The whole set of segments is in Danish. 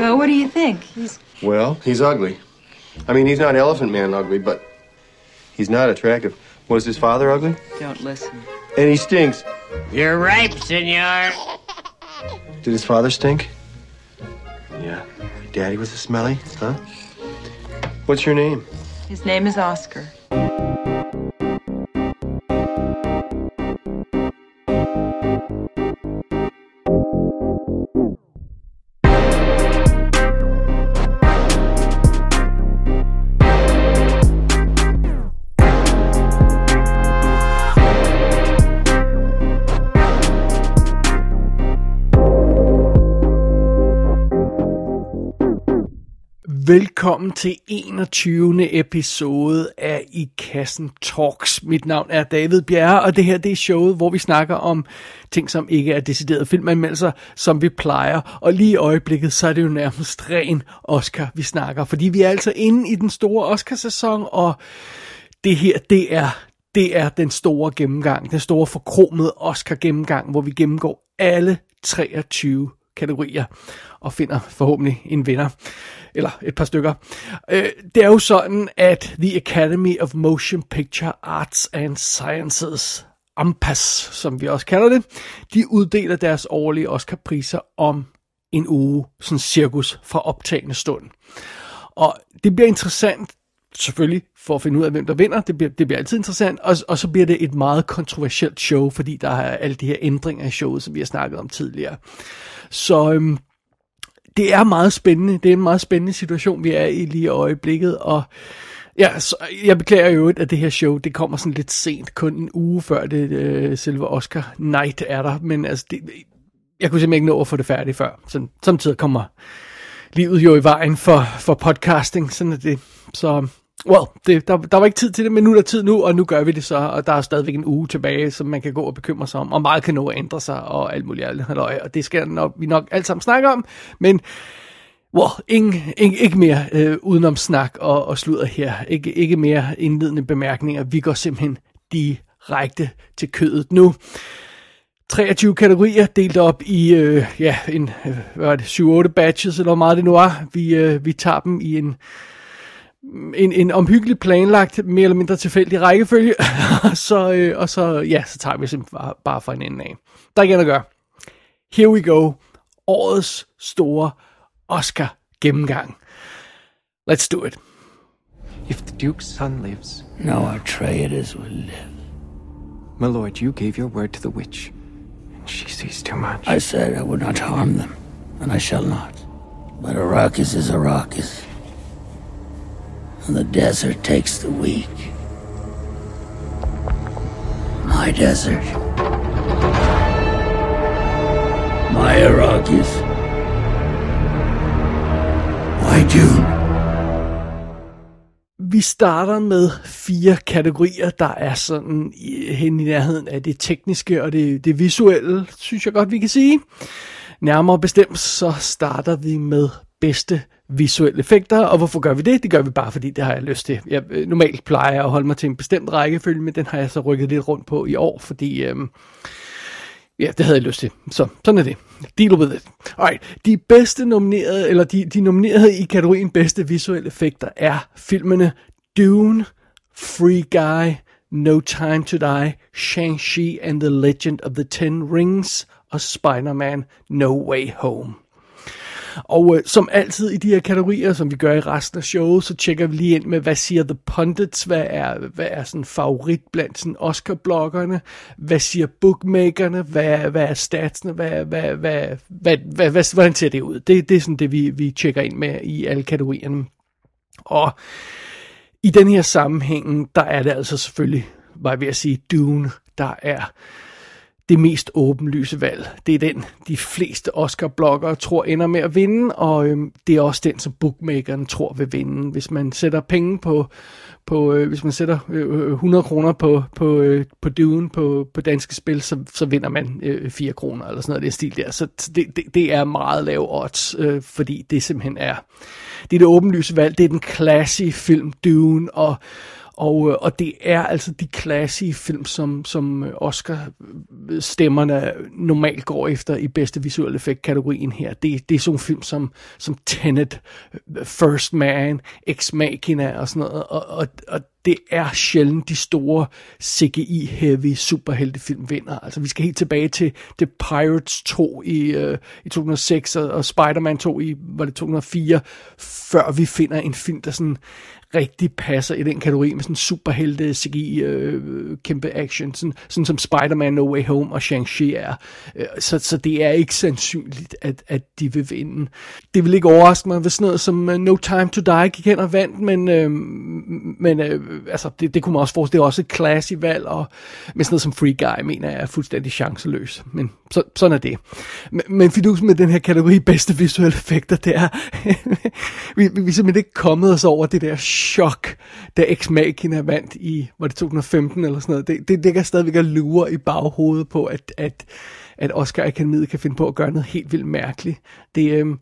Well, what do you think? He's Well, he's ugly. I mean, he's not Elephant Man ugly, but he's not attractive. Was his father ugly? don't listen. And he stinks. You're ripe, senor. Did his father stink? Yeah. Daddy was a smelly, huh? What's your name? His name is Oscar. Velkommen til 21. episode af I Kassen Talks. Mit navn er David Bjerre, og det her det er showet, hvor vi snakker om ting, som ikke er decideret filmanmeldelser, som vi plejer. Og lige i øjeblikket, så er det jo nærmest ren Oscar, vi snakker. Fordi vi er altså inde i den store Oscarsæson, og det her, det er, det er den store gennemgang, den store forkromede Oscar-gennemgang, hvor vi gennemgår alle 23 kategorier og finder forhåbentlig en vinder. Eller et par stykker. Øh, det er jo sådan, at The Academy of Motion Picture Arts and Sciences, AMPAS, som vi også kalder det, de uddeler deres årlige Oscar-priser om en uge, sådan cirkus fra optagende stund. Og det bliver interessant, selvfølgelig, for at finde ud af, hvem der vinder. Det bliver, det bliver altid interessant. Og, og så bliver det et meget kontroversielt show, fordi der er alle de her ændringer i showet, som vi har snakket om tidligere. Så øhm, det er meget spændende. Det er en meget spændende situation, vi er i lige i øjeblikket. Og ja, så jeg beklager jo, at det her show, det kommer sådan lidt sent, kun en uge før det øh, selve Oscar Night er der. Men altså, det, jeg kunne simpelthen ikke nå at få det færdigt før. Så, samtidig kommer livet jo i vejen for, for podcasting, sådan er det. Så Well, det, der, der var ikke tid til det, men nu er der tid nu, og nu gør vi det så, og der er stadigvæk en uge tilbage, som man kan gå og bekymre sig om, og meget kan nå at ændre sig, og alt muligt andet, og det skal nok, vi nok alt sammen snakke om, men well, ingen, ikke, ikke mere øh, udenom snak og, og sludder her, ikke, ikke mere indledende bemærkninger, vi går simpelthen direkte til kødet nu. 23 kategorier delt op i øh, ja, en, øh, hvad er det, 7-8 batches, eller hvor meget det nu er. Vi, øh, vi tager dem i en en, en omhyggeligt planlagt, mere eller mindre tilfældig rækkefølge, og, så, øh, og så, ja, så tager vi simpelthen bare, bare fra en ende af. Der er ikke andet at gøre. Here we go. Årets store Oscar gennemgang. Let's do it. If the Duke's son lives, No Atreides will live. my lord, you gave your word to the witch, and she sees too much. I said I would not harm them, and I shall not. But Arrakis is Arrakis. And the desert takes the weak. My desert. My Arrakis. My Dune. Vi starter med fire kategorier, der er sådan øh, hen i nærheden af det tekniske og det, det visuelle, synes jeg godt, vi kan sige. Nærmere bestemt, så starter vi med bedste visuelle effekter, og hvorfor gør vi det? Det gør vi bare, fordi det har jeg lyst til. Jeg øh, normalt plejer jeg at holde mig til en bestemt rækkefølge, men den har jeg så rykket lidt rundt på i år, fordi øhm, ja, det havde jeg lyst til. Så sådan er det. Deal with it. Alright, de bedste nominerede, eller de, de nominerede i kategorien bedste visuelle effekter er filmene Dune, Free Guy, No Time to Die, Shang-Chi and the Legend of the Ten Rings og Spider-Man No Way Home. Og øh, som altid i de her kategorier, som vi gør i resten af showet, så tjekker vi lige ind med, hvad siger The Pundits, hvad er, hvad er sådan favorit blandt sådan Oscar-bloggerne, hvad siger bookmakerne, hvad, hvad er statsene, hvad, hvad, hvad, hvad, hvad, hvad, hvad, hvordan ser det ud? Det, det er sådan det, vi, vi tjekker ind med i alle kategorierne. Og i den her sammenhæng, der er det altså selvfølgelig, var jeg ved at sige, Dune, der er det mest åbenlyse valg. Det er den, de fleste Oscar-bloggere tror ender med at vinde, og øhm, det er også den, som bookmakeren tror vil vinde. Hvis man sætter penge på, på øh, hvis man sætter øh, øh 100 kroner på, på, øh, på Dune på, på danske spil, så, så vinder man øh, 4 kroner, eller sådan noget det stil der. Så det, det, det er meget lav odds, øh, fordi det simpelthen er, det er det åbenlyse valg. Det er den classy film Dune, og og, øh, og det er altså de klassiske film, som, som øh, Oscar-stemmerne normalt går efter i bedste visuelle effekt-kategorien her. Det, det er sådan nogle film som, som Tenet, First Man, Ex Machina og sådan noget. Og, og, og det er sjældent de store CGI-heavy superheltefilm vinder. Altså vi skal helt tilbage til The Pirates 2 i, øh, i 2006 og, og Spider-Man 2 i, var det 2004, før vi finder en film, der sådan rigtig passer i den kategori med sådan superhelte, CGI, øh, kæmpe action, sådan, sådan som Spider-Man No Way Home og Shang-Chi er. Øh, så, så det er ikke sandsynligt, at, at de vil vinde. Det vil ikke overraske mig, hvis sådan noget som uh, No Time to Die gik hen og vandt, men, øh, men øh, altså, det, det kunne man også forestille, det er også et classy valg, og med sådan noget som Free Guy, mener jeg er fuldstændig chanceløs. Men så, sådan er det. Men, men fidusen med den her kategori bedste visuelle effekter, det er, vi, vi, vi er simpelthen ikke kommet os over det der chok, da Ex Machina vandt i, var det 2015 eller sådan noget. Det, det ligger stadigvæk og lurer i baghovedet på, at, at, at Oscar Akademiet kan finde på at gøre noget helt vildt mærkeligt. Det, øhm,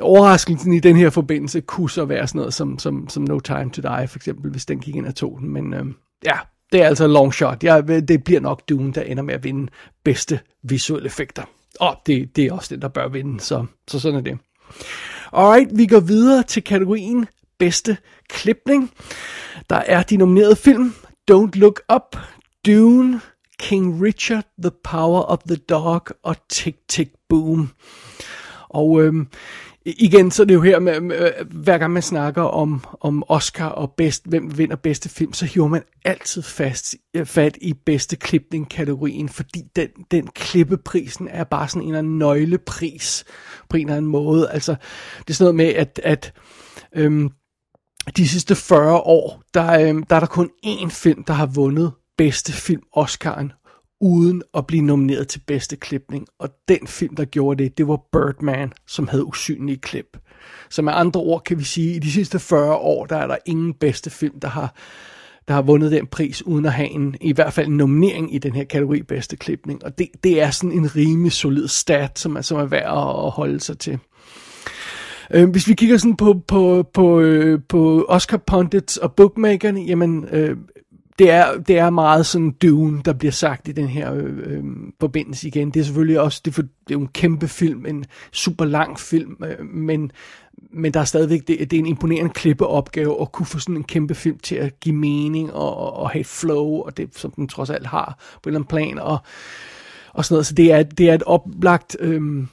overraskelsen i den her forbindelse kunne så være sådan noget som, som, som No Time to Die, for eksempel, hvis den gik ind og tog den. Men øhm, ja, det er altså en long shot. Ja, det bliver nok Dune, der ender med at vinde bedste visuelle effekter. Og det, det er også det, der bør vinde, så, så sådan er det. Alright, vi går videre til kategorien bedste klipning. Der er de nominerede film Don't Look Up, Dune, King Richard, The Power of the Dog og Tick Tick Boom. Og øhm, igen, så er det jo her, med, med, hver gang man snakker om, om Oscar og bedst, hvem vinder bedste film, så hiver man altid fast, øh, fat i bedste klipning-kategorien, fordi den, den klippeprisen er bare sådan en eller anden nøglepris på en eller anden måde. Altså, det er sådan noget med, at, at øhm, de sidste 40 år, der, øh, der er der kun én film, der har vundet bedste film Oscar'en, uden at blive nomineret til bedste klipning. Og den film, der gjorde det, det var Birdman, som havde usynlige klip. Så med andre ord kan vi sige, at i de sidste 40 år, der er der ingen bedste film, der har, der har vundet den pris, uden at have en, i hvert fald en nominering i den her kategori bedste klipning. Og det, det er sådan en rimelig solid stat, som er, som er værd at holde sig til. Øh, hvis vi kigger sådan på, på, på, øh, på Oscar pundits og bookmakerne, jamen øh, det er, det er meget sådan Dune, der bliver sagt i den her øh, øh, forbindelse igen. Det er selvfølgelig også, det er, for, det er jo en kæmpe film, en super lang film, øh, men, men der er stadigvæk, det, det er en imponerende klippeopgave at kunne få sådan en kæmpe film til at give mening og, og, og have flow, og det som den trods alt har på en eller anden plan, og, og sådan noget. Så det er, det er et oplagt... Øh,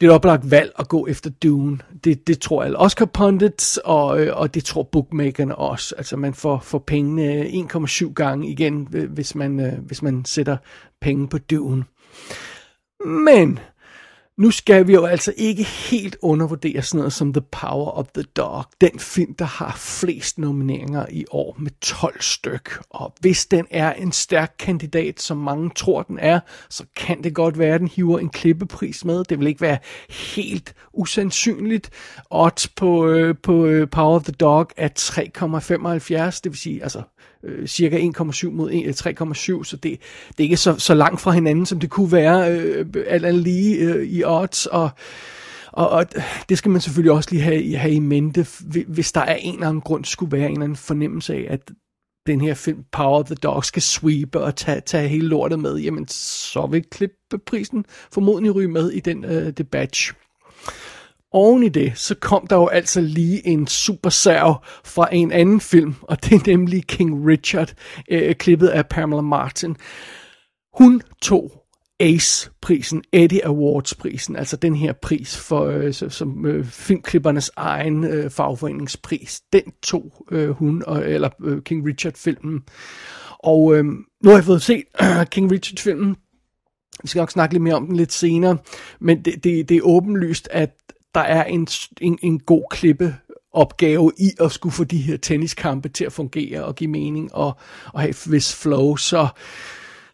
det er et oplagt valg at gå efter Dune. Det, det tror alle Oscar pundits, og, øh, og det tror bookmakerne også. Altså man får, får pengene 1,7 gange igen, hvis man, øh, hvis man sætter penge på Dune. Men nu skal vi jo altså ikke helt undervurdere sådan noget som The Power of the Dog. Den film, der har flest nomineringer i år med 12 styk. Og hvis den er en stærk kandidat, som mange tror den er, så kan det godt være, at den hiver en klippepris med. Det vil ikke være helt usandsynligt. Odds på, øh, på øh, Power of the Dog er 3,75. Det vil sige, altså øh, cirka 1,7 mod 3,7, så det, det er ikke så, så langt fra hinanden, som det kunne være øh, alt andet lige øh, i odds, og, og, og det skal man selvfølgelig også lige have, have i mente, hvis der er en eller anden grund, skulle være en eller anden fornemmelse af, at den her film Power of the Dog skal sweep og tage, tage hele lortet med, jamen så vil klippeprisen formodentlig ryge med i den øh, debat oven i det, så kom der jo altså lige en super serv fra en anden film, og det er nemlig King Richard, øh, klippet af Pamela Martin. Hun tog ACE-prisen, Eddie Awards-prisen, altså den her pris for øh, som øh, filmklippernes egen øh, fagforeningspris. Den tog øh, hun, og, eller øh, King Richard-filmen. Og øh, nu har jeg fået set øh, King Richard-filmen. Vi skal nok snakke lidt mere om den lidt senere, men det, det, det er åbenlyst, at der er en, en, en god klippe opgave i at skulle få de her tenniskampe til at fungere og give mening og, og have et vis flow. Så,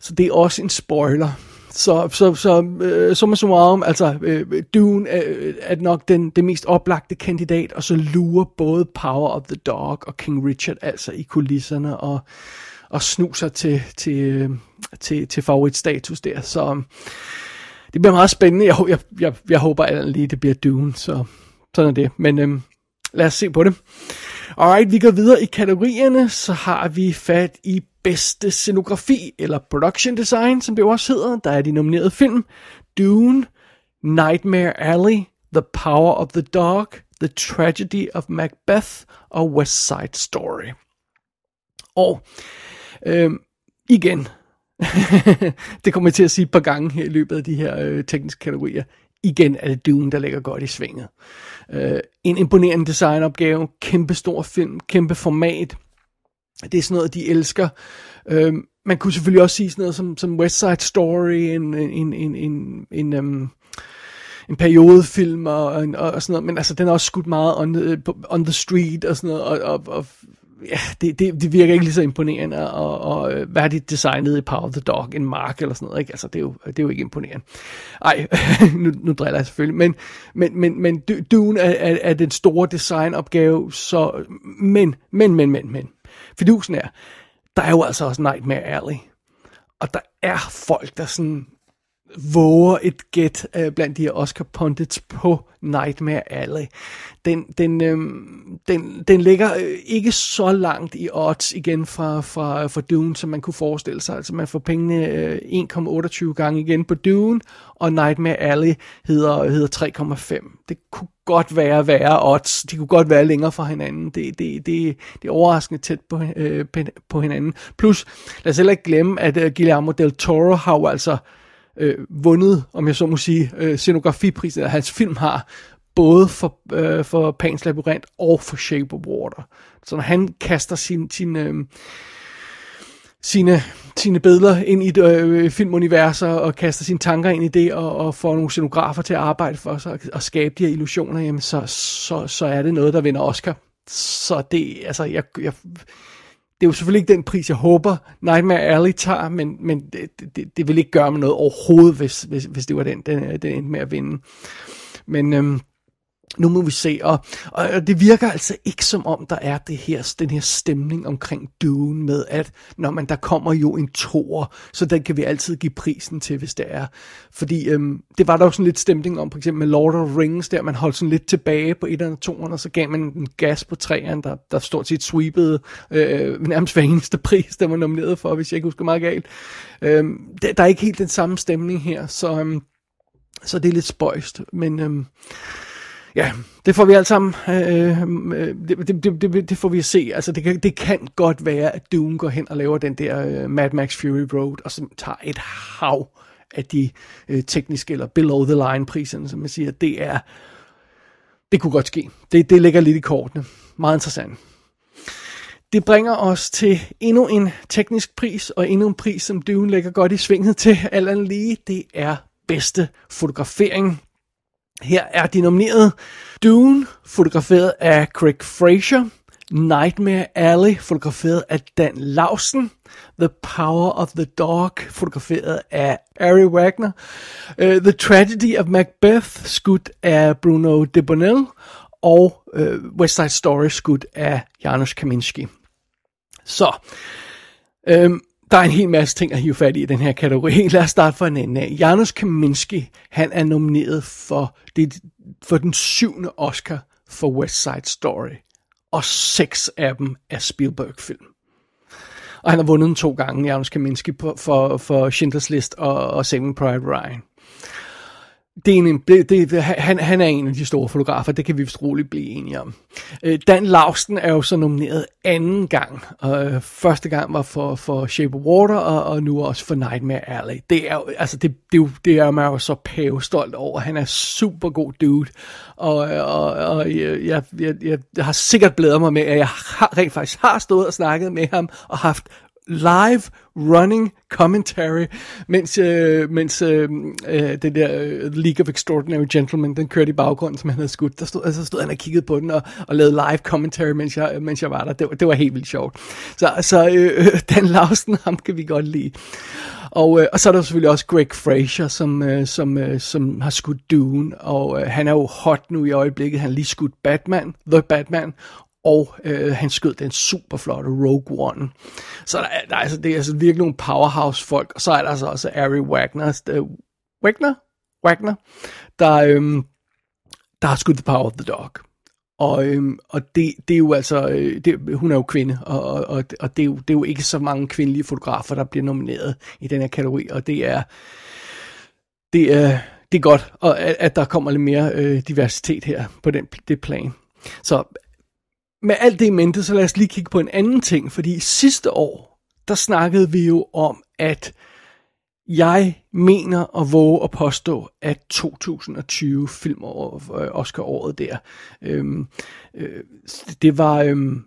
så det er også en spoiler. Så, så, så øh, summa summarum, altså øh, Dune er, øh, er nok den, den mest oplagte kandidat, og så lurer både Power of the Dog og King Richard altså i kulisserne og, og snuser til, til, øh, til, til favoritstatus der. Så det bliver meget spændende. Jeg, jeg, jeg, jeg håber at lige, det bliver Dune, så sådan er det. Men øhm, lad os se på det. Alright, vi går videre i kategorierne, så har vi fat i bedste scenografi, eller production design, som det også hedder. Der er de nominerede film, Dune, Nightmare Alley, The Power of the Dog, The Tragedy of Macbeth og West Side Story. Og øhm, igen, det kommer jeg til at sige et par gange her i løbet af de her øh, tekniske kategorier. Igen er det Dune, der ligger godt i svinget. Øh, en imponerende designopgave, kæmpe stor film, kæmpe format. Det er sådan noget, de elsker. Øh, man kunne selvfølgelig også sige sådan noget som, som West Side Story, en, en, en, en, en, um, en periodefilm og, og, og sådan noget, men altså den er også skudt meget on øh, the, on the street og sådan noget, og, og, og ja, det, det, det virker ikke lige så imponerende, og, og øh, hvad er det designet i Power of the Dog, en mark eller sådan noget, ikke? Altså, det er jo, det er jo ikke imponerende. Ej, nu, nu driller jeg selvfølgelig, men, men, men, men Dune er, er, er den store designopgave, så, men, men, men, men, men, fidusen er, der er jo altså også Nightmare Alley, og der er folk, der sådan våger et gæt øh, blandt de her Oscar pundits på Nightmare Alley. Den, den, øh, den, den ligger øh, ikke så langt i odds igen fra, fra, fra Dune, som man kunne forestille sig. Altså man får pengene øh, 1,28 gange igen på Dune, og Nightmare Alley hedder, hedder 3,5. Det kunne godt være værre odds. De kunne godt være længere fra hinanden. Det, det, det, det er overraskende tæt på, øh, på hinanden. Plus, lad os heller ikke glemme, at øh, Guillermo del Toro har jo altså øh, Øh, vundet, om jeg så må sige, øh, scenografiprisen, hans film har, både for, øh, for Pans Labyrinth og for Shape of Water. Så når han kaster sin, sin, øh, sine, sine billeder ind i et øh, filmunivers og, og kaster sine tanker ind i det og, og får nogle scenografer til at arbejde for sig og, og skabe de her illusioner, jamen så, så, så er det noget, der vinder Oscar. Så det, altså, jeg, jeg, det er jo selvfølgelig ikke den pris, jeg håber, Nightmare Alley tager, men, men det, det, det vil ikke gøre mig noget overhovedet, hvis, hvis, hvis det var den, den, den endte med at vinde. Men øhm, nu må vi se, og, og det virker altså ikke som om, der er det her, den her stemning omkring Dune med, at når man, der kommer jo en tor, så den kan vi altid give prisen til, hvis det er. Fordi øhm, det var der jo sådan lidt stemning om, for eksempel med Lord of Rings, der man holdt sådan lidt tilbage på et eller toeren, og så gav man en gas på træerne, der, der stort set sweepede øh, nærmest hver eneste pris, der var nomineret for, hvis jeg ikke husker meget galt. Øhm, der, der er ikke helt den samme stemning her, så, øhm, så det er lidt spøjst, men... Øhm, Ja, det får vi alt sammen. Øh, øh det, det, det, det får vi at se. Altså, det kan, det kan godt være, at Dune går hen og laver den der uh, Mad Max Fury Road, og så tager et hav af de uh, tekniske eller below the line priserne, som man siger. Det er, det kunne godt ske. Det, det ligger lidt i kortene. Meget interessant. Det bringer os til endnu en teknisk pris, og endnu en pris, som Dune lægger godt i svinget til, alt lige. Det er bedste fotografering. Her er de nomineret. Dune, fotograferet af Craig Fraser. Nightmare Alley, fotograferet af Dan Lausen. The Power of the Dog, fotograferet af Ari Wagner. Uh, the Tragedy of Macbeth, skudt af Bruno de Bonnell. Og uh, West Side Story, skudt af Janusz Kaminski. Så, øhm, der er en hel masse ting at hive fat i i den her kategori. Lad os starte fra en ende af. Janusz Kaminski, han er nomineret for, det, for den syvende Oscar for West Side Story. Og seks af dem er Spielberg-film. Og han har vundet den to gange, Janusz Kaminski, for, for Schindlers List og, og Saving Private Ryan det er en, det, det, han, han er en af de store fotografer, det kan vi vist roligt blive enige om. Øh, Dan Lausten er jo så nomineret anden gang. Og øh, første gang var for, for Shape of Water, og, og nu også for Nightmare Alley. Det er jo, altså det, det, det er man jo så pæve stolt over. Han er super god dude. Og, og, og jeg, jeg, jeg, jeg har sikkert blædet mig med, at jeg har, rent faktisk har stået og snakket med ham, og haft live running commentary, mens, øh, mens øh, øh, det der øh, League of Extraordinary Gentlemen, den kørte i baggrunden, som han havde skudt. Der stod, altså stod han og kiggede på den og, og lavede live commentary, mens jeg, mens jeg var der. Det, var, det var helt vildt sjovt. Så, så øh, Dan Lausten, ham kan vi godt lide. Og, øh, og så er der selvfølgelig også Greg Fraser, som, øh, som, øh, som har skudt Dune, og øh, han er jo hot nu i øjeblikket. Han har lige skudt Batman, The Batman, og øh, han skød den super flotte Rogue One. Så der, der er, altså, det er altså virkelig nogle powerhouse folk, og så er der altså også Ari Wagner, øh, Wagner? Wagner, der, øh, der har skudt The Power of the Dog. Og, øhm, og det, det er jo altså, øh, det, hun er jo kvinde, og, og, og, og det, er jo, det er jo ikke så mange kvindelige fotografer, der bliver nomineret i den her kategori, og det er, det er, det er godt, og at, at der kommer lidt mere øh, diversitet her på den, det plan. Så med alt det i mente, så lad os lige kigge på en anden ting, fordi sidste år, der snakkede vi jo om, at jeg mener og våge at påstå, at 2020 film øh, Oscar-året der, øhm, øh, det var øhm,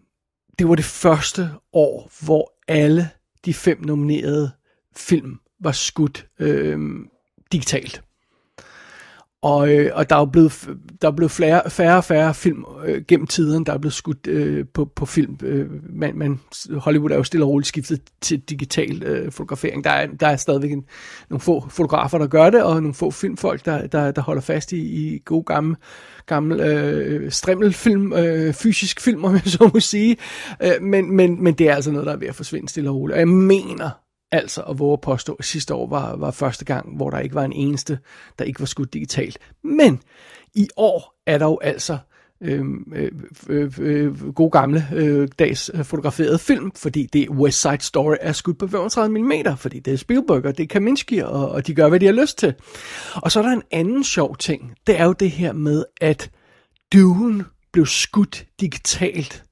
det var det første år, hvor alle de fem nominerede film var skudt øhm, digitalt. Og, øh, og der er jo blevet, der er blevet flere, færre og færre film øh, gennem tiden, der er blevet skudt øh, på, på film. Øh, man, man, Hollywood er jo stille og roligt skiftet til digital øh, fotografering. Der er, der er stadigvæk en, nogle få fotografer, der gør det, og nogle få filmfolk, der, der, der holder fast i, i god gammel, gammel øh, strimmelfilm, øh, fysisk film, om jeg så må sige. Øh, men, men, men det er altså noget, der er ved at forsvinde stille og roligt. Og jeg mener, Altså at våge at påstå, at sidste år var, var første gang, hvor der ikke var en eneste, der ikke var skudt digitalt. Men i år er der jo altså øhm, øh, øh, øh, gode gamle øh, dags øh, fotograferede film, fordi det West Side Story er skudt på 35 mm, fordi det er Spielberg, og det er Kaminski, og, og de gør, hvad de har lyst til. Og så er der en anden sjov ting, det er jo det her med, at Dune blev skudt digitalt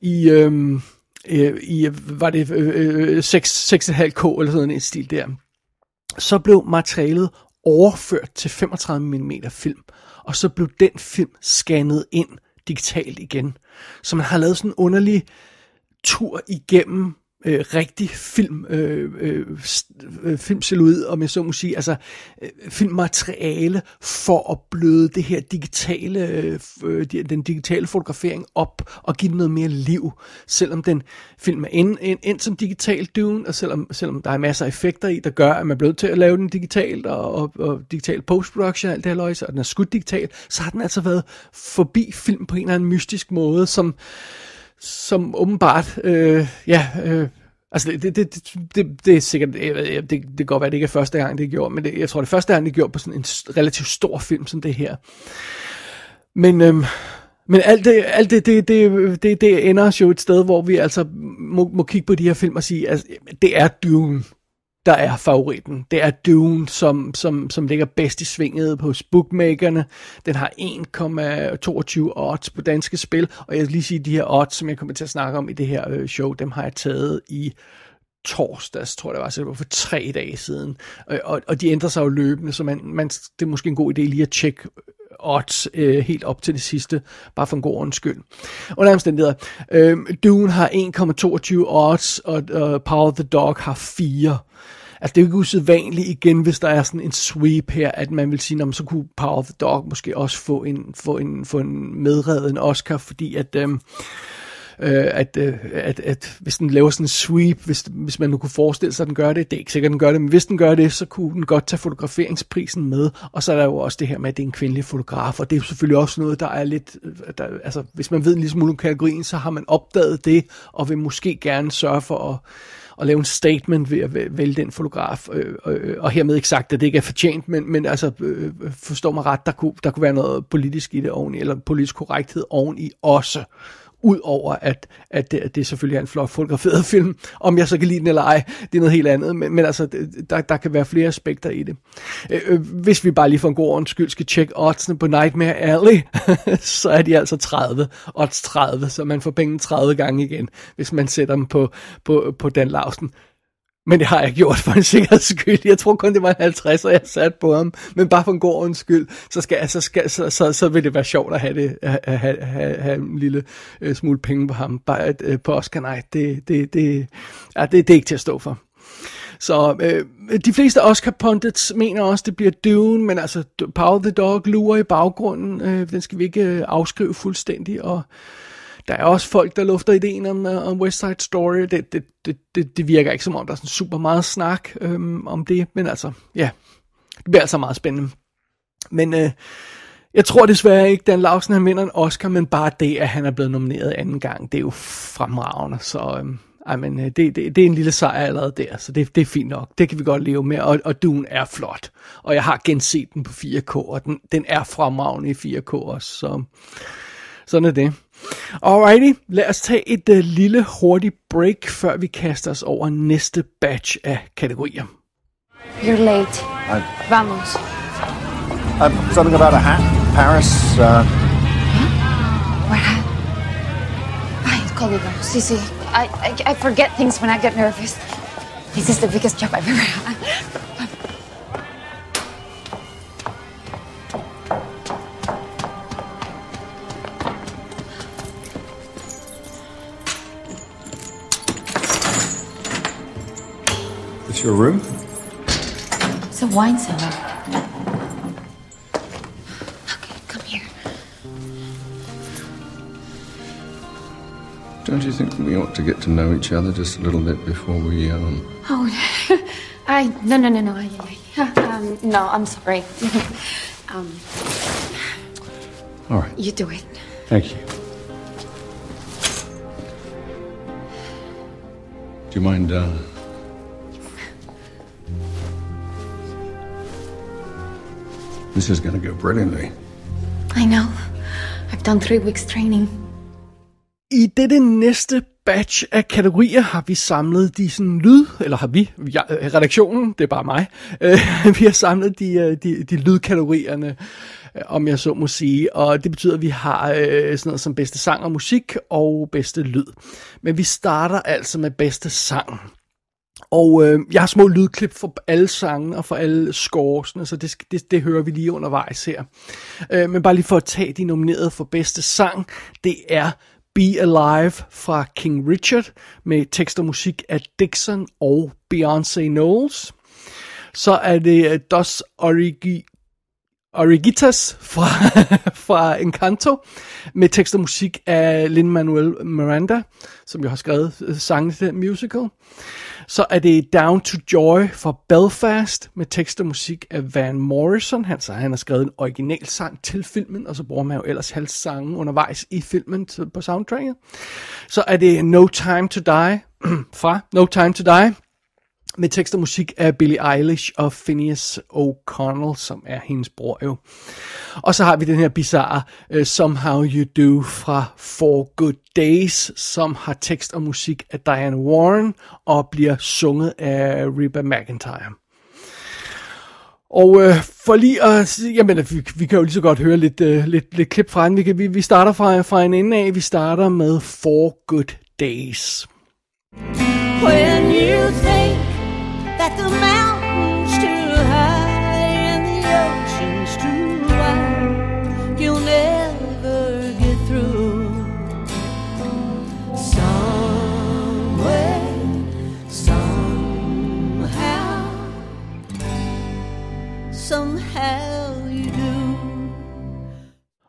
i... Øh, øh, i, var det øh, øh 6,5K eller sådan en stil der, så blev materialet overført til 35 mm film, og så blev den film scannet ind digitalt igen. Så man har lavet sådan en underlig tur igennem øh, rigtig film, øh, øh, og øh, filmsilhuet, om jeg så må sige, altså øh, filmmateriale for at bløde det her digitale, øh, øh, den digitale fotografering op og give den noget mere liv, selvom den film er ind, ind, ind som digital dune, og selvom, selvom der er masser af effekter i, der gør, at man bliver til at lave den digitalt, og, og, og digital postproduktion og alt det her løjse, og den er skudt digitalt, så har den altså været forbi film på en eller anden mystisk måde, som som åbenbart, øh, ja, øh, altså det, det, det, det, det er sikkert, det, det, det kan godt være, det ikke er første gang, det er gjort, men det, jeg tror, det er første gang, det er gjort på sådan en relativt stor film som det her. Men, øh, men alt det, alt det, det, det, det, det ender os jo et sted, hvor vi altså må, må kigge på de her film og sige, at altså, det er Dune der er favoritten. Det er Dune, som, som, som ligger bedst i svinget på bookmakerne. Den har 1,22 odds på danske spil, og jeg vil lige sige, de her odds, som jeg kommer til at snakke om i det her øh, show, dem har jeg taget i torsdags, tror jeg det var, så det var for tre dage siden. Og, og, og de ændrer sig jo løbende, så man, man, det er måske en god idé lige at tjekke odds øh, helt op til det sidste, bare for en god ordens skyld. Under omstændigheder, øh, Dune har 1,22 odds, og øh, Power of the Dog har 4. Altså det er jo ikke usædvanligt igen, hvis der er sådan en sweep her, at man vil sige, så kunne Power of the Dog måske også få en, få en, få en medredet en Oscar, fordi at... Øh, øh, at, øh, at, at hvis den laver sådan en sweep, hvis, hvis man nu kunne forestille sig, at den gør det, det er ikke sikkert, at den gør det, men hvis den gør det, så kunne den godt tage fotograferingsprisen med, og så er der jo også det her med, at det er en kvindelig fotograf, og det er jo selvfølgelig også noget, der er lidt, øh, der, altså hvis man ved en lille smule om kategorien, så har man opdaget det, og vil måske gerne sørge for at at lave en statement ved at vælge den fotograf, øh, øh, og hermed ikke sagt, at det ikke er fortjent, men, men altså, øh, øh forstår mig ret, der kunne, der kunne være noget politisk i det oveni, eller politisk korrekthed oveni også. Udover at, at, det, at det selvfølgelig er en flot fotograferet film. Om jeg så kan lide den eller ej, det er noget helt andet. Men, men altså, der, der kan være flere aspekter i det. Øh, øh, hvis vi bare lige for en god ordens skyld skal tjekke oddsene på Nightmare Alley, så er de altså 30. Odds 30, så man får penge 30 gange igen, hvis man sætter dem på, på, på Dan Lausen. Men det har jeg gjort for en sikkerheds skyld. Jeg tror kun, det var en 50, og jeg sat på ham. Men bare for en god ordens skyld, så, skal, så, skal, så, så, så vil det være sjovt at have, det, at have, have, have en lille øh, smule penge på ham. Bare at, øh, på Oscar, nej, det, det, det, ja, det, det er ikke til at stå for. Så øh, de fleste Oscar pundits mener også, det bliver Dune, men altså Power the Dog lurer i baggrunden. Øh, den skal vi ikke øh, afskrive fuldstændig, og der er også folk, der lufter ideen om, uh, om West Side Story. Det, det, det, det, det virker ikke som om, der er sådan super meget snak øhm, om det. Men altså, ja, det bliver altså meget spændende. Men øh, jeg tror desværre ikke, Dan Lausen han vinder en Oscar, men bare det, at han er blevet nomineret anden gang, det er jo fremragende. Så øhm, ej, men, øh, det, det, det er en lille sejr allerede der, så det, det er fint nok. Det kan vi godt leve med, og, og Dune er flot. Og jeg har genset den på 4K, og den, den er fremragende i 4K også, så Sådan er det. Alrighty, lad os tage et uh, lille hurtigt break, før vi kaster os over næste batch af kategorier. You're late. I... Vamos. Uh, something about a hat, Paris. Uh, What happened? Ay, código. Sí, sí. I, I, I forget things when I get nervous. This is the biggest job I've ever had. Your room. It's a wine cellar. Okay, come here. Don't you think we ought to get to know each other just a little bit before we, um... Oh, I no no no no. I, I, um, no, I'm sorry. um, All right. you do it. Thank you. Do you mind, uh... This is gonna go brilliantly. I know. I've done three weeks training. I dette næste batch af kategorier har vi samlet de sådan lyd, eller har vi, ja, redaktionen, det er bare mig, øh, vi har samlet de, øh, de, de lydkategorierne, øh, om jeg så må sige, og det betyder, at vi har øh, sådan noget som bedste sang og musik og bedste lyd. Men vi starter altså med bedste sang. Og øh, jeg har små lydklip for alle sange og for alle scoresene, så det, det, det hører vi lige undervejs her. Øh, men bare lige for at tage de nominerede for bedste sang, det er Be Alive fra King Richard med tekst og musik af Dixon og Beyoncé Knowles. Så er det øh, Dos Origi, Origitas fra, fra Encanto med tekst og musik af Lin-Manuel Miranda, som jo har skrevet øh, sangen til den musical. Så er det Down to Joy fra Belfast med tekst og musik af Van Morrison. Han, så han har skrevet en original sang til filmen, og så bruger man jo ellers halv sange undervejs i filmen til- på soundtracket. Så er det No Time to Die fra No Time to Die med tekst og musik af Billie Eilish og Phineas O'Connell, som er hendes bror jo. Og så har vi den her bizarre uh, Somehow You Do fra For Good Days, som har tekst og musik af Diane Warren og bliver sunget af Reba McIntyre. Og øh, for lige at sige- jamen, vi, vi kan jo lige så godt høre lidt, øh, lidt, lidt klip fra den. Vi, kan, vi, vi starter fra, fra en ende af. Vi starter med Four Good Days. When you think that the mountain's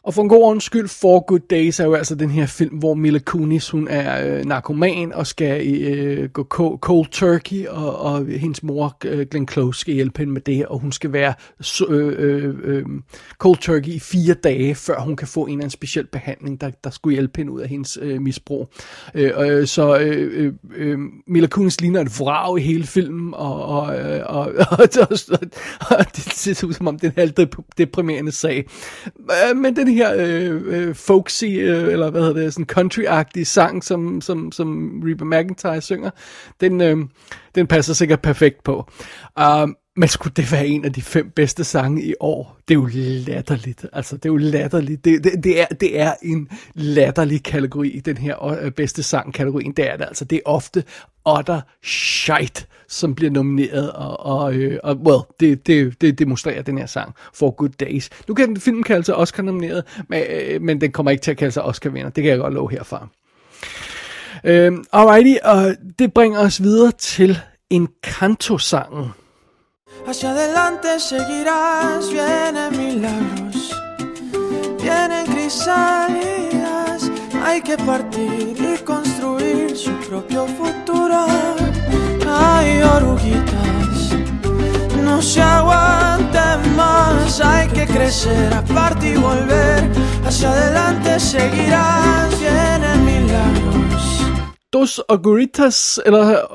Og for en god ordens skyld, For Good Days er jo altså den her film, hvor Mila Kunis, hun er øh, narkoman og skal øh, gå cold turkey, og, og hendes mor, øh, Glenn Close, skal hjælpe hende med det, og hun skal være øh, øh, cold turkey i fire dage, før hun kan få en eller anden speciel behandling, der, der skulle hjælpe hende ud af hendes øh, misbrug. Øh, øh, så øh, øh, Mila Kunis ligner et vrag i hele filmen, og, og, øh, og, og, og, og det ser ud som om det er en halvdeprimerende sag. Men den her øh, øh, folksy, øh, eller hvad hedder det, sådan country-agtige sang, som, som, som Reba McIntyre synger, den, øh, den passer sikkert perfekt på. Um, men skulle det være en af de fem bedste sange i år? Det er jo latterligt. Altså, det er jo latterligt. Det, det, det, er, det er en latterlig kategori, den her øh, bedste sang-kategorien. Det er det altså. Det er ofte utter shit, som bliver nomineret, og, og, øh, og well, det, det, det demonstrerer den her sang, For Good Days. Nu kan den film kalde sig Oscar-nomineret, men, øh, men den kommer ikke til at kalde sig Oscar-vinder. Det kan jeg godt love herfra. Øh, alrighty, og det bringer os videre til Encanto-sangen. Hacia adelante seguirás, vienen milagros, vienen crisálidas. Hay que partir y construir su propio futuro. Hay oruguitas, no se aguanten más. Hay que crecer, aparte y volver. Hacia adelante seguirás, vienen milagros. Dos Oguritas, eller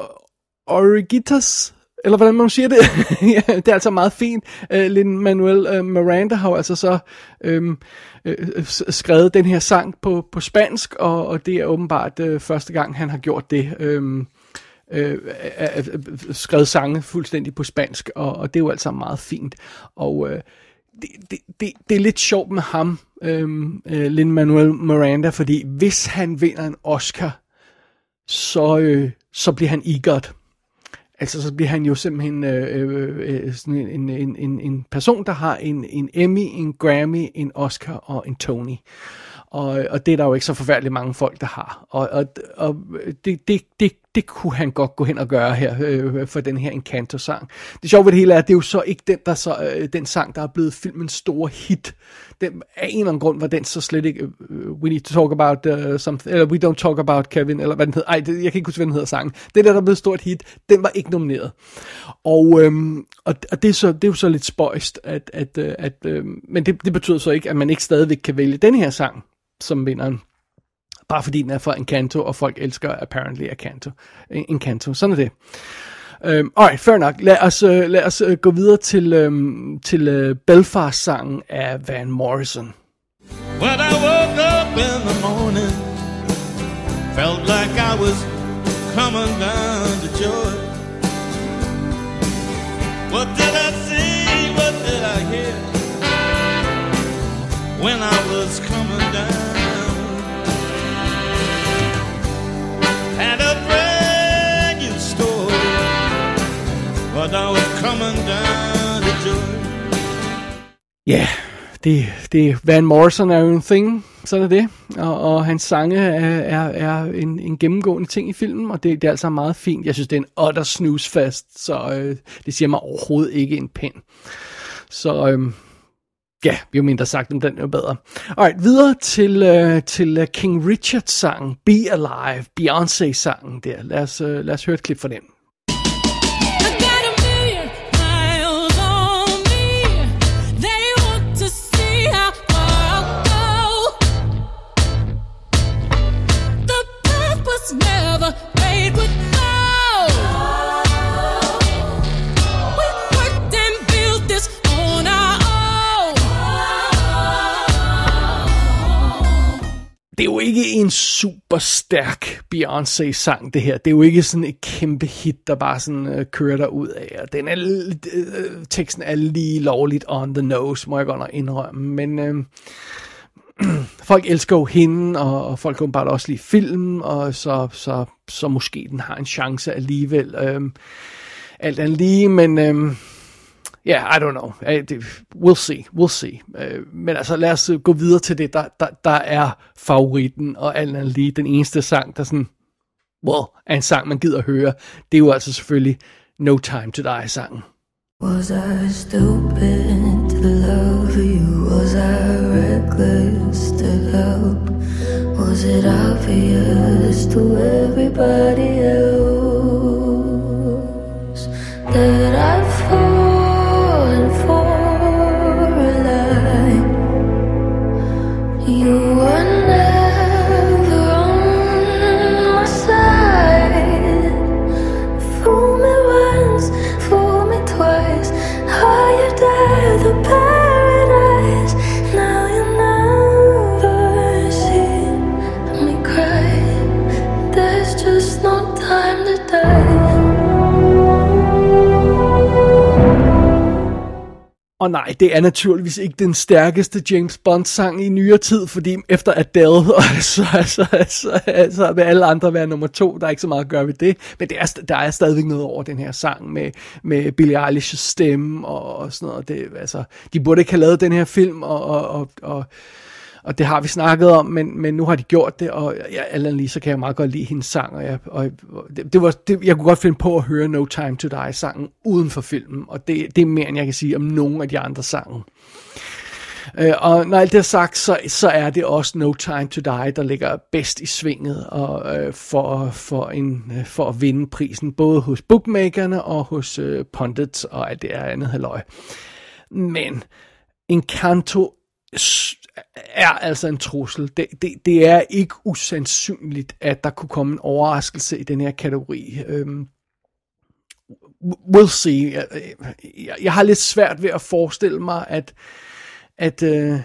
Origitas, eller hvordan man siger det. ja, det er altså meget fint. Øh, uh, Lin-Manuel uh, øh, Miranda har jo altså så øhm, øh, skrevet den her sang på, på spansk, og, og det er åbenbart øh, første gang, han har gjort det. Øhm, øh, øh, skrevet sange fuldstændig på spansk, og, og det er jo altså meget fint. Og øh, det, det, det, det er lidt sjovt med ham, øhm, øh, Lin-Manuel Miranda, fordi hvis han vinder en Oscar, så, øh, så bliver han egot. Altså, så bliver han jo simpelthen øh, øh, øh sådan en, en, en, en person, der har en, en Emmy, en Grammy, en Oscar og en Tony. Og, og det er der jo ikke så forfærdeligt mange folk, der har. Og, og, og det, det, det, det kunne han godt gå hen og gøre her øh, for den her Encanto-sang. Det sjove ved det hele er, at det er jo så ikke den, der så, øh, den sang, der er blevet filmens store hit. Den, af en eller anden grund var den så slet ikke, uh, we need to talk about uh, something, eller we don't talk about Kevin, eller hvad den hedder. Ej, det, jeg kan ikke huske, hvad den hedder sangen. Den der, der er blevet stort hit, den var ikke nomineret. Og, øhm, og, og det, er så, det er jo så lidt spøjst, at, at, at, at øh, men det, det betyder så ikke, at man ikke stadigvæk kan vælge den her sang som vinderen. Bare fordi den er fra Encanto, og folk elsker apparently Encanto. Encanto. Sådan er det. Øhm, alright, fair nok. Lad os, øh, lad os øh, gå videre til, um, til øh, Belfast-sangen af Van Morrison. When I woke up in the morning, felt like I was coming down to joy. What did I see? What did I hear? When I was But I was coming down to joy. Ja, yeah, det, det Van Morrison er jo en thing, sådan er det. Og, og hans sange er, er, er en, en gennemgående ting i filmen, og det, det er altså meget fint. Jeg synes, det er en utter snooze fest, så øh, det siger mig overhovedet ikke en pind. Så øh, ja, jo mindre sagt, om den er jo bedre. Alright, videre til, øh, til øh, King Richards sang, Be Alive, Beyoncé-sangen der. Lad os, øh, lad os høre et klip fra den. Det er jo ikke en super stærk Beyoncé-sang, det her. Det er jo ikke sådan et kæmpe hit, der bare sådan øh, kører der ud af. Og den er, øh, teksten er lige lovligt on the nose, må jeg godt nok indrømme. Men øh, folk elsker jo hende, og, og folk kan bare også lide filmen, og så, så, så måske den har en chance alligevel. Øh, alt andet lige, men... Øh, yeah, I don't know. We'll see, we'll see. Øh, men altså, lad os øh, gå videre til det, der, der, der er favoritten, og alt andet lige den eneste sang, der sådan, well, er en sang, man gider høre. Det er jo altså selvfølgelig No Time To Die-sangen. Was I stupid to love you? Was I reckless to help? Was it obvious to everybody else that I You were Og nej, det er naturligvis ikke den stærkeste James Bond-sang i nyere tid, fordi efter Adele, så, så, så, så vil alle andre være nummer to. Der er ikke så meget at gøre ved det. Men det er, der er stadigvæk noget over den her sang med, med Billie Eilish's stemme og, og sådan noget. Det, altså, de burde ikke have lavet den her film, og, og, og, og og det har vi snakket om, men, men nu har de gjort det, og ja, Alan Lee, så kan jeg meget godt lide hendes sang, og, jeg, og det, det var, det, jeg kunne godt finde på at høre No Time To Die-sangen uden for filmen, og det, det er mere, end jeg kan sige om nogen af de andre sange. Øh, og når alt det er sagt, så, så er det også No Time To Die, der ligger bedst i svinget og, øh, for, for, en, øh, for at vinde prisen, både hos bookmakerne og hos øh, pundits og alt det andet halløj. Men Encanto er altså en trussel. Det, det, det er ikke usandsynligt, at der kunne komme en overraskelse i den her kategori. Øhm, we'll see. Jeg, jeg, jeg har lidt svært ved at forestille mig, at, at øh,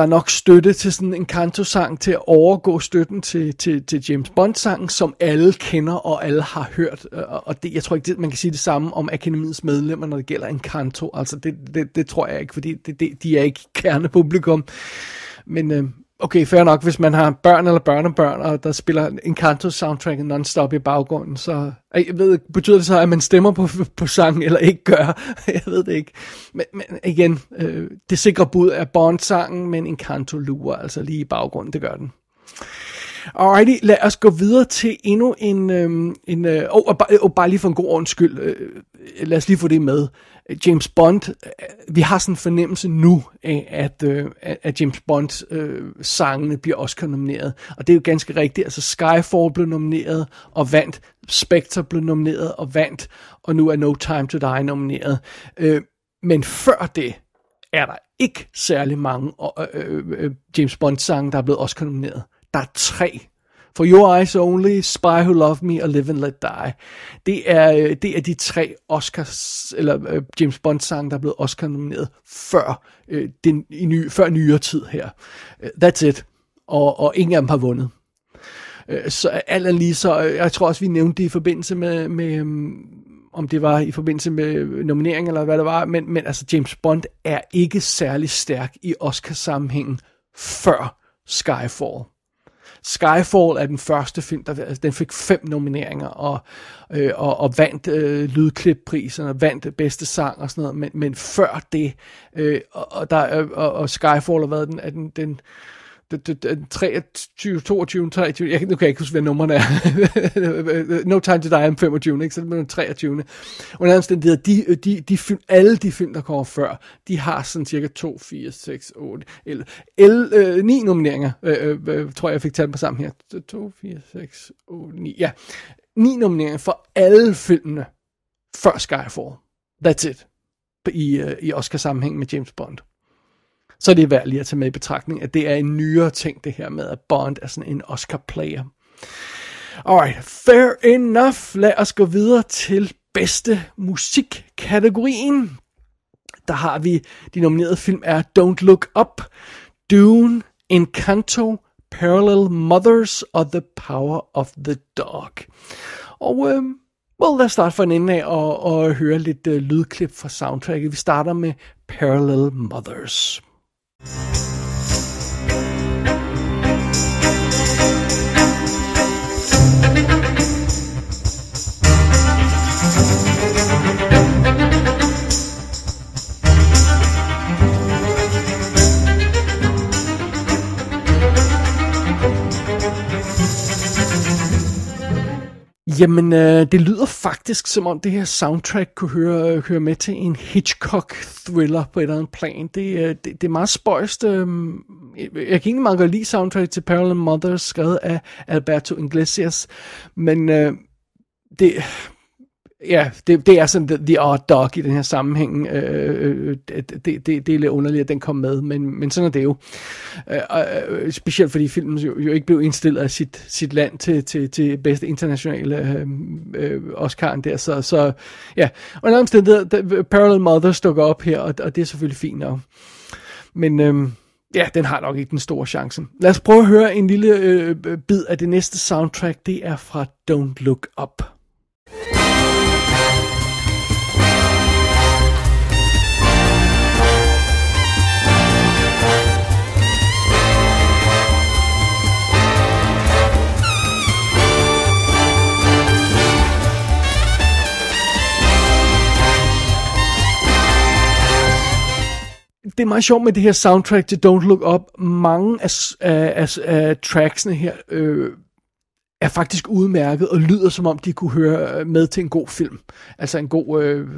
der er nok støtte til sådan en kanto-sang til at overgå støtten til, til, til James Bond-sangen, som alle kender og alle har hørt. Øh, og og det, jeg tror ikke, det, man kan sige det samme om Akademiets medlemmer, når det gælder en kanto. Altså det, det, det tror jeg ikke, fordi det, det, de er ikke kernepublikum. Men øh, okay, fair nok, hvis man har børn eller børnebørn, og der spiller en kanto-soundtrack non-stop i baggrunden, så Ej, jeg ved, betyder det så, at man stemmer på, på sangen, eller ikke gør? jeg ved det ikke. Men, men igen, øh, det sikre bud er Bond-sangen, men en kanto lurer altså lige i baggrunden, det gør den. Alrighty, lad os gå videre til endnu en... Øhm, en øh, og, og, og oh, bare lige for en god ordens skyld, øh, lad os lige få det med. James Bond, øh, vi har sådan en fornemmelse nu af, at, øh, at James Bond øh, sangene bliver også nomineret. Og det er jo ganske rigtigt. Altså Skyfall blev nomineret og vandt. Spectre blev nomineret og vandt. Og nu er No Time to Die nomineret. Øh, men før det er der ikke særlig mange øh, øh, øh James Bond sange, der er blevet også nomineret. Der er tre. For Your Eyes Only, Spy Who Loved Me og Live and Let Die. Det er, øh, det er de tre Oscars, eller uh, James Bond sange, der er blevet Oscar nomineret før, uh, den, i ny, før nyere tid her. Uh, that's it. Og, og ingen af dem har vundet. Uh, så alt er lige så, jeg tror også, vi nævnte det i forbindelse med, med um, om det var i forbindelse med nominering eller hvad det var, men, men altså James Bond er ikke særlig stærk i Oscar-sammenhængen før Skyfall. Skyfall er den første film, der altså, den fik fem nomineringer og, øh, og, og vandt øh, lydklipprisen og vandt bedste sang og sådan noget, men, men før det, øh, og, og, der, øh, og, og Skyfall har været den, er den, den den 23, 22, 23, jeg, nu kan jeg ikke huske, hvad nummerne er. no Time to Die er 25, ikke? så det er den 23. Under omstændigheder, de, de, de film, alle de film, der kommer før, de har sådan cirka 2, 4, 6, 8, 11, 11 øh, 9 nomineringer, øh, øh, øh, tror jeg, jeg fik talt på sammen her. 2, 4, 6, 8, 9, ja. 9 nomineringer for alle filmene før Skyfall. That's it. I, øh, i Oscar-sammenhæng med James Bond så er det værd lige at tage med i betragtning, at det er en nyere ting, det her med, at Bond er sådan en Oscar-player. Alright, fair enough. Lad os gå videre til bedste musikkategorien. Der har vi, de nominerede film er Don't Look Up, Dune, Encanto, Parallel Mothers og The Power of the Dog. Og øh, well, lad os starte for en ende af og, og høre lidt øh, lydklip fra soundtracket. Vi starter med Parallel Mothers. Thank you. Jamen, øh, det lyder faktisk som om det her soundtrack kunne høre, øh, høre med til en Hitchcock-thriller på et eller andet plan. Det, øh, det, det er meget spøjst. Øh, jeg kan egentlig meget godt lide soundtrack til Parallel Mothers, skrevet af Alberto Iglesias, men øh, det Ja, det, det er sådan the, the odd dog i den her sammenhæng. Øh, øh det, det, det er lidt underligt, at den kom med, men, men sådan er det jo. Øh, og, øh, specielt fordi filmen jo, jo ikke blev indstillet af sit, sit land til, til, til bedste internationale øh, øh, Oscar'en der. Så, så ja, og en omstændighed, Parallel Mothers dukker op her, og, og det er selvfølgelig fint nok. Men... Øh, Ja, den har nok ikke den store chance. Lad os prøve at høre en lille øh, bid af det næste soundtrack. Det er fra Don't Look Up. Det er meget sjovt med det her soundtrack til Don't Look Up. Mange af, af, af, af tracksene her øh, er faktisk udmærket og lyder som om de kunne høre øh, med til en god film. Altså en god øh,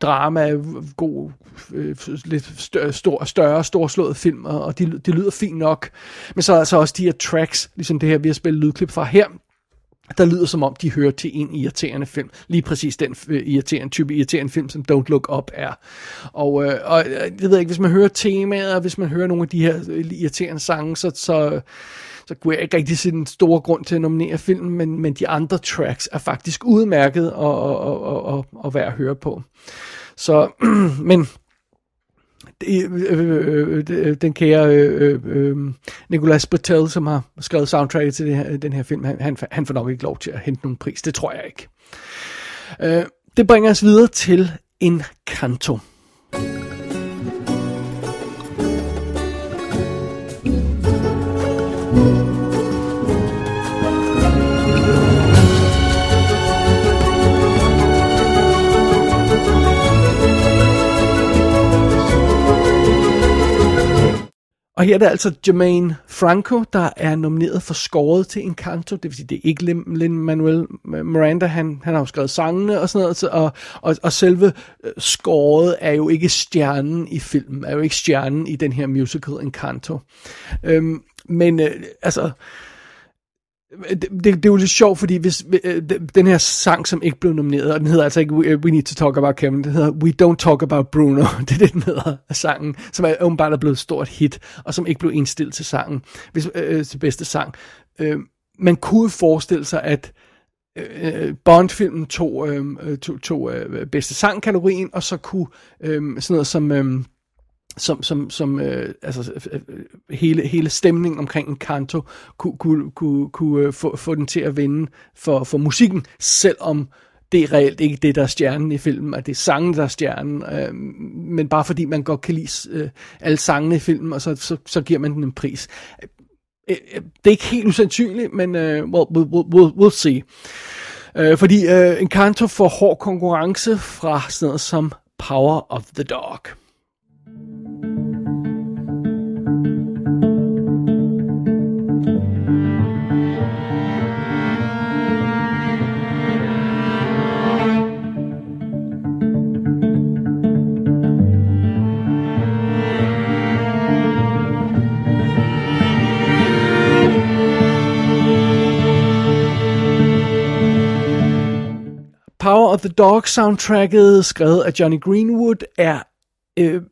drama, god, øh, lidt større, stor, større, storslået film, og, og de, de lyder fint nok. Men så er altså også de her tracks, ligesom det her, vi har spillet lydklip fra her, der lyder som om, de hører til en irriterende film. Lige præcis den øh, irriterende, type irriterende film, som Don't Look Up er. Og, øh, og øh, jeg ved ikke, hvis man hører temaet, og hvis man hører nogle af de her øh, irriterende sange, så, så, så kunne jeg ikke rigtig se den store grund til at nominere filmen, men, men de andre tracks er faktisk udmærket og, og, og, og, og, værd at høre på. Så, men øh, øh, den kære øh, øh, Nicolas Bertel, som har skrevet soundtracket til det her, den her film, han, han, han får nok ikke lov til at hente nogen pris. Det tror jeg ikke. Øh, det bringer os videre til Encanto. Og her er det altså Jermaine Franco, der er nomineret for scoret til Encanto. Det vil sige, det er ikke Lin-Manuel Miranda, han, han har jo skrevet sangene og sådan noget, og, og, og selve øh, scoret er jo ikke stjernen i filmen, er jo ikke stjernen i den her musical Encanto. Øhm, men øh, altså, Øh, det, det, det er jo lidt sjovt, fordi hvis øh, den her sang, som ikke blev nomineret, og den hedder altså ikke øh, We Need to Talk About Kevin, den hedder We Don't Talk About Bruno, det er det, den hedder af sangen, som er åbenbart er blevet et stort hit, og som ikke blev indstillet til sangen, hvis, øh, øh til bedste sang. Øh, man kunne forestille sig, at øh, Bond-filmen tog, øh, tog, tog øh, bedste sang-kategorien, og så kunne øh, sådan noget som... Øh, som, som, som øh, altså, øh, øh, øh hele, hele stemningen omkring en kanto kunne, kunne, kunne, kunne øh, få, få den til at vinde for, for musikken, selvom det er reelt ikke det, der er stjernen i filmen, at det er sangen, der er stjernen, øh, men bare fordi man godt kan lide øh, alle sangene i filmen, og så, så, så giver man den en pris. Øh, det er ikke helt usandsynligt, men øh, well, we'll, we'll, we'll see. Øh, fordi øh, Encanto får hård konkurrence fra sådan noget som Power of the Dog. Power of the Dog soundtracket, skrevet af Johnny Greenwood, er øh,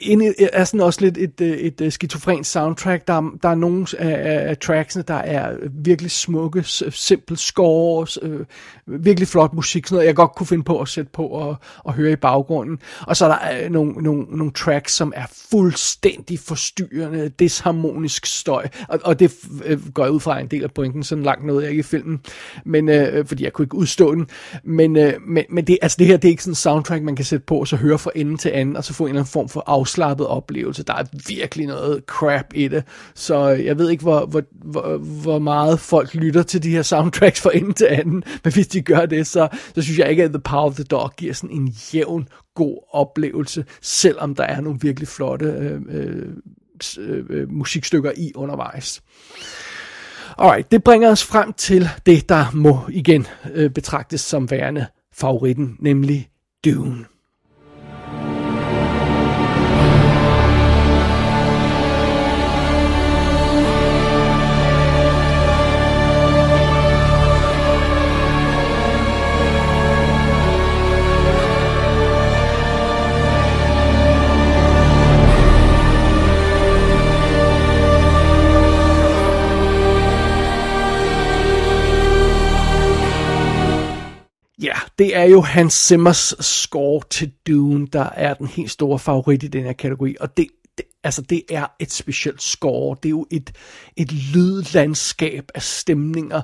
inde, er sådan også lidt et, øh, et, et skizofrent soundtrack. Der, der er nogle af, af tracksene, der er virkelig smukke, simple scores, øh, virkelig flot musik, sådan noget, jeg godt kunne finde på at sætte på og, og høre i baggrunden. Og så er der øh, nogle, nogle, nogle tracks, som er fuldstændig forstyrrende, disharmonisk støj, og, og det øh, går jeg ud fra en del af pointen, sådan langt noget jeg ikke i filmen, men, øh, fordi jeg kunne ikke udstå den. Men, øh, men, men det, altså det her, det er ikke sådan en soundtrack, man kan sætte på, og så høre fra ende til anden, og så få en eller anden form for afslappet oplevelse. Der er virkelig noget crap i det, så øh, jeg ved ikke, hvor, hvor, hvor, hvor meget folk lytter til de her soundtracks fra ende til anden, men hvis de gør det, så, så synes jeg ikke, at The Power of the Dog giver sådan en jævn, god oplevelse, selvom der er nogle virkelig flotte øh, øh, øh, øh, musikstykker i undervejs. Alright, det bringer os frem til det, der må igen øh, betragtes som værende favoritten, nemlig Dune. Ja, det er jo Hans Zimmers score til Dune, der er den helt store favorit i den her kategori, og det, det, altså det er et specielt score. Det er jo et, et lydlandskab af stemninger,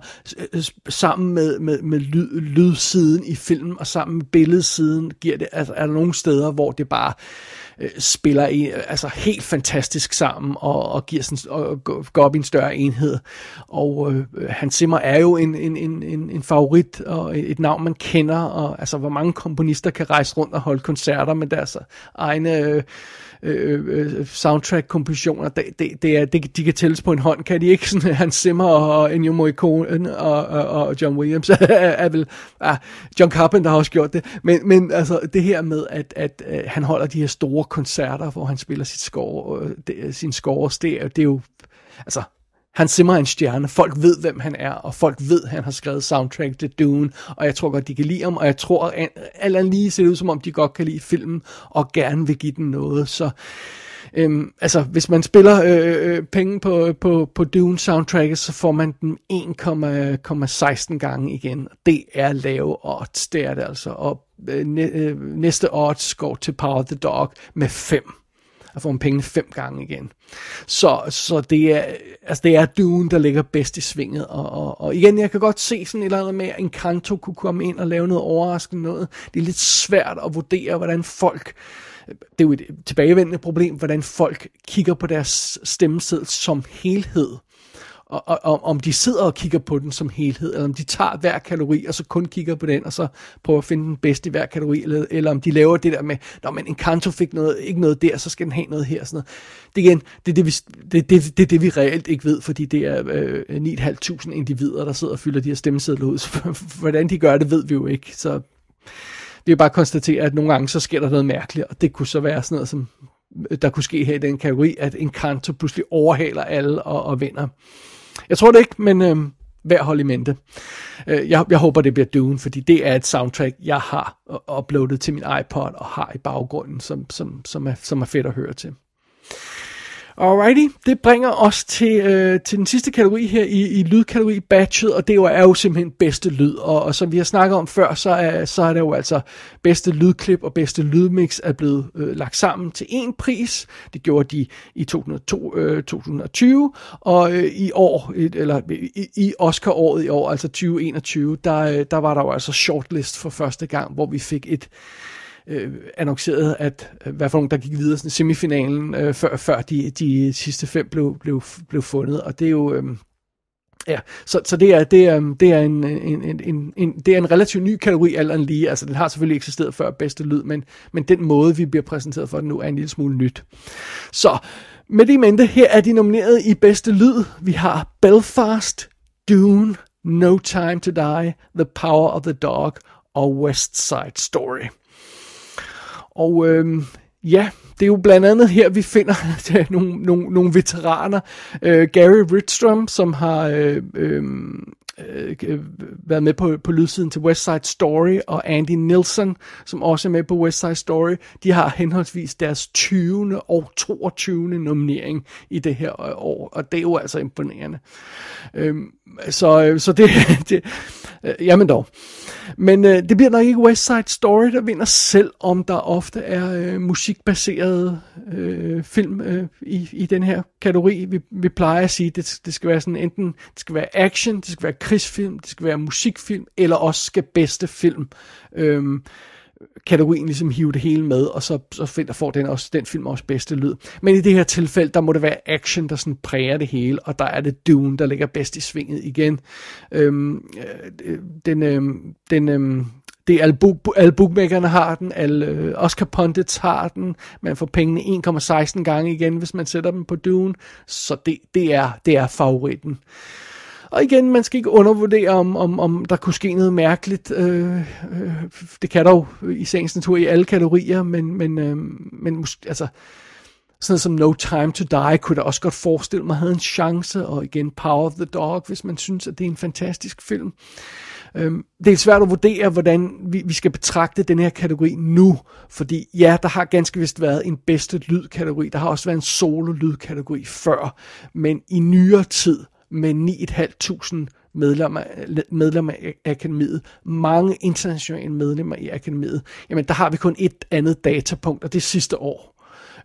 øh, sammen med, med, med lyd, lydsiden i filmen, og sammen med billedsiden giver det, altså er der nogle steder, hvor det bare øh, spiller i, altså helt fantastisk sammen og, og giver sådan, og går op i en større enhed. Og øh, Hans Zimmer er jo en, en, en, en, en favorit og et navn, man kender. Og altså, hvor mange komponister kan rejse rundt og holde koncerter med deres egne... Øh, Øh, øh, soundtrack-kompositioner, det, det, det er, det, de kan tælles på en hånd, kan de ikke? Sådan, Hans Zimmer og Ennio Morricone øh, og, og, og John Williams er, er vel... Ah, John Carpenter har også gjort det, men, men altså det her med, at, at, at han holder de her store koncerter, hvor han spiller sit score, det, sin scores, det, det er jo... Altså, han simmer en stjerne. Folk ved, hvem han er, og folk ved, at han har skrevet soundtrack til Dune, og jeg tror godt, de kan lide ham, og jeg tror, at alt lige ser det ud, som om de godt kan lide filmen, og gerne vil give den noget. Så Øhm, altså, hvis man spiller øh, øh, øh penge på, på, på Dune soundtracket, så får man den 1,16 gange igen. Det er lave odds, det er det altså. Og øh, øh, næste odds går til Power the Dog med 5. Der får man pengene fem gange igen. Så, så det, er, altså det er Dune, der ligger bedst i svinget. Og, og, og igen, jeg kan godt se sådan et eller andet med, at Encanto kunne komme ind og lave noget overraskende noget. Det er lidt svært at vurdere, hvordan folk det er jo et tilbagevendende problem, hvordan folk kigger på deres stemmeseddel som helhed. Og, og, og om de sidder og kigger på den som helhed, eller om de tager hver kalori, og så kun kigger på den, og så prøver at finde den bedste i hver kalori, eller, eller om de laver det der med, når man en kanto fik noget, ikke noget der, så skal den have noget her, sådan noget. Det igen, det er det, vi, det, det, det, det, vi reelt ikke ved, fordi det er øh, 9.500 individer, der sidder og fylder de her stemmesedler ud. Så hvordan de gør det, ved vi jo ikke. Så vi kan bare konstatere, at nogle gange så sker der noget mærkeligt, og det kunne så være sådan noget, som der kunne ske her i den kategori, at en kanto pludselig overhaler alle og, og vinder. Jeg tror det ikke, men øh, værd hold i mente. Øh, jeg, jeg håber, det bliver Dune, fordi det er et soundtrack, jeg har uploadet til min iPod og har i baggrunden, som, som, som, er, som er fedt at høre til. Alrighty, det bringer os til, øh, til den sidste kategori her i, i lydkategori batchet, og det jo er jo simpelthen bedste lyd. Og, og som vi har snakket om før, så er, så er det jo altså bedste lydklip og bedste lydmix er blevet øh, lagt sammen til én pris. Det gjorde de i 2002, øh, 2020, og øh, i år, eller i, i Oscar-året i år, altså 2021, der, øh, der var der jo altså shortlist for første gang, hvor vi fik et øh, annoncerede, at øh, hvad for nogen, der gik videre sådan semifinalen, øh, før, før de, de sidste fem blev, blev, blev fundet. Og det er jo... Øh, Ja, så, så det er, det er, øh, det er en, en, en, en, en, det er en relativt ny kategori, alderen lige. Altså, den har selvfølgelig eksisteret før bedste lyd, men, men den måde, vi bliver præsenteret for den nu, er en lille smule nyt. Så med det i mente, her er de nomineret i bedste lyd. Vi har Belfast, Dune, No Time to Die, The Power of the Dog og West Side Story. Og øh, ja, det er jo blandt andet her, vi finder nogle, nogle, nogle veteraner. Øh, Gary Ridstrom, som har øh, øh, Øh, øh, været med på, på lydsiden til West Side Story, og Andy Nilsson, som også er med på West Side Story, de har henholdsvis deres 20. og 22. nominering i det her øh, år, og det er jo altså imponerende. Øhm, øh, så, så det, det øh, jamen dog. Men øh, det bliver nok ikke West Side Story, der vinder, selv om der ofte er øh, musikbaserede øh, film øh, i, i den her kategori. Vi, vi plejer at sige, at det, det skal være sådan enten det skal være action, det skal være krigsfilm, det skal være musikfilm, eller også skal bedste film. Øhm, kategorien ligesom hive det hele med, og så, så finder, får den, også, den film også bedste lyd. Men i det her tilfælde, der må det være action, der sådan præger det hele, og der er det Dune, der ligger bedst i svinget igen. Øhm, øh, den, øhm, den, øhm, det er alle, book, alle bookmakerne har den, alle øh, Oscar Pundits har den, man får pengene 1,16 gange igen, hvis man sætter dem på Dune, så det, det, er, det er favoritten. Og igen, man skal ikke undervurdere, om, om, om der kunne ske noget mærkeligt. Øh, øh, det kan dog jo i sagens natur i alle kategorier, men, men, øh, men altså, sådan noget som No Time to Die kunne da også godt forestille mig havde en chance, og igen Power of the Dog, hvis man synes, at det er en fantastisk film. Øhm, det er svært at vurdere, hvordan vi, vi skal betragte den her kategori nu, fordi ja, der har ganske vist været en bedste lydkategori, der har også været en solo lydkategori før, men i nyere tid, med 9.500 medlemmer, medlemmer af akademiet, mange internationale medlemmer i akademiet, jamen der har vi kun et andet datapunkt, og det er sidste år.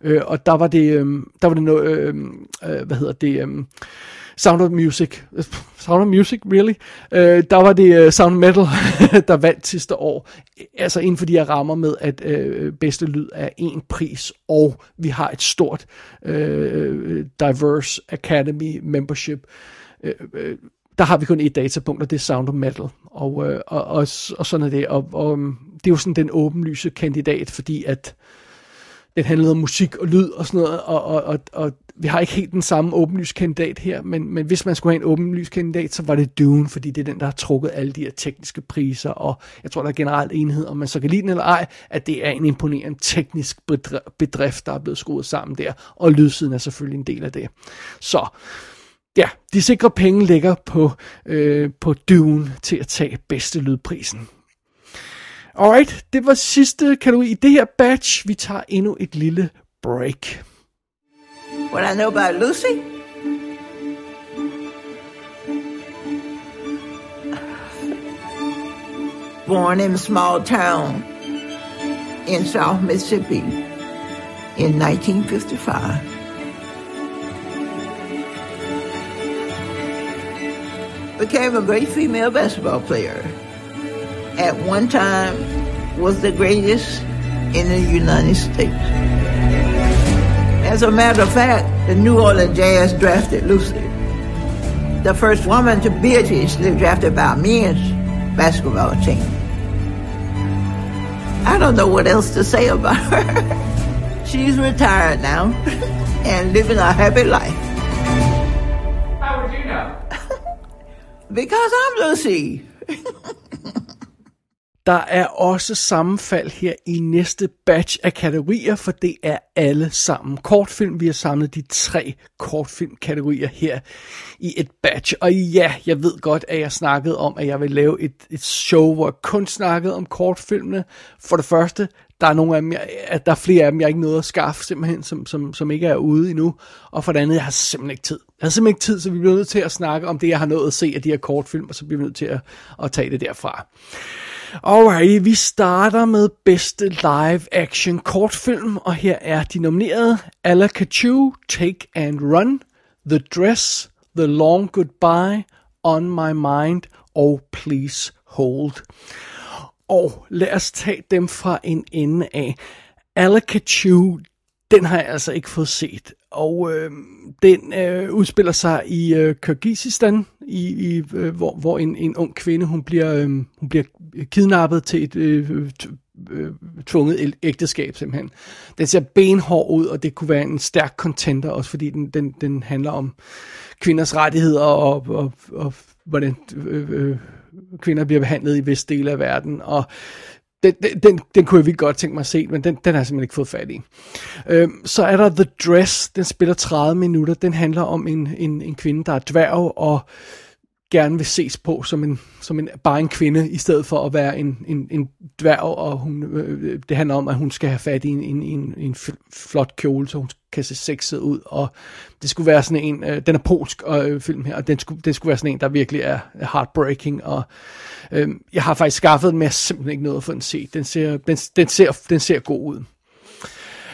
Øh, og der var det, øh, der var det noget, øh, øh, hvad hedder det, øh, Sound of Music, Sound of Music, really? Øh, der var det uh, Sound Metal, der vandt sidste år. Altså inden for de her rammer med, at øh, bedste lyd er en pris, og vi har et stort øh, diverse academy membership. Øh, øh, der har vi kun et datapunkt, og det er Sound of Metal. Og, øh, og, og, og sådan er det. Og, og øhm, det er jo sådan den åbenlyse kandidat, fordi at den handlede om musik og lyd og sådan noget, og, og, og, og vi har ikke helt den samme åbenlys kandidat her, men, men hvis man skulle have en åbenlys kandidat, så var det Dune, fordi det er den, der har trukket alle de her tekniske priser, og jeg tror, der er generelt enighed, om man så kan lide den eller ej, at det er en imponerende teknisk bedrift, der er blevet skruet sammen der, og lydsiden er selvfølgelig en del af det. Så ja, de sikre penge ligger på, øh, på Dune til at tage bedste lydprisen. Alright, det var sidste kategori i det her batch. Vi tager endnu et lille break. What I know about Lucy? Born in a small town in South Mississippi in 1955. Became a great female basketball player. At one time was the greatest in the United States. As a matter of fact, the New Orleans Jazz drafted Lucy. The first woman to be officially drafted by a men's basketball team. I don't know what else to say about her. She's retired now and living a happy life. How would you know? Because I'm Lucy. Der er også sammenfald her i næste batch af kategorier, for det er alle sammen kortfilm. Vi har samlet de tre kortfilmkategorier her i et batch. Og ja, jeg ved godt, at jeg snakkede om, at jeg vil lave et, et show, hvor jeg kun snakkede om kortfilmene. For det første, der er nogle af dem, jeg, at der er flere af dem, jeg ikke nåede at skaffe, simpelthen, som, som, som ikke er ude endnu. Og for det andet, jeg har simpelthen ikke tid. Jeg har simpelthen ikke tid, så vi bliver nødt til at snakke om det, jeg har nået at se af de her kortfilm, og så bliver vi nødt til at, at tage det derfra. Alright, vi starter med bedste live action kortfilm, og her er de nominerede Alakachu, Take and Run, The Dress, The Long Goodbye, On My Mind og Please Hold. Og lad os tage dem fra en ende af. Alakachu, den har jeg altså ikke fået set. Og øh, den øh, udspiller sig i øh, Kyrgyzstan, i, i, øh, hvor, hvor en, en ung kvinde hun bliver, øh, hun bliver kidnappet til et øh, øh, tvunget ægteskab simpelthen. Den ser benhård ud, og det kunne være en stærk contender, også fordi den, den, den handler om kvinders rettigheder og, og, og hvordan øh, øh, kvinder bliver behandlet i visse dele af verden. Og den, den, den, kunne jeg virkelig godt tænke mig at se, men den, den har jeg simpelthen ikke fået fat i. Øhm, så er der The Dress, den spiller 30 minutter. Den handler om en, en, en kvinde, der er dværg og gerne vil ses på som en, som en bare en kvinde, i stedet for at være en, en, en dværg, og hun, øh, øh det handler om, at hun skal have fat i en, en, en, en flot kjole, så hun kan se sexet ud, og det skulle være sådan en, øh, den er polsk øh, film her, og den skulle, den skulle være sådan en, der virkelig er heartbreaking, og øh, jeg har faktisk skaffet den, men jeg har simpelthen ikke noget at få den set. Den ser, den, den ser, den ser god ud.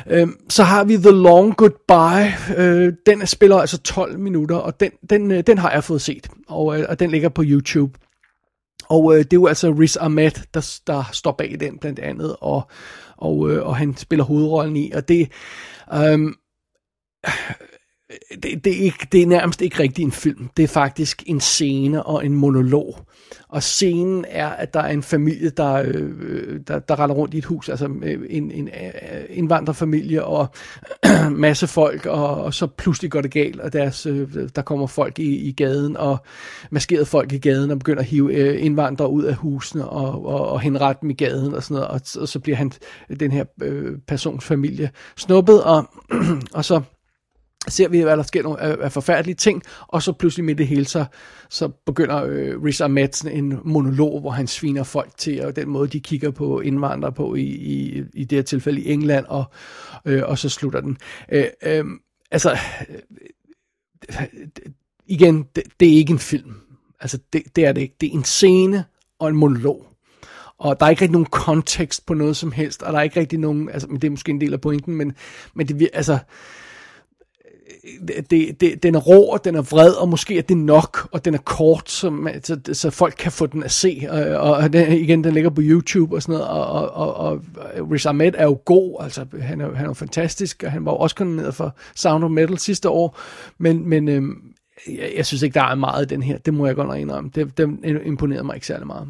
Øhm, så har vi The Long Goodbye. Øh, den spiller altså 12 minutter, og den, den, øh, den har jeg fået set, og, øh, og den ligger på YouTube. Og øh, det er jo altså Riz Ahmed, der, der står bag den blandt andet, og, og, øh, og han spiller hovedrollen i, og det, øh, det, det, er ikke, det er nærmest ikke rigtig en film. Det er faktisk en scene og en monolog. Og scenen er, at der er en familie, der, øh, øh der, der render rundt i et hus, altså øh, en, en øh, indvandrerfamilie og masse folk, og, og så pludselig går det galt, og deres, øh, der kommer folk i, i gaden, og maskerede folk i gaden, og begynder at hive øh, indvandrere ud af husene, og, og, og henrette dem i gaden, og sådan noget, og, og så bliver han, den her øh, persons familie snuppet, og, og så ser vi, at der sker nogle af, af forfærdelige ting, og så pludselig med det hele, så, så begynder øh, Riz Ahmed en monolog, hvor han sviner folk til, og den måde, de kigger på indvandrere på i, i, i det her tilfælde i England, og, øh, og så slutter den. Øh, øh, altså, øh, igen, det, det er ikke en film. Altså, det, det er det ikke. Det er en scene og en monolog. Og der er ikke rigtig nogen kontekst på noget som helst, og der er ikke rigtig nogen, altså, det er måske en del af pointen, men, men det, altså, Øh, det, det, den er rå, og den er vred, og måske er det nok, og den er kort, så, så, så folk kan få den at se. Og, og den, igen, den ligger på YouTube og sådan noget, og, og, og, og Riz Ahmed er jo god, altså han er, han er fantastisk, og han var jo også nomineret for Sound of Metal sidste år, men, men øhm, jeg, jeg synes ikke, der er meget i den her, det må jeg godt nok indrømme. Det, den imponerede mig ikke særlig meget.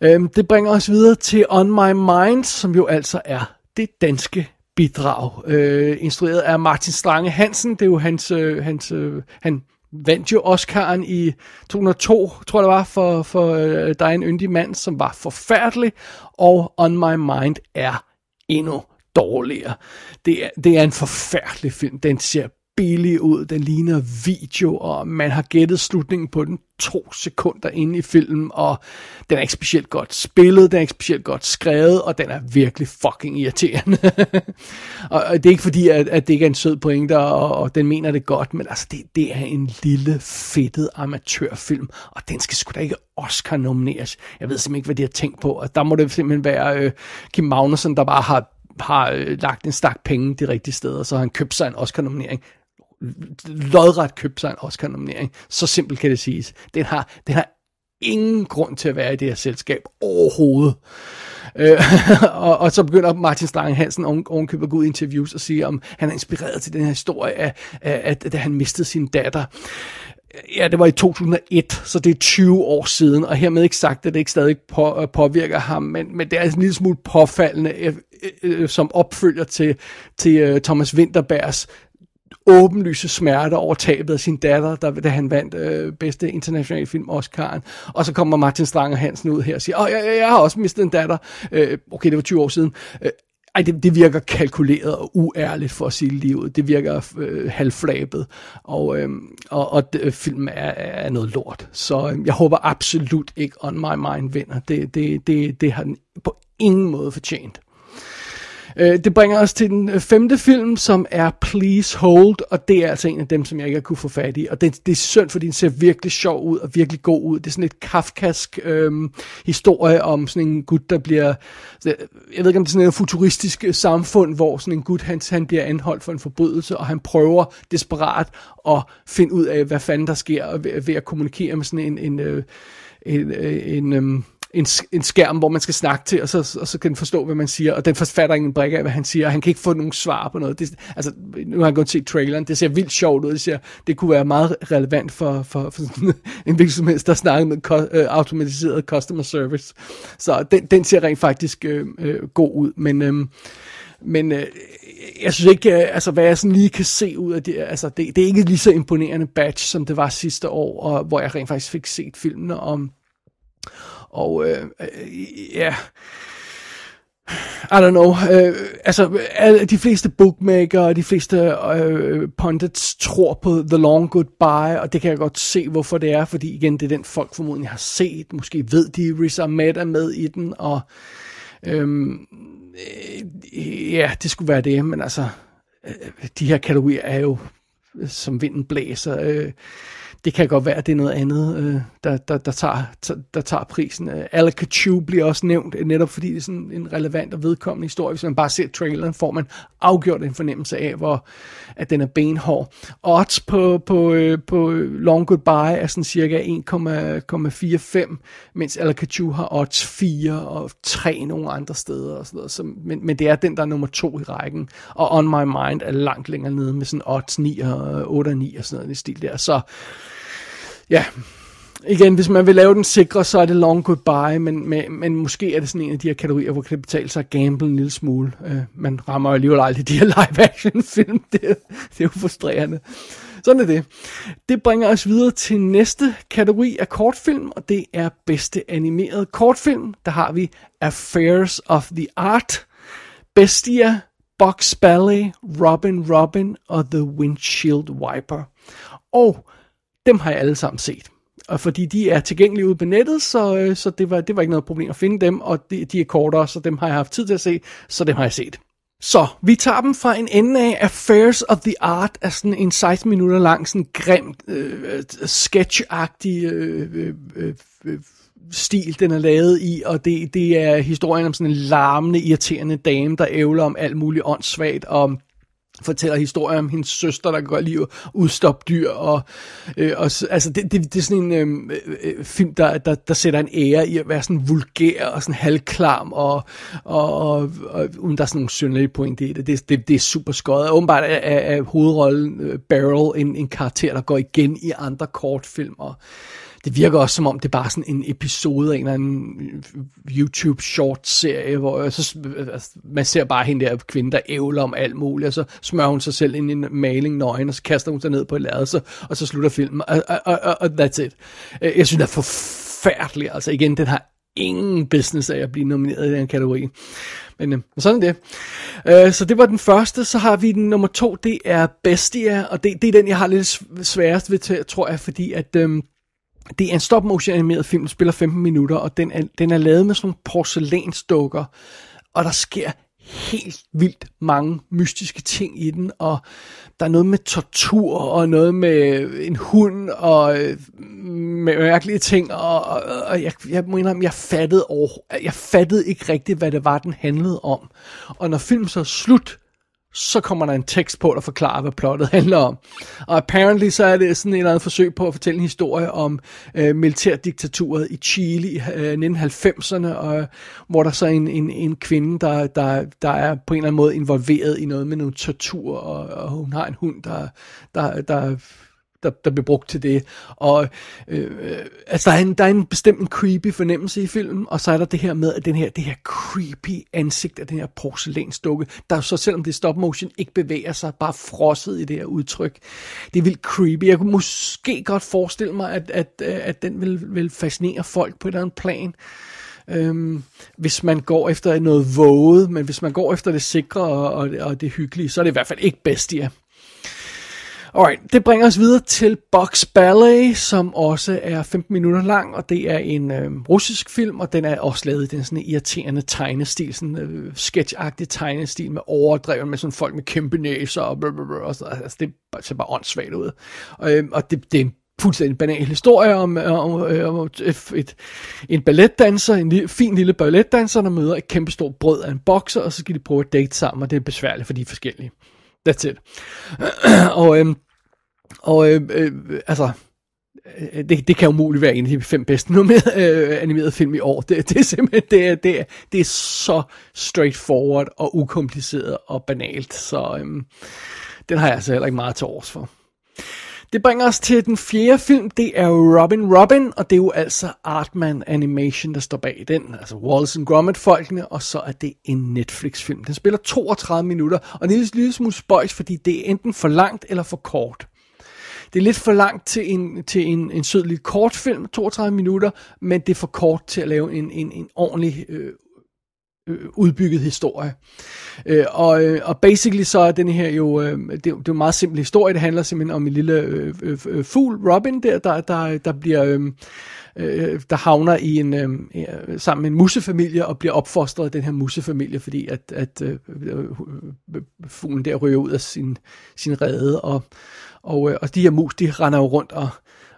Øhm, det bringer os videre til On My Mind, som jo altså er det danske bidrag. Øh, instrueret af Martin Strange Hansen. Det er jo hans, øh, hans øh, han vandt jo Oscar'en i 2002, tror jeg det var, for, for øh, Der er en yndig mand, som var forfærdelig, og On My Mind er endnu dårligere. Det er, det er en forfærdelig film. Den ser billig ud, den ligner video, og man har gættet slutningen på den to sekunder inde i filmen, og den er ikke specielt godt spillet, den er ikke specielt godt skrevet, og den er virkelig fucking irriterende. og, og det er ikke fordi, at, at det ikke er en sød pointe, og, og den mener det godt, men altså, det, det er en lille, fedtet amatørfilm, og den skal sgu da ikke Oscar nomineres. Jeg ved simpelthen ikke, hvad de har tænkt på, og der må det simpelthen være øh, Kim Magnussen, der bare har har øh, lagt en stak penge de rigtige steder, så har han købt sig en Oscar-nominering. Lodret købt sig en Oscar-nominering. Så simpelt kan det siges. Den har, den har ingen grund til at være i det her selskab overhovedet. Øh, og, og så begynder Martin Stange Hansen ovenkøbet at gå ud i interviews og sige, om han er inspireret til den her historie af, af, at, at han mistede sin datter. Ja, det var i 2001, så det er 20 år siden, og hermed ikke sagt, at det ikke stadig på, øh, påvirker ham, men, men det er en lille smule påfaldende øh, øh, øh som opfølger til, til øh, Thomas Winterbergs åbenlyse smerte over tabet af sin datter, der, da han vandt øh, bedste internationale film Oscar'en. Og så kommer Martin Stranger Hansen ud her og siger, åh, jeg, jeg har også mistet en datter. Øh, okay, det var 20 år siden. Øh, ej, det, det virker kalkuleret og uærligt for at sige livet. Det virker øh, halvflabet, og, øh, og, og det, øh, filmen er, er noget lort. Så øh, jeg håber absolut ikke On My Mind vinder. Det, det, det, det har den på ingen måde fortjent. Øh, det bringer os til den øh, femte film, som er Please Hold, og det er altså en af dem, som jeg ikke har kunne få fat i. Og det, det er synd, fordi den ser virkelig sjov ud og virkelig god ud. Det er sådan et kafkask øh, historie om sådan en gut, der bliver... Øh, jeg ved ikke, om det er sådan et futuristisk øh, samfund, hvor sådan en gut, han, han bliver anholdt for en forbrydelse, og han prøver desperat at finde ud af, hvad fanden der sker, ved, ved at kommunikere med sådan en... en, en, en, en, en en, skærm, hvor man skal snakke til, og så, og så kan den forstå, hvad man siger, og den forfatter ingen brik af, hvad han siger, og han kan ikke få nogen svar på noget. Det, altså, nu har han gået til traileren, det ser vildt sjovt ud, det, ser, det kunne være meget relevant for, for, for sådan en hvilken som helst, der snakker med ko, øh, automatiseret customer service. Så den, den ser rent faktisk øh, øh, god ud, men... Øh, men øh, jeg synes ikke, øh, altså hvad jeg sådan lige kan se ud af det, altså det, det er ikke lige så imponerende batch, som det var sidste år, og hvor jeg rent faktisk fik set filmene om, og øh, øh, ja, I don't know. Øh, altså, alle, de fleste bookmaker og de fleste øh, pundits tror på The Long Goodbye, og det kan jeg godt se, hvorfor det er, fordi igen, det er den folk formodentlig har set. Måske ved de, Riz Ahmed er med i den, og øhm, øh, ja, det skulle være det, men altså, øh, de her kategorier er jo, som vinden blæser, øh, det kan godt være, at det er noget andet, øh, der, der, der, tager, der tager prisen. Øh, Alakachu bliver også nævnt, øh, netop fordi det er sådan en relevant og vedkommende historie. Hvis man bare ser traileren, får man afgjort en fornemmelse af, hvor at den er benhård. Odds på, på, øh, på Long Goodbye er sådan cirka 1,45, mens Alakachu har odds 4 og 3 nogle andre steder. Og sådan noget. Så, men, men det er den, der er nummer 2 i rækken. Og On My Mind er langt længere nede med sådan odds 9 og øh, 8 og 9 og sådan noget i stil der. Så ja, igen, hvis man vil lave den sikre, så er det long goodbye, men, men, men måske er det sådan en af de her kategorier, hvor det kan betale sig at gamble en lille smule. Uh, man rammer jo alligevel aldrig de her live-action film. Det, det er jo frustrerende. Sådan er det. Det bringer os videre til næste kategori af kortfilm, og det er bedste animeret kortfilm. Der har vi Affairs of the Art, Bestia, Box Ballet, Robin Robin og The Windshield Wiper. Og dem har jeg alle sammen set. Og fordi de er tilgængelige ude på nettet, så, øh, så det, var, det var ikke noget problem at finde dem, og de, de er kortere, så dem har jeg haft tid til at se, så dem har jeg set. Så, vi tager dem fra en ende af Affairs of the Art, af sådan en 16 minutter lang, sådan grim, øh, sketch-agtig øh, øh, øh, øh, stil, den er lavet i, og det, det er historien om sådan en larmende, irriterende dame, der ævler om alt muligt åndssvagt, og fortæller historier om hendes søster, der går lige udstoppe dyr, og, øh, og altså det, det, det er sådan en øh, øh, øh, film, der, der, der sætter en ære i at være sådan vulgær og sådan halvklam, og, og, og, og uden der er sådan nogle synlige pointe i det. Det, det, det er super skøjet. Åbenbart er, er, er hovedrollen øh, Barrel en, en karakter, der går igen i andre kortfilm, og det virker også som om, det er bare sådan en episode af en eller anden YouTube short serie, hvor øh, så, altså, man ser bare hende der kvinde, der ævler om alt muligt, og så smører hun sig selv ind i en maling nøgen, og så kaster hun sig ned på et lærred, så, og så slutter filmen, og, og, og, og that's it. Øh, jeg synes, det er forfærdeligt, altså igen, den har ingen business af at blive nomineret i den kategori. Men øh, sådan er det. Øh, så det var den første. Så har vi den nummer to. Det er Bestia. Og det, det er den, jeg har lidt sværest ved tror jeg. Fordi at... Øh, det er en stop motion animeret film, der spiller 15 minutter, og den er, den er lavet med sådan nogle porcelænsdukker, og der sker helt vildt mange mystiske ting i den, og der er noget med tortur, og noget med en hund, og øh, med mærkelige ting, og, og, og jeg, jeg må indrømme, jeg fattede, over, jeg fattede ikke rigtigt, hvad det var, den handlede om. Og når filmen så er slut, så kommer der en tekst på, der forklarer, hvad plottet handler om. Og apparently så er det sådan et eller andet forsøg på at fortælle en historie om øh, militærdiktaturet i Chile i øh, 1990'erne, og, hvor der så er en, en, en kvinde, der, der, der er på en eller anden måde involveret i noget med noget tortur, og, og hun har en hund, der, der, der der, der bliver brugt til det. Og øh, øh, altså, der er, en, der er en bestemt en creepy fornemmelse i filmen, og så er der det her med, at den her, det her creepy ansigt af den her porcelænsdukke, der så selvom det er stop motion, ikke bevæger sig, bare frosset i det her udtryk. Det er vildt creepy. Jeg kunne måske godt forestille mig, at, at, at den vil, vil fascinere folk på et eller andet plan. Øhm, hvis man går efter noget våget, men hvis man går efter det sikre og, og, og det hyggelige, så er det i hvert fald ikke Bestia. Alright, det bringer os videre til Box Ballet, som også er 15 minutter lang, og det er en øh, russisk film, og den er også lavet i den sådan irriterende tegnestil, sådan øh, sketchagtig tegnestil med overdreven med sådan folk med kæmpe næser og, blablabla, og så, altså det ser bare åndssvagt ud. Og, øh, og det, det er en fuldstændig banal historie om, øh, om, øh, om et, et, en balletdanser, en lille, fin lille balletdanser, der møder et kæmpestort brød af en bokser, og så skal de prøve at date sammen, og det er besværligt, for de er forskellige. That's it. og øhm, og øh, øh, altså, øh, det, det kan umuligt være en af de fem bedste nummer, øh, animerede film i år. Det, det er simpelthen, det er, det, er, det er så straightforward og ukompliceret og banalt, så øhm, den har jeg altså heller ikke meget til års for. Det bringer os til den fjerde film, det er Robin Robin, og det er jo altså Artman Animation, der står bag den, altså Wallace and Gromit-folkene, og så er det en Netflix-film. Den spiller 32 minutter, og det er en lille smule spøjs, fordi det er enten for langt eller for kort. Det er lidt for langt til en, til en, en sød lille kortfilm, 32 minutter, men det er for kort til at lave en, en, en ordentlig øh, øh, Øh, udbygget historie. Øh, og, øh, og basically så er den her jo, øh, det, det er jo en meget simpel historie, det handler simpelthen om en lille øh, øh, fugl, Robin der, der, der, der bliver... Øh, øh, der havner i en øh, øh sammen med en musefamilie og bliver opfostret af den her musefamilie, fordi at, at øh, øh, fuglen der ryger ud af sin, sin rede, og, og, øh, og de her mus, de render jo rundt og,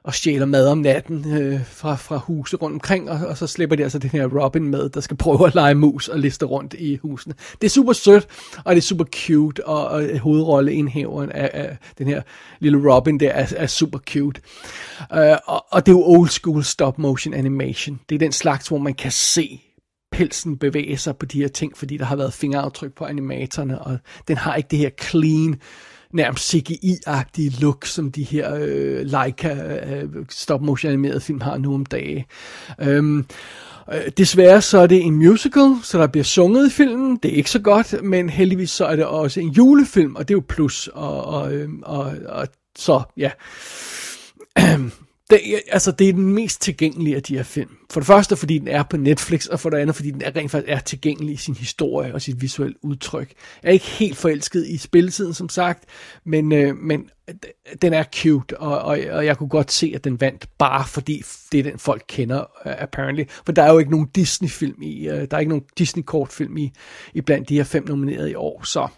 og stjæler mad om natten øh, fra, fra huse rundt omkring, og, og så slipper de altså den her Robin med, der skal prøve at lege mus og liste rundt i husene. Det er super sødt, og det er super cute, og, og hovedrolleindhæveren af, af den her lille Robin der er, er super cute. Øh, og, og det er jo old school stop motion animation. Det er den slags, hvor man kan se pelsen bevæge sig på de her ting, fordi der har været fingeraftryk på animatorerne, og den har ikke det her clean, nærmest CGI-agtige look, som de her øh, Leica øh, stop-motion animerede film har nu om dage. Øhm, øh, Desværre så er det en musical, så der bliver sunget i filmen. Det er ikke så godt, men heldigvis så er det også en julefilm, og det er jo plus. Og, og, og, og, og så, ja. Det, altså, det er den mest tilgængelige af de her film. For det første, fordi den er på Netflix, og for det andet, fordi den er rent faktisk er tilgængelig i sin historie og sit visuelle udtryk. Jeg er ikke helt forelsket i spilletiden, som sagt, men, øh, men den er cute, og, og, og jeg kunne godt se, at den vandt, bare fordi det er den, folk kender, uh, apparently. For der er jo ikke nogen Disney-film i, uh, der er ikke nogen Disney-kortfilm i, i blandt de her fem nominerede i år, så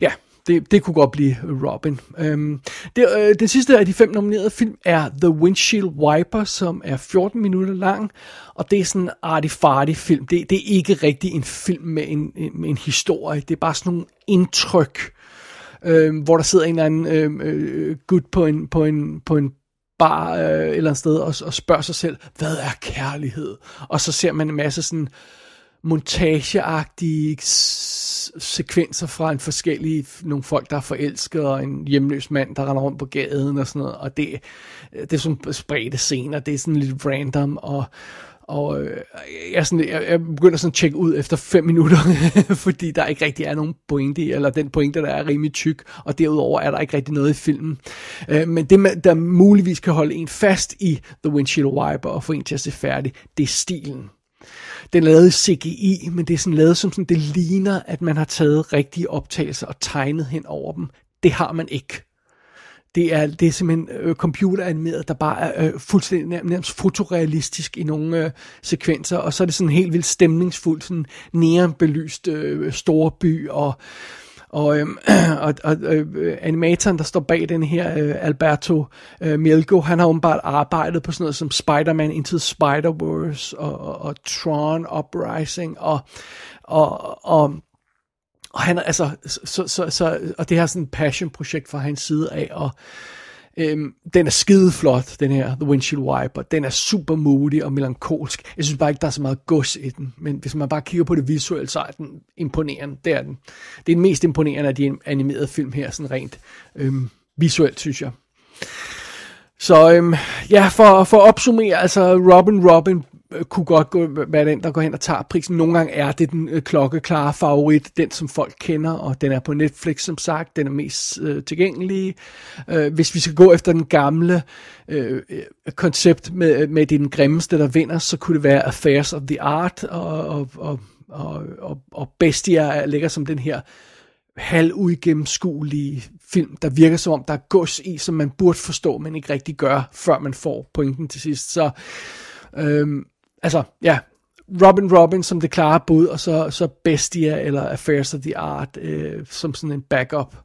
ja, det, det kunne godt blive Robin. Øhm, det, øh, det sidste af de fem nominerede film er The Windshield Wiper, som er 14 minutter lang, og det er sådan en arty film. Det, det er ikke rigtig en film med en, med en historie, det er bare sådan nogle indtryk, øh, hvor der sidder en eller anden øhm, øh, gut på en, på en, på en bar øh, et eller andet sted og, og spørger sig selv, hvad er kærlighed? Og så ser man en masse sådan montageagtige sekvenser fra en forskellige, nogle folk, der er forelsket, og en hjemløs mand, der render rundt på gaden og sådan noget, og det, det er sådan spredte scener, det er sådan lidt random, og, og øh, jeg, sådan, jeg, jeg begynder sådan at tjekke ud efter fem minutter, fordi der ikke rigtig er nogen pointe eller den pointe, der er rimelig tyk, og derudover er der ikke rigtig noget i filmen. Øh, men det, der muligvis kan holde en fast i The Windshield Wiper og få en til at se færdig, det er stilen. Den er lavet i CGI, men det er sådan lavet som sådan, det ligner, at man har taget rigtige optagelser og tegnet hen over dem. Det har man ikke. Det er, det er simpelthen øh, computeranimeret, der bare er øh, fuldstændig nærmest, nærmest fotorealistisk i nogle øh, sekvenser, og så er det sådan helt vildt stemningsfuldt, sådan neonbelyst øh, store by, og og, øh, og, og øh, animatoren, der står bag den her, øh, Alberto øh, Mielgo, han har åbenbart arbejdet på sådan noget som Spider-Man Into Spider-Verse og, og, og Tron Uprising og, og, og og han er altså, så, så, så, og det her er sådan et passion-projekt fra hans side af, og øhm, den er skide flot, den her The Windshield Wiper. Den er super moody og melankolsk. Jeg synes bare ikke, der er så meget gods i den, men hvis man bare kigger på det visuelt, så er den imponerende. Det er den. Det er den mest imponerende af de animerede film her, sådan rent øhm, visuelt, synes jeg. Så øhm, ja, for, for at opsummere, altså Robin Robin Øh, kunne godt gå, være den, der går hen og tager prisen. Nogle gange er det den øh, klokkeklare favorit, den som folk kender, og den er på Netflix som sagt, den er mest øh, tilgængelig. Øh, hvis vi skal gå efter den gamle øh, øh koncept med, øh, med det den grimmeste, der vinder, så kunne det være Affairs of the Art, og, og, og, og, og, og Bestia ligger som den her halvudgennemskuelige film, der virker som om, der er gods i, som man burde forstå, men ikke rigtig gør, før man får pointen til sidst. Så, øhm, altså, ja, Robin Robin som det klare bud, og så, så Bestia eller Affairs of the Art øh, som sådan en backup,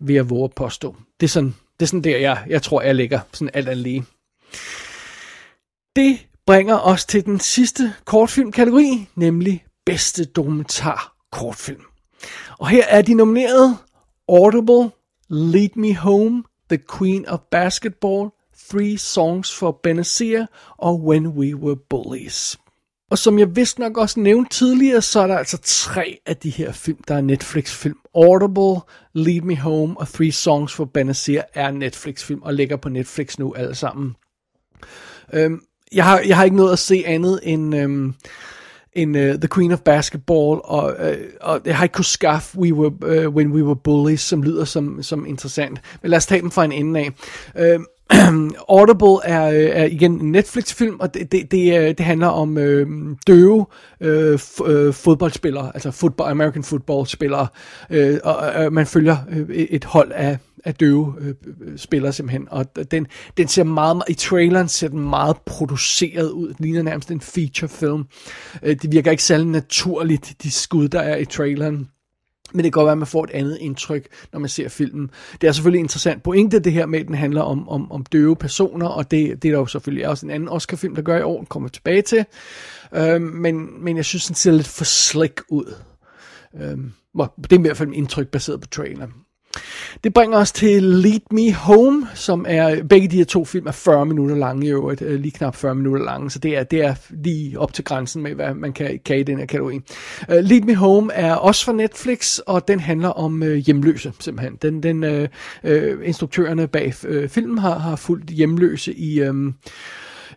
vil jeg våge at påstå. Det er sådan, det er sådan der, jeg, jeg tror, jeg ligger sådan alt andet lige. Det bringer os til den sidste kortfilmkategori, nemlig bedste dokumentar kortfilm. Og her er de nomineret Audible, Lead Me Home, The Queen of Basketball, Three Songs for Benazir og When We Were Bullies. Og som jeg vist nok også nævnte tidligere, så er der altså tre af de her film, der er Netflix-film. Audible, Lead Me Home og Three Songs for Benazir er Netflix-film og ligger på Netflix nu alle sammen. Øhm, jeg, har, jeg har ikke noget at se andet end... Øhm, en uh, øh, The Queen of Basketball, og, uh, og jeg har ikke kunnet skaffe We Were, uh, When We Were Bullies, som lyder som, som interessant. Men lad os tage dem fra en ende af. Uh, Audible er, øh, er igen en Netflix-film, og det, det, det, øh, det handler om øh, døve øh, øh fodboldspillere, altså football, American football-spillere, øh, og og man følger øh, et hold af, af døve øh, spillere simpelthen, og den, den ser meget, i traileren ser den meget produceret ud, den ligner nærmest en feature film. Øh, det virker ikke særlig naturligt, de skud, der er i traileren. Men det kan godt være, at man får et andet indtryk, når man ser filmen. Det er selvfølgelig interessant pointe, det her med, at den handler om, om, om døve personer, og det, det er der jo selvfølgelig også en anden Oscar-film, der gør i år, den kommer tilbage til. Øh, men, men jeg synes, den ser lidt for slick ud. Øh, det er i hvert fald en indtryk baseret på traileren. Det bringer os til Lead Me Home, som er, begge de her to film er 40 minutter lange i øvrigt, øh, lige knap 40 minutter lange, så det er, det er lige op til grænsen med, hvad man kan, kan i den her kategori. Uh, Lead Me Home er også fra Netflix, og den handler om uh, hjemløse, simpelthen. Den, den uh, uh, instruktørerne bag uh, filmen har, har fulgt hjemløse i... Um,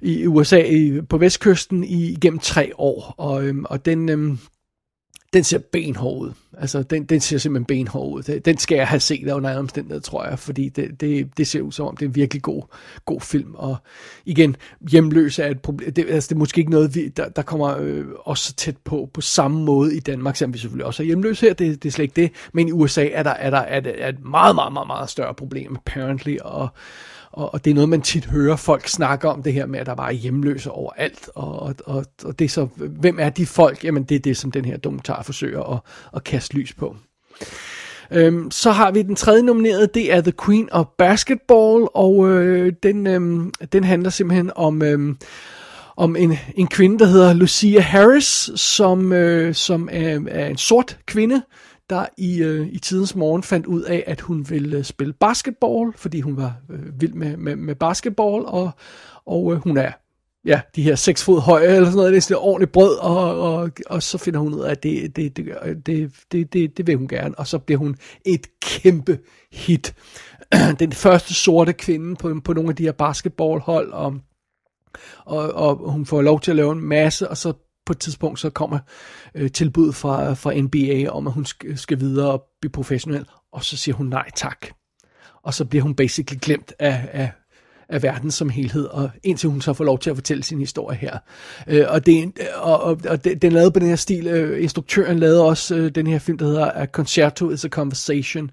i USA på vestkysten i gennem tre år, og, øhm, og den, øhm, den ser benhård ud. Altså, den, den ser simpelthen benhård ud. Den skal jeg have set under andre omstændigheder, tror jeg, fordi det, det, det ser ud som om, det er en virkelig god, god film. Og igen, hjemløse er et problem. Det, altså, det er måske ikke noget, vi, der, der kommer øh, også tæt på på samme måde i Danmark, selvom vi selvfølgelig også er hjemløse her, det, det er slet ikke det. Men i USA er der, er der er, er et meget, meget, meget, meget større problem, apparently, og og, og det er noget, man tit hører folk snakke om, det her med, at der bare er hjemløse overalt. Og, og, og, og det er så, hvem er de folk? Jamen, det er det, som den her dokumentar forsøger at, at kaste lys på. Øhm, så har vi den tredje nominerede, det er The Queen of Basketball, og øh, den, øh, den handler simpelthen om... Øh, om en, en kvinde, der hedder Lucia Harris, som, øh, som er, er en sort kvinde, der i, øh, i tidens morgen fandt ud af, at hun ville øh, spille basketball, fordi hun var øh, vild med, med, med basketball, og, og øh, hun er ja, de her seks fod høje, eller sådan noget, det er ordentligt brød, og, og, og så finder hun ud af, at det, det, det, øh, det, det, det, det vil hun gerne, og så bliver hun et kæmpe hit. Den første sorte kvinde på, på nogle af de her basketballhold, og, og, og hun får lov til at lave en masse, og så på et tidspunkt så kommer øh, tilbud fra, fra NBA om, at hun skal, skal videre og blive professionel, og så siger hun nej tak. Og så bliver hun basically glemt af, af, af verden som helhed, og indtil hun så får lov til at fortælle sin historie her. Øh, og, det, og, og, og det, den lavede på den her stil. Øh, instruktøren lavede også øh, den her film, der hedder A Concerto is a Conversation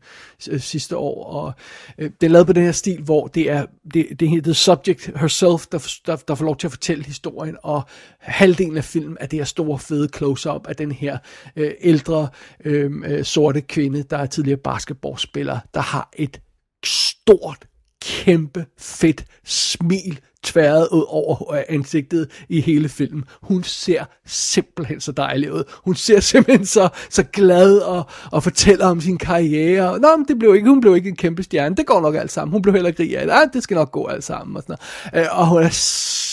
øh, sidste år, og øh, den lavede på den her stil, hvor det er det, det er the subject herself, der, der, der får lov til at fortælle historien, og halvdelen af filmen er det her store fede close-up af den her øh, ældre øh, øh sorte kvinde, der er tidligere basketballspiller, der har et stort, kæmpe, fedt smil tværet ud over ansigtet i hele filmen. Hun ser simpelthen så dejlig ud. Hun ser simpelthen så, så glad og, og fortæller om sin karriere. Nå, men det blev ikke, hun blev ikke en kæmpe stjerne. Det går nok alt sammen. Hun blev heller ikke rig af det. Ah, det skal nok gå alt sammen. Og, sådan noget. Øh, og hun er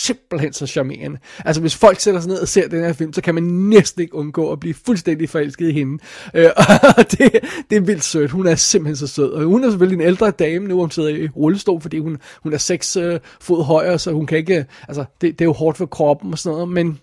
simpelthen så charmerende. Altså, hvis folk sætter sig ned og ser den her film, så kan man næsten ikke undgå at blive fuldstændig forelsket i hende. Øh, og det, det er vildt sødt. Hun er simpelthen så sød. Og hun er selvfølgelig en ældre dame nu, hun sidder i rullestol, fordi hun, hun er seks øh, fod højere, så hun kan ikke, altså, det, det er jo hårdt for kroppen og sådan noget, men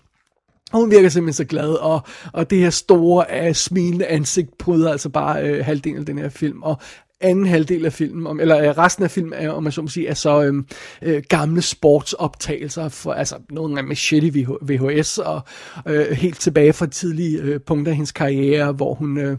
og hun virker simpelthen så glad, og, og det her store, uh, smilende ansigt bryder altså bare uh, halvdelen af den her film, og anden halvdel af filmen, om, eller øh, resten af filmen, er, om man så må sige, er så øhm, øh, gamle sportsoptagelser, for, altså nogle af med shitty VHS, og øh, helt tilbage fra tidlige øh, punkter af hendes karriere, hvor hun... Øh,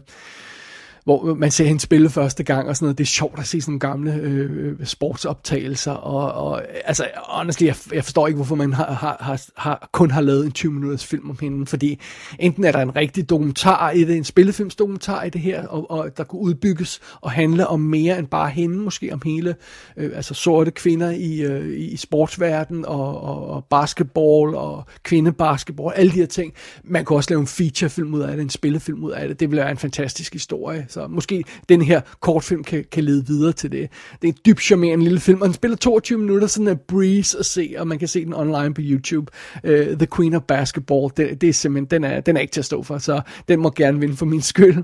hvor man ser hende spille første gang og sådan noget. Det er sjovt at se sådan nogle gamle øh, sportsoptagelser. Og, og altså, honestly, jeg, jeg forstår ikke, hvorfor man har, har, har, har, kun har lavet en 20 minutters film om hende. Fordi enten er der en rigtig dokumentar i det, en spillefilmsdokumentar i det her, og, og der kunne udbygges og handle om mere end bare hende, måske om hele, øh, altså sorte kvinder i, øh, i sportsverdenen og, og, og basketball og kvindebasketball, alle de her ting. Man kunne også lave en featurefilm ud af det, en spillefilm ud af det. Det ville være en fantastisk historie. Så måske den her kortfilm kan, kan lede videre til det. Det er en dybt charmerende lille film, og den spiller 22 minutter, sådan en breeze at se, og man kan se den online på YouTube. Uh, The Queen of Basketball, det, det er simpelthen, den er, den er ikke til at stå for, så den må gerne vinde for min skyld.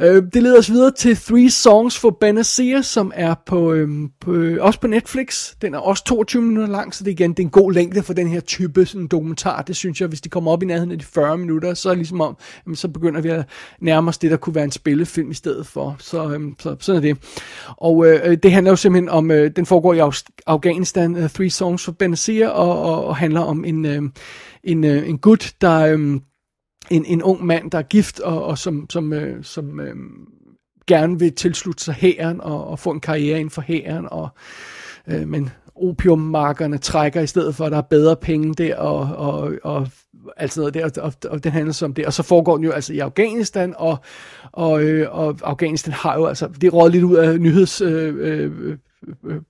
Øh, det leder os videre til Three Songs for Banasia, som er på, øh, på, øh, også på Netflix. Den er også 22 minutter lang, så det er igen det er en god længde for den her type sådan dokumentar. Det synes jeg, hvis de kommer op i nærheden af de 40 minutter, så er det ligesom om, jamen, så begynder vi at nærme os det, der kunne være en spillefilm i stedet for. Så, øh, så sådan er det. Og øh, øh, det handler jo simpelthen om, øh, den foregår i Af- Afghanistan, uh, Three Songs for Banasia, og, og, og handler om en, øh, en, øh, en gut, der... Øh, en, en ung mand, der er gift, og, og som, som, øh, som øh, gerne vil tilslutte sig hæren og, og få en karriere inden for hæren, og, øh, men opiummarkerne trækker i stedet for, at der er bedre penge der, og, og, og alt sådan noget der, og, og, og handler så om det. Og så foregår den jo altså i Afghanistan, og, og, øh, og Afghanistan har jo altså, det råd lidt ud af nyheds... Øh, øh, øh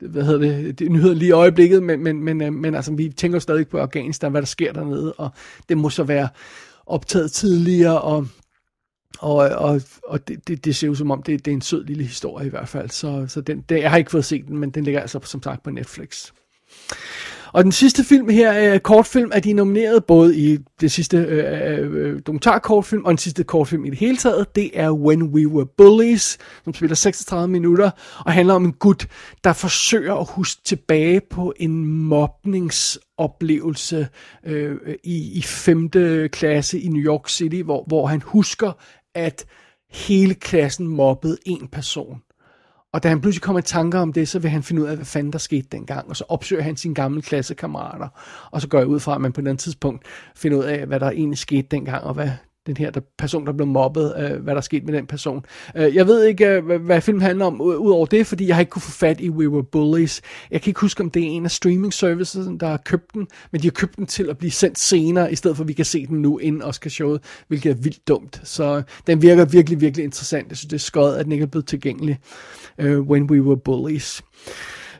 hvad hedder det, det nyheder lige i øjeblikket, men, men, men, øh, men altså, vi tænker jo stadig på Afghanistan, hvad der sker dernede, og det må så være optaget tidligere, og, og, og, og det, det, det ser ud som om, det, det er en sød lille historie i hvert fald, så, så den, det, jeg har ikke fået set den, men den ligger altså som sagt på Netflix. Og den sidste film her, øh, kortfilm, er de nomineret både i det sidste øh, øh, øh dokumentarkortfilm og den sidste kortfilm i det hele taget. Det er When We Were Bullies, som spiller 36 minutter og handler om en gut, der forsøger at huske tilbage på en mobbningsoplevelse øh, i, i 5. klasse i New York City, hvor, hvor han husker, at hele klassen mobbede en person. Og da han pludselig kommer i tanker om det, så vil han finde ud af, hvad fanden der skete dengang. Og så opsøger han sine gamle klassekammerater. Og så går jeg ud fra, at man på den tidspunkt finder ud af, hvad der egentlig skete dengang, og hvad den her der person, der blev mobbet, øh, hvad der skete med den person. Øh, jeg ved ikke, øh, hvad, hvad filmen handler om, udover det, fordi jeg har ikke kunne få fat i We Were Bullies. Jeg kan ikke huske, om det er en af streaming services, der har købt den, men de har købt den til at blive sendt senere, i stedet for at vi kan se den nu inden Oscar-showet, hvilket er vildt dumt. Så øh, den virker virkelig, virkelig interessant. Jeg synes, det er skødt, at den ikke er blevet tilgængelig. Øh, When We Were Bullies.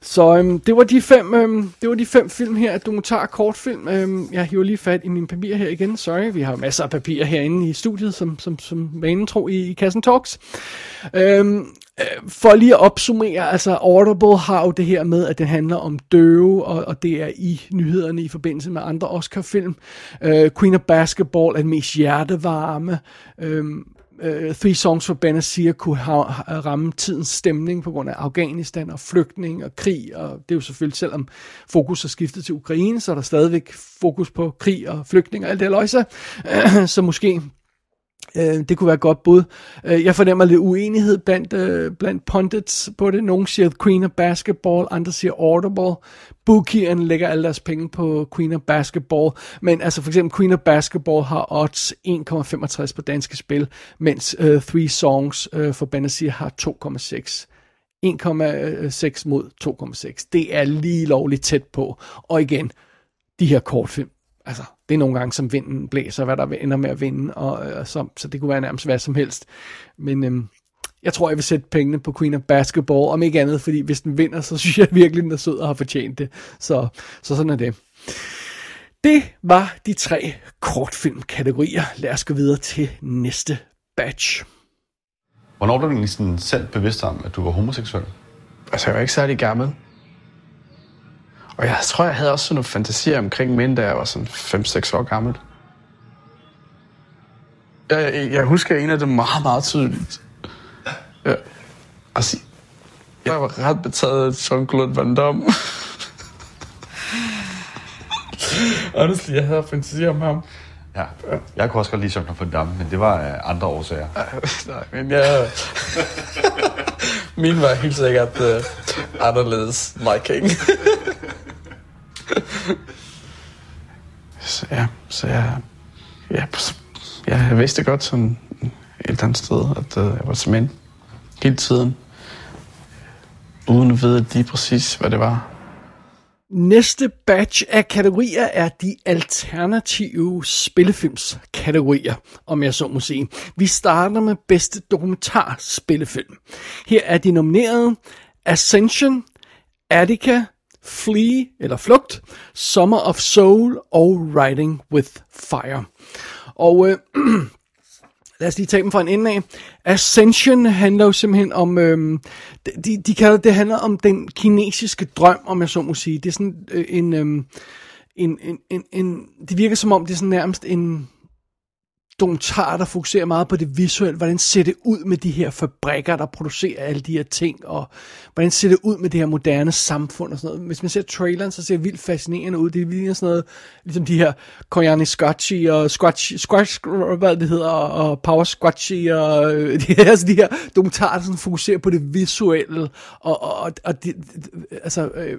Så øhm, det var de fem, øhm, det var de fem film her, dokumentar kortfilm. Øhm, jeg hiver lige fat i mine papirer her igen. Sorry, vi har masser af papirer herinde i studiet, som, som, som vanen tro i, i Kassen Talks. Øhm, øh, for lige at opsummere, altså Audible har jo det her med, at det handler om døve, og, og det er i nyhederne i forbindelse med andre Oscar-film. Øh, Queen of Basketball er den mest hjertevarme. Øh, uh, Three Songs for Benazir kunne ha- ha- ramme tidens stemning på grund af Afghanistan og flygtning og krig, og det er jo selvfølgelig, selvom fokus er skiftet til Ukraine, så er der stadigvæk fokus på krig og flygtning og alt det løjse, så måske Øh, det kunne være et godt bud. Øh, jeg fornemmer lidt uenighed blandt, øh, blandt pundits på det. Nogle siger Queen of Basketball, andre siger Audible. Bookierne lægger alle deres penge på Queen of Basketball. Men altså for eksempel Queen of Basketball har odds 1,65 på danske spil, mens øh, Three Songs øh, for Benazir har 2,6. 1,6 mod 2,6. Det er lige lovligt tæt på. Og igen, de her kortfilm, altså, det er nogle gange, som vinden blæser, hvad der ender med at vinde, og, og så, så det kunne være nærmest hvad som helst. Men øhm, jeg tror, jeg vil sætte pengene på Queen of Basketball, om ikke andet, fordi hvis den vinder, så synes jeg virkelig, den er sød og har fortjent det. Så, så sådan er det. Det var de tre kortfilmkategorier. Lad os gå videre til næste batch. Hvornår blev du egentlig sådan selv bevidst om, at du var homoseksuel? Altså, jeg var ikke særlig gammel. Og jeg tror, jeg havde også sådan nogle fantasier omkring mænd, da jeg var sådan 5-6 år gammel. Jeg, jeg husker en af dem meget, meget tydeligt. Ja. Altså, jeg var ret betaget af Jean-Claude Van Damme. Honestly, jeg havde fantasier om ham. Ja, jeg kunne også godt lide Jean-Claude Van Damme, men det var af andre årsager. Nej, men jeg... Min var helt sikkert uh, anderledes liking. så ja, så jeg... Ja, ja, jeg vidste godt sådan et eller andet sted, at uh, jeg var til mænd hele tiden. Uden at vide lige præcis, hvad det var. Næste batch af kategorier er de alternative spillefilmskategorier, om jeg så må sige. Vi starter med bedste dokumentarspillefilm. Her er de nomineret Ascension, Attica, Flee eller Flugt, Summer of Soul og Riding with Fire. Og øh, lad os lige tage dem fra en ende af. Ascension handler jo simpelthen om, øhm, de, de kalder det, det handler om den kinesiske drøm, om jeg så må sige. Det er sådan øh, en, øhm, en, en, en, en, det virker som om det er sådan nærmest en dokumentarer, der fokuserer meget på det visuelle. Hvordan ser det ud med de her fabrikker, der producerer alle de her ting, og hvordan ser det ud med det her moderne samfund og sådan noget. Hvis man ser traileren, så ser det vildt fascinerende ud. Det ligner sådan noget, ligesom de her Koyani Scotchy og Squatch, Squatch, hvad det hedder, og Power Squatchy og øh, de her, altså de her dokumentarer, der sådan fokuserer på det visuelle, og, og, og, det, altså, øh,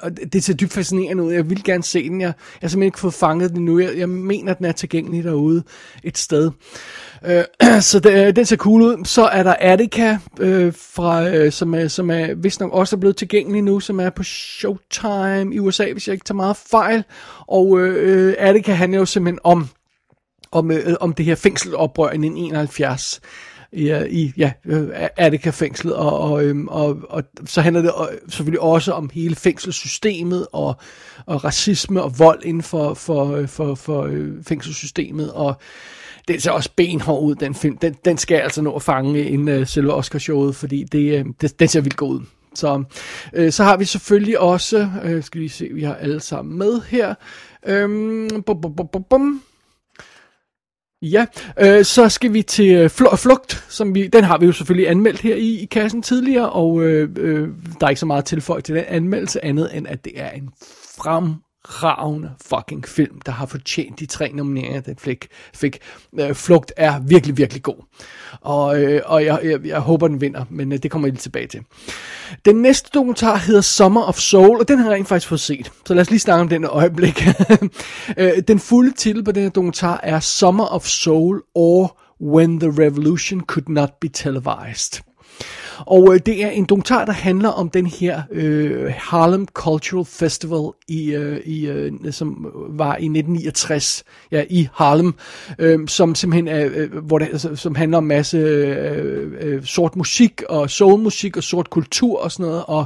og det ser dybt fascinerende ud. Jeg vil gerne se den. Jeg, jeg har simpelthen ikke fået fanget den nu. Jeg, jeg mener, den er tilgængelig derude et sted. Øh, så det, øh, den ser cool ud. Så er der Attica, øh, fra, øh, som, er, som er vist nok også er blevet tilgængelig nu, som er på Showtime i USA, hvis jeg ikke tager meget fejl. Og øh, Attica handler jo simpelthen om, om, øh, om det her fængseloprør i 1971 i, øh, i ja, øh, Attica-fængslet, og, og, øhm, og, og så handler det selvfølgelig også om hele fængselssystemet, og, og racisme og vold inden for, for, for, for øh, fængselssystemet, og det ser også benhård ud, den film. Den, den skal jeg altså nå at fange inden uh, selve Oscarshowet, fordi det, uh, det, den ser vildt god ud. Så, øh, så har vi selvfølgelig også, øh, skal vi se, vi har alle sammen med her. Øhm, bum, bum, bum, bum. Ja, øh, så skal vi til øh, fl- Flugt, som vi, den har vi jo selvfølgelig anmeldt her i, i kassen tidligere, og øh, øh, der er ikke så meget tilføjet til den anmeldelse, andet end at det er en frem fremragende fucking film, der har fortjent de tre nomineringer, den fik. fik. Øh, Flugt er virkelig, virkelig god, og, øh, og jeg, jeg, jeg håber, den vinder, men øh, det kommer jeg lige tilbage til. Den næste dokumentar hedder Summer of Soul, og den har jeg rent faktisk fået set. Så lad os lige snakke om den et øjeblik. Øh, den fulde titel på den her dokumentar er Summer of Soul or When the Revolution Could Not Be Televised. Og øh, det er en dokumentar, der handler om den her øh, Harlem Cultural Festival, i, øh, i, øh, som var i 1969 ja, i Harlem, øh, som simpelthen er, øh, hvor det, altså, som handler om masse øh, øh, sort musik og soulmusik og sort kultur og sådan noget, og,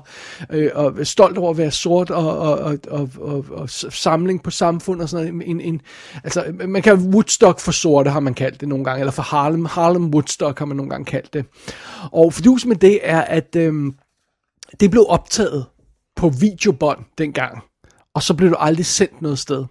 øh, og stolt over at være sort og, og, og, og, og, og samling på samfund og sådan noget. En, en, altså, man kan Woodstock for sorte, har man kaldt det nogle gange, eller for Harlem, Harlem Woodstock har man nogle gange kaldt det. Og fordus med det er, at øhm, det blev optaget på videobånd dengang, og så blev det aldrig sendt noget sted.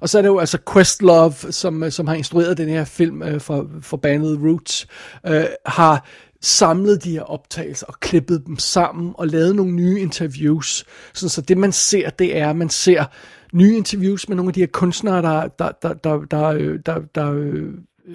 Og så er det jo altså Questlove, som, øh, som har instrueret den her film øh, for, for bandet Roots, øh, har samlet de her optagelser og klippet dem sammen og lavet nogle nye interviews. Sådan, så det man ser, det er, at man ser nye interviews med nogle af de her kunstnere, der, der, der, der, der, øh, der, der, der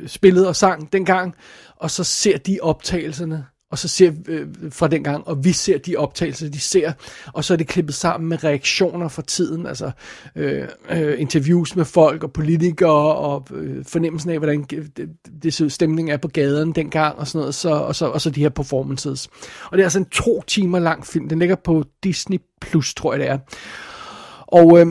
spillede og sang dengang, og så ser de optagelserne, og så ser øh, fra dengang, og vi ser de optagelser, de ser, og så er det klippet sammen med reaktioner fra tiden, altså øh, øh, interviews med folk og politikere, og øh, fornemmelsen af, hvordan øh, det, det stemning er på gaden dengang, og sådan noget, så, og, så, og så de her performances. Og det er altså en to timer lang film, den ligger på Disney Plus, tror jeg det er. Og øh,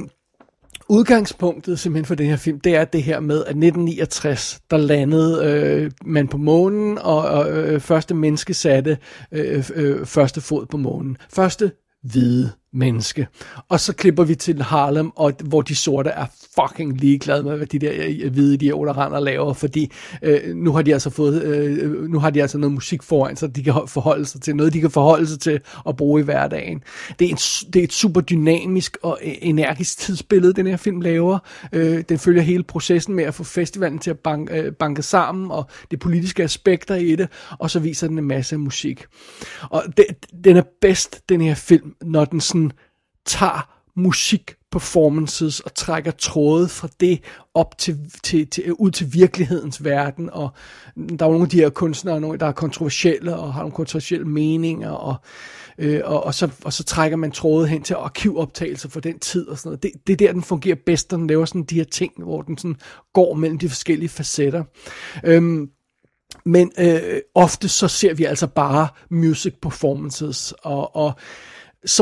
udgangspunktet simpelthen for den her film, det er det her med, at 1969, der landede øh, man på månen, og, og øh, første menneske satte øh, øh, første fod på månen. Første hvide menneske. Og så klipper vi til Harlem, og, hvor de sorte er fucking ligeglade med, hvad de der øh, øh, hvide idioter render og laver, fordi øh, nu har de altså fået, øh, nu har de altså noget musik foran sig, de kan forholde sig til, noget de kan forholde sig til at bruge i hverdagen. Det er, en, det er et super dynamisk og øh, energisk tidsbillede, den her film laver. Øh, den følger hele processen med at få festivalen til at banke, øh, banke sammen, og det politiske aspekter i det, og så viser den en masse musik. Og det, den er bedst, den her film, når den sådan tager musikperformances og trækker tråde fra det op til, til, til, ud til virkelighedens verden, og der er nogle af de her kunstnere, der er kontroversielle og har nogle kontroversielle meninger, og, øh, og, og, så, og så trækker man tråde hen til arkivoptagelser for den tid og sådan noget. Det, det er der, den fungerer bedst, når den laver sådan de her ting, hvor den sådan går mellem de forskellige facetter. Øhm, men øh, ofte så ser vi altså bare music performances, og, og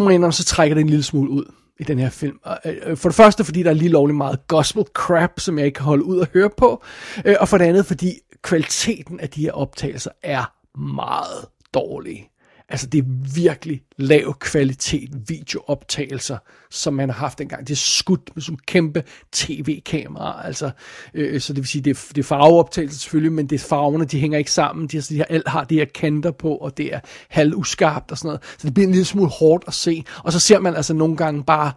må jeg så trækker det en lille smule ud i den her film. Øh, for det første, fordi der er lige lovligt meget gospel crap, som jeg ikke kan holde ud at høre på. Øh, og for det andet, fordi kvaliteten af de her optagelser er meget dårlig. Altså det er virkelig lav kvalitet videooptagelser, som man har haft engang. Det er skudt med sådan kæmpe tv-kamera, altså, øh, så det vil sige, det er, det er farveoptagelser selvfølgelig, men det er farverne, de hænger ikke sammen, de, de har, alt har de her kanter på, og det er halvuskarpt og sådan noget, så det bliver en lille smule hårdt at se, og så ser man altså nogle gange bare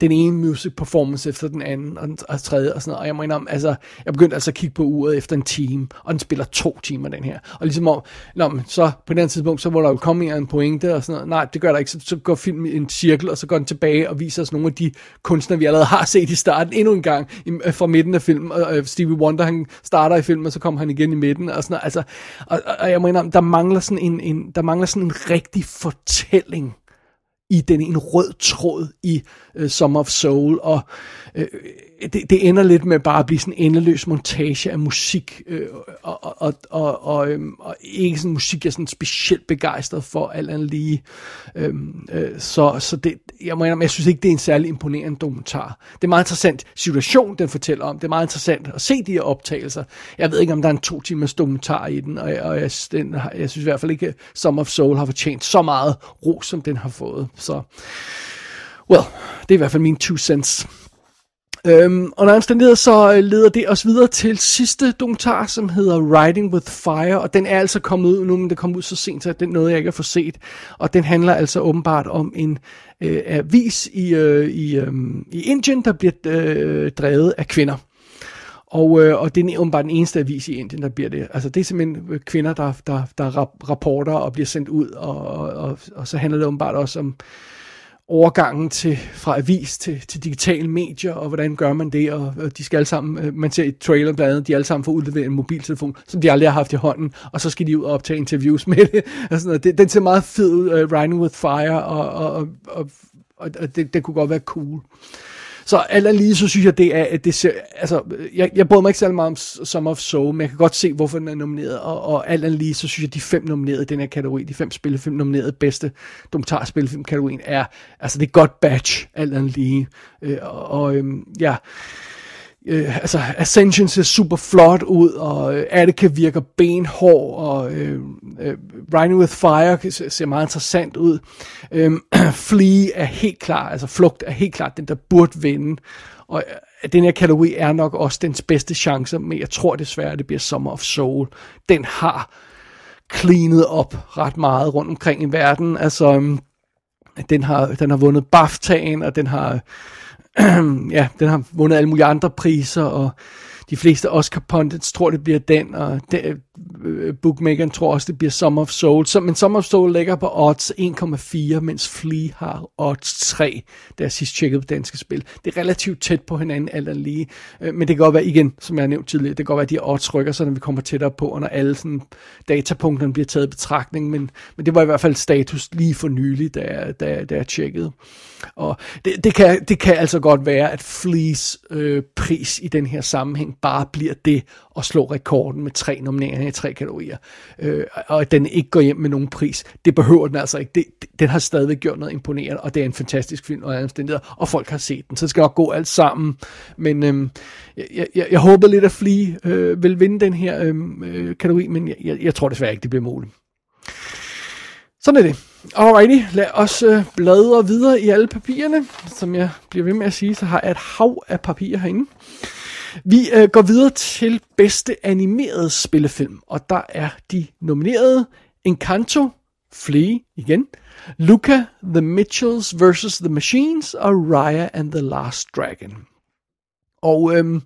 den ene music performance efter den anden, og den og tredje og sådan noget. Og jeg må indrømme, altså, jeg begyndte altså at kigge på uret efter en time, og den spiller to timer, den her. Og ligesom om, nå, men så på den tidspunkt, så må der jo komme en pointe og sådan noget. Nej, det gør der ikke. Så, så går filmen i en cirkel, og så går den tilbage og viser os nogle af de kunstnere, vi allerede har set i starten endnu en gang i, øh, fra midten af filmen. Og uh, Stevie Wonder, han starter i filmen, og så kommer han igen i midten og sådan noget. Altså, og, og jeg må indrømme, der mangler sådan en, en, der mangler sådan en rigtig fortælling i den en rød tråd i Øh, uh, Summer of Soul, og uh, det, det ender lidt med bare at blive sådan en endeløs montage af musik, uh, og, og, og, og, um, og ikke sådan musik, jeg er sådan specielt begejstret for, alt andet lige. Um, uh, så så det, jeg, må indrømme, jeg synes ikke, det er en særlig imponerende dokumentar. Det er meget interessant situation, den fortæller om. Det er meget interessant at se de her optagelser. Jeg ved ikke, om der er en to timers dokumentar i den, og, og jeg, den, jeg synes i hvert fald ikke, at of Soul har fortjent så meget ro, som den har fået. Så, well, det er i hvert fald mine two cents. Øhm, under omstændigheder så øh, leder det os videre til sidste dokumentar, som hedder Riding with Fire, og den er altså kommet ud nu, men det kom ud så sent, så den noget, jeg ikke at få set. Og den handler altså åbenbart om en øh, avis i, øh, i, øh, i Indien, der bliver øh, drevet af kvinder. Og, øh, og det er åbenbart den eneste avis i Indien, der bliver det. Altså det er simpelthen øh, kvinder, der, der, der rapporter og bliver sendt ud, og, og, og, og så handler det åbenbart også om overgangen til, fra avis til, til digitale medier, og hvordan gør man det, og, og de skal alle sammen, øh, man ser i trailer blandt andet, de alle sammen får udleveret en mobiltelefon, som de aldrig har haft i hånden, og så skal de ud og optage interviews med det. Og sådan noget. det den ser meget fed ud, uh, Riding with Fire, og, og, og, og, og det, det kunne godt være cool. Så alt lige, så synes jeg, det er, at det ser, altså, jeg, jeg bryder mig ikke særlig meget om Summer of Soul, men jeg kan godt se, hvorfor den er nomineret, og, og alt lige, så synes jeg, de fem nominerede i den her kategori, de fem spillefilm nominerede bedste dokumentarspillefilm kategorien er, altså det er godt batch, alt lige, øh, og, og øhm, ja, øh, altså Ascension ser super flot ud, og øh, Attica virker benhård, og øh, øh, Riding with Fire ser meget interessant ud. Øh, Flea er helt klar, altså Flugt er helt klart den, der burde vinde. Og øh, den her kategori er nok også dens bedste chance, men jeg tror desværre, det bliver Summer of Soul. Den har cleanet op ret meget rundt omkring i verden. Altså, øh, den har, den har vundet BAFTA'en, og den har ja, den har vundet alle mulige andre priser, og de fleste Oscar pundits tror, det bliver den, og det, Øh, bookmakeren tror også, det bliver Summer of Soul. Så, men Summer of Soul ligger på odds 1,4, mens Flea har odds 3, da jeg sidst tjekkede på danske spil. Det er relativt tæt på hinanden, alt andet lige. Øh, men det kan godt være, igen, som jeg har nævnt tidligere, det kan godt være, at de odds rykker sig, når vi kommer tættere på, og når alle sådan, datapunkterne bliver taget i betragtning. Men, men det var i hvert fald status lige for nylig, da jeg, da, da jeg tjekkede. Og det, det, kan, det kan altså godt være, at Fleas øh, pris i den her sammenhæng bare bliver det at slå rekorden med tre nomineringer i tre kategorier. Øh, og at den ikke går hjem med nogen pris. Det behøver den altså ikke. Det, den har stadigvæk gjort noget imponerende, og det er en fantastisk film og omstændigheder, og folk har set den. Så det skal nok gå alt sammen. Men øh, jeg, jeg, jeg håber lidt, at Flea øh, vil vinde den her øhm, øh, kategori, men jeg, jeg, jeg tror desværre ikke, det bliver muligt. Sådan er det. Alrighty, lad os øh, bladre videre i alle papirerne. Som jeg bliver ved med at sige, så har jeg et hav af papirer herinde. Vi øh, går videre til bedste animerede spillefilm, og der er de nominerede Encanto, Flea igen, Luca, The Mitchells vs. The Machines og Raya and the Last Dragon. Og øhm,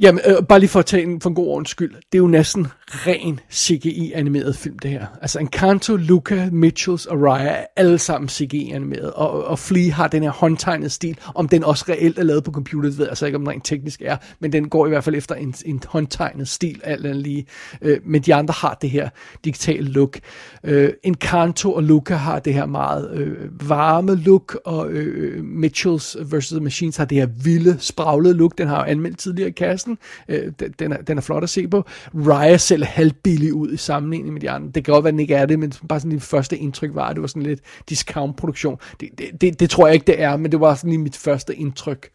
Jamen, øh, bare lige for at tage en for en god ordens skyld. Det er jo næsten ren CGI-animeret film, det her. Altså Encanto, Luca, Mitchells og Raya er alle sammen CGI-animeret. Og, og Flea har den her håndtegnede stil. Om den også reelt er lavet på computer, det ved jeg altså ikke, om den rent teknisk er. Men den går i hvert fald efter en, en håndtegnet stil, alt andet lige. Øh, men de andre har det her digitale look. Øh, Encanto og Luca har det her meget øh, varme look, og øh, øh Mitchells vs. The Machines har det her vilde, spraglede look. Den har jo anmeldt tidligere i kassen. Øh, den, den, er, den er flot at se på. Raya selv halvbillig ud i sammenligning med de andre. Det kan godt være, den ikke er det, men bare sådan det første indtryk var, at det var sådan lidt discount-produktion. Det, det, det, det tror jeg ikke, det er, men det var sådan lige mit første indtryk.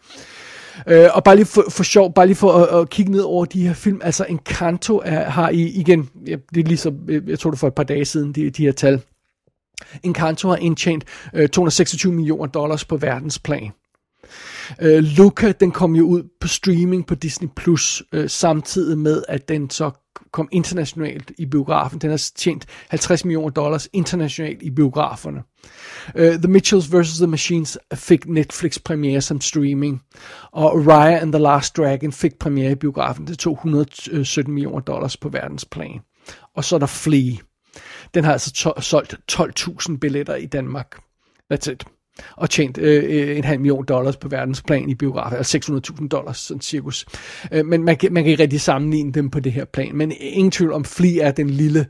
Øh, og bare lige for, for sjov, bare lige for at, at kigge ned over de her film, altså Encanto er, har i, igen, jeg, det er ligesom, jeg tror det for et par dage siden, de, de her tal. Encanto har indtjent øh, 226 millioner dollars på verdensplan. Øh, Luca, den kom jo ud på streaming på Disney Plus, øh, samtidig med, at den så kom internationalt i biografen. Den har tjent 50 millioner dollars internationalt i biograferne. Uh, The Mitchells vs. The Machines fik Netflix premiere som streaming, og Raya and the Last Dragon fik premiere i biografen. Det tog 117 millioner dollars på verdensplan. Og så er der Flea. Den har altså to- solgt 12.000 billetter i Danmark. That's it og tjent øh, øh, en halv million dollars på verdensplan i biografer, altså 600.000 dollars, sådan cirkus. Øh, men man kan, man kan ikke rigtig sammenligne dem på det her plan, men ingen tvivl om, Flea er den lille,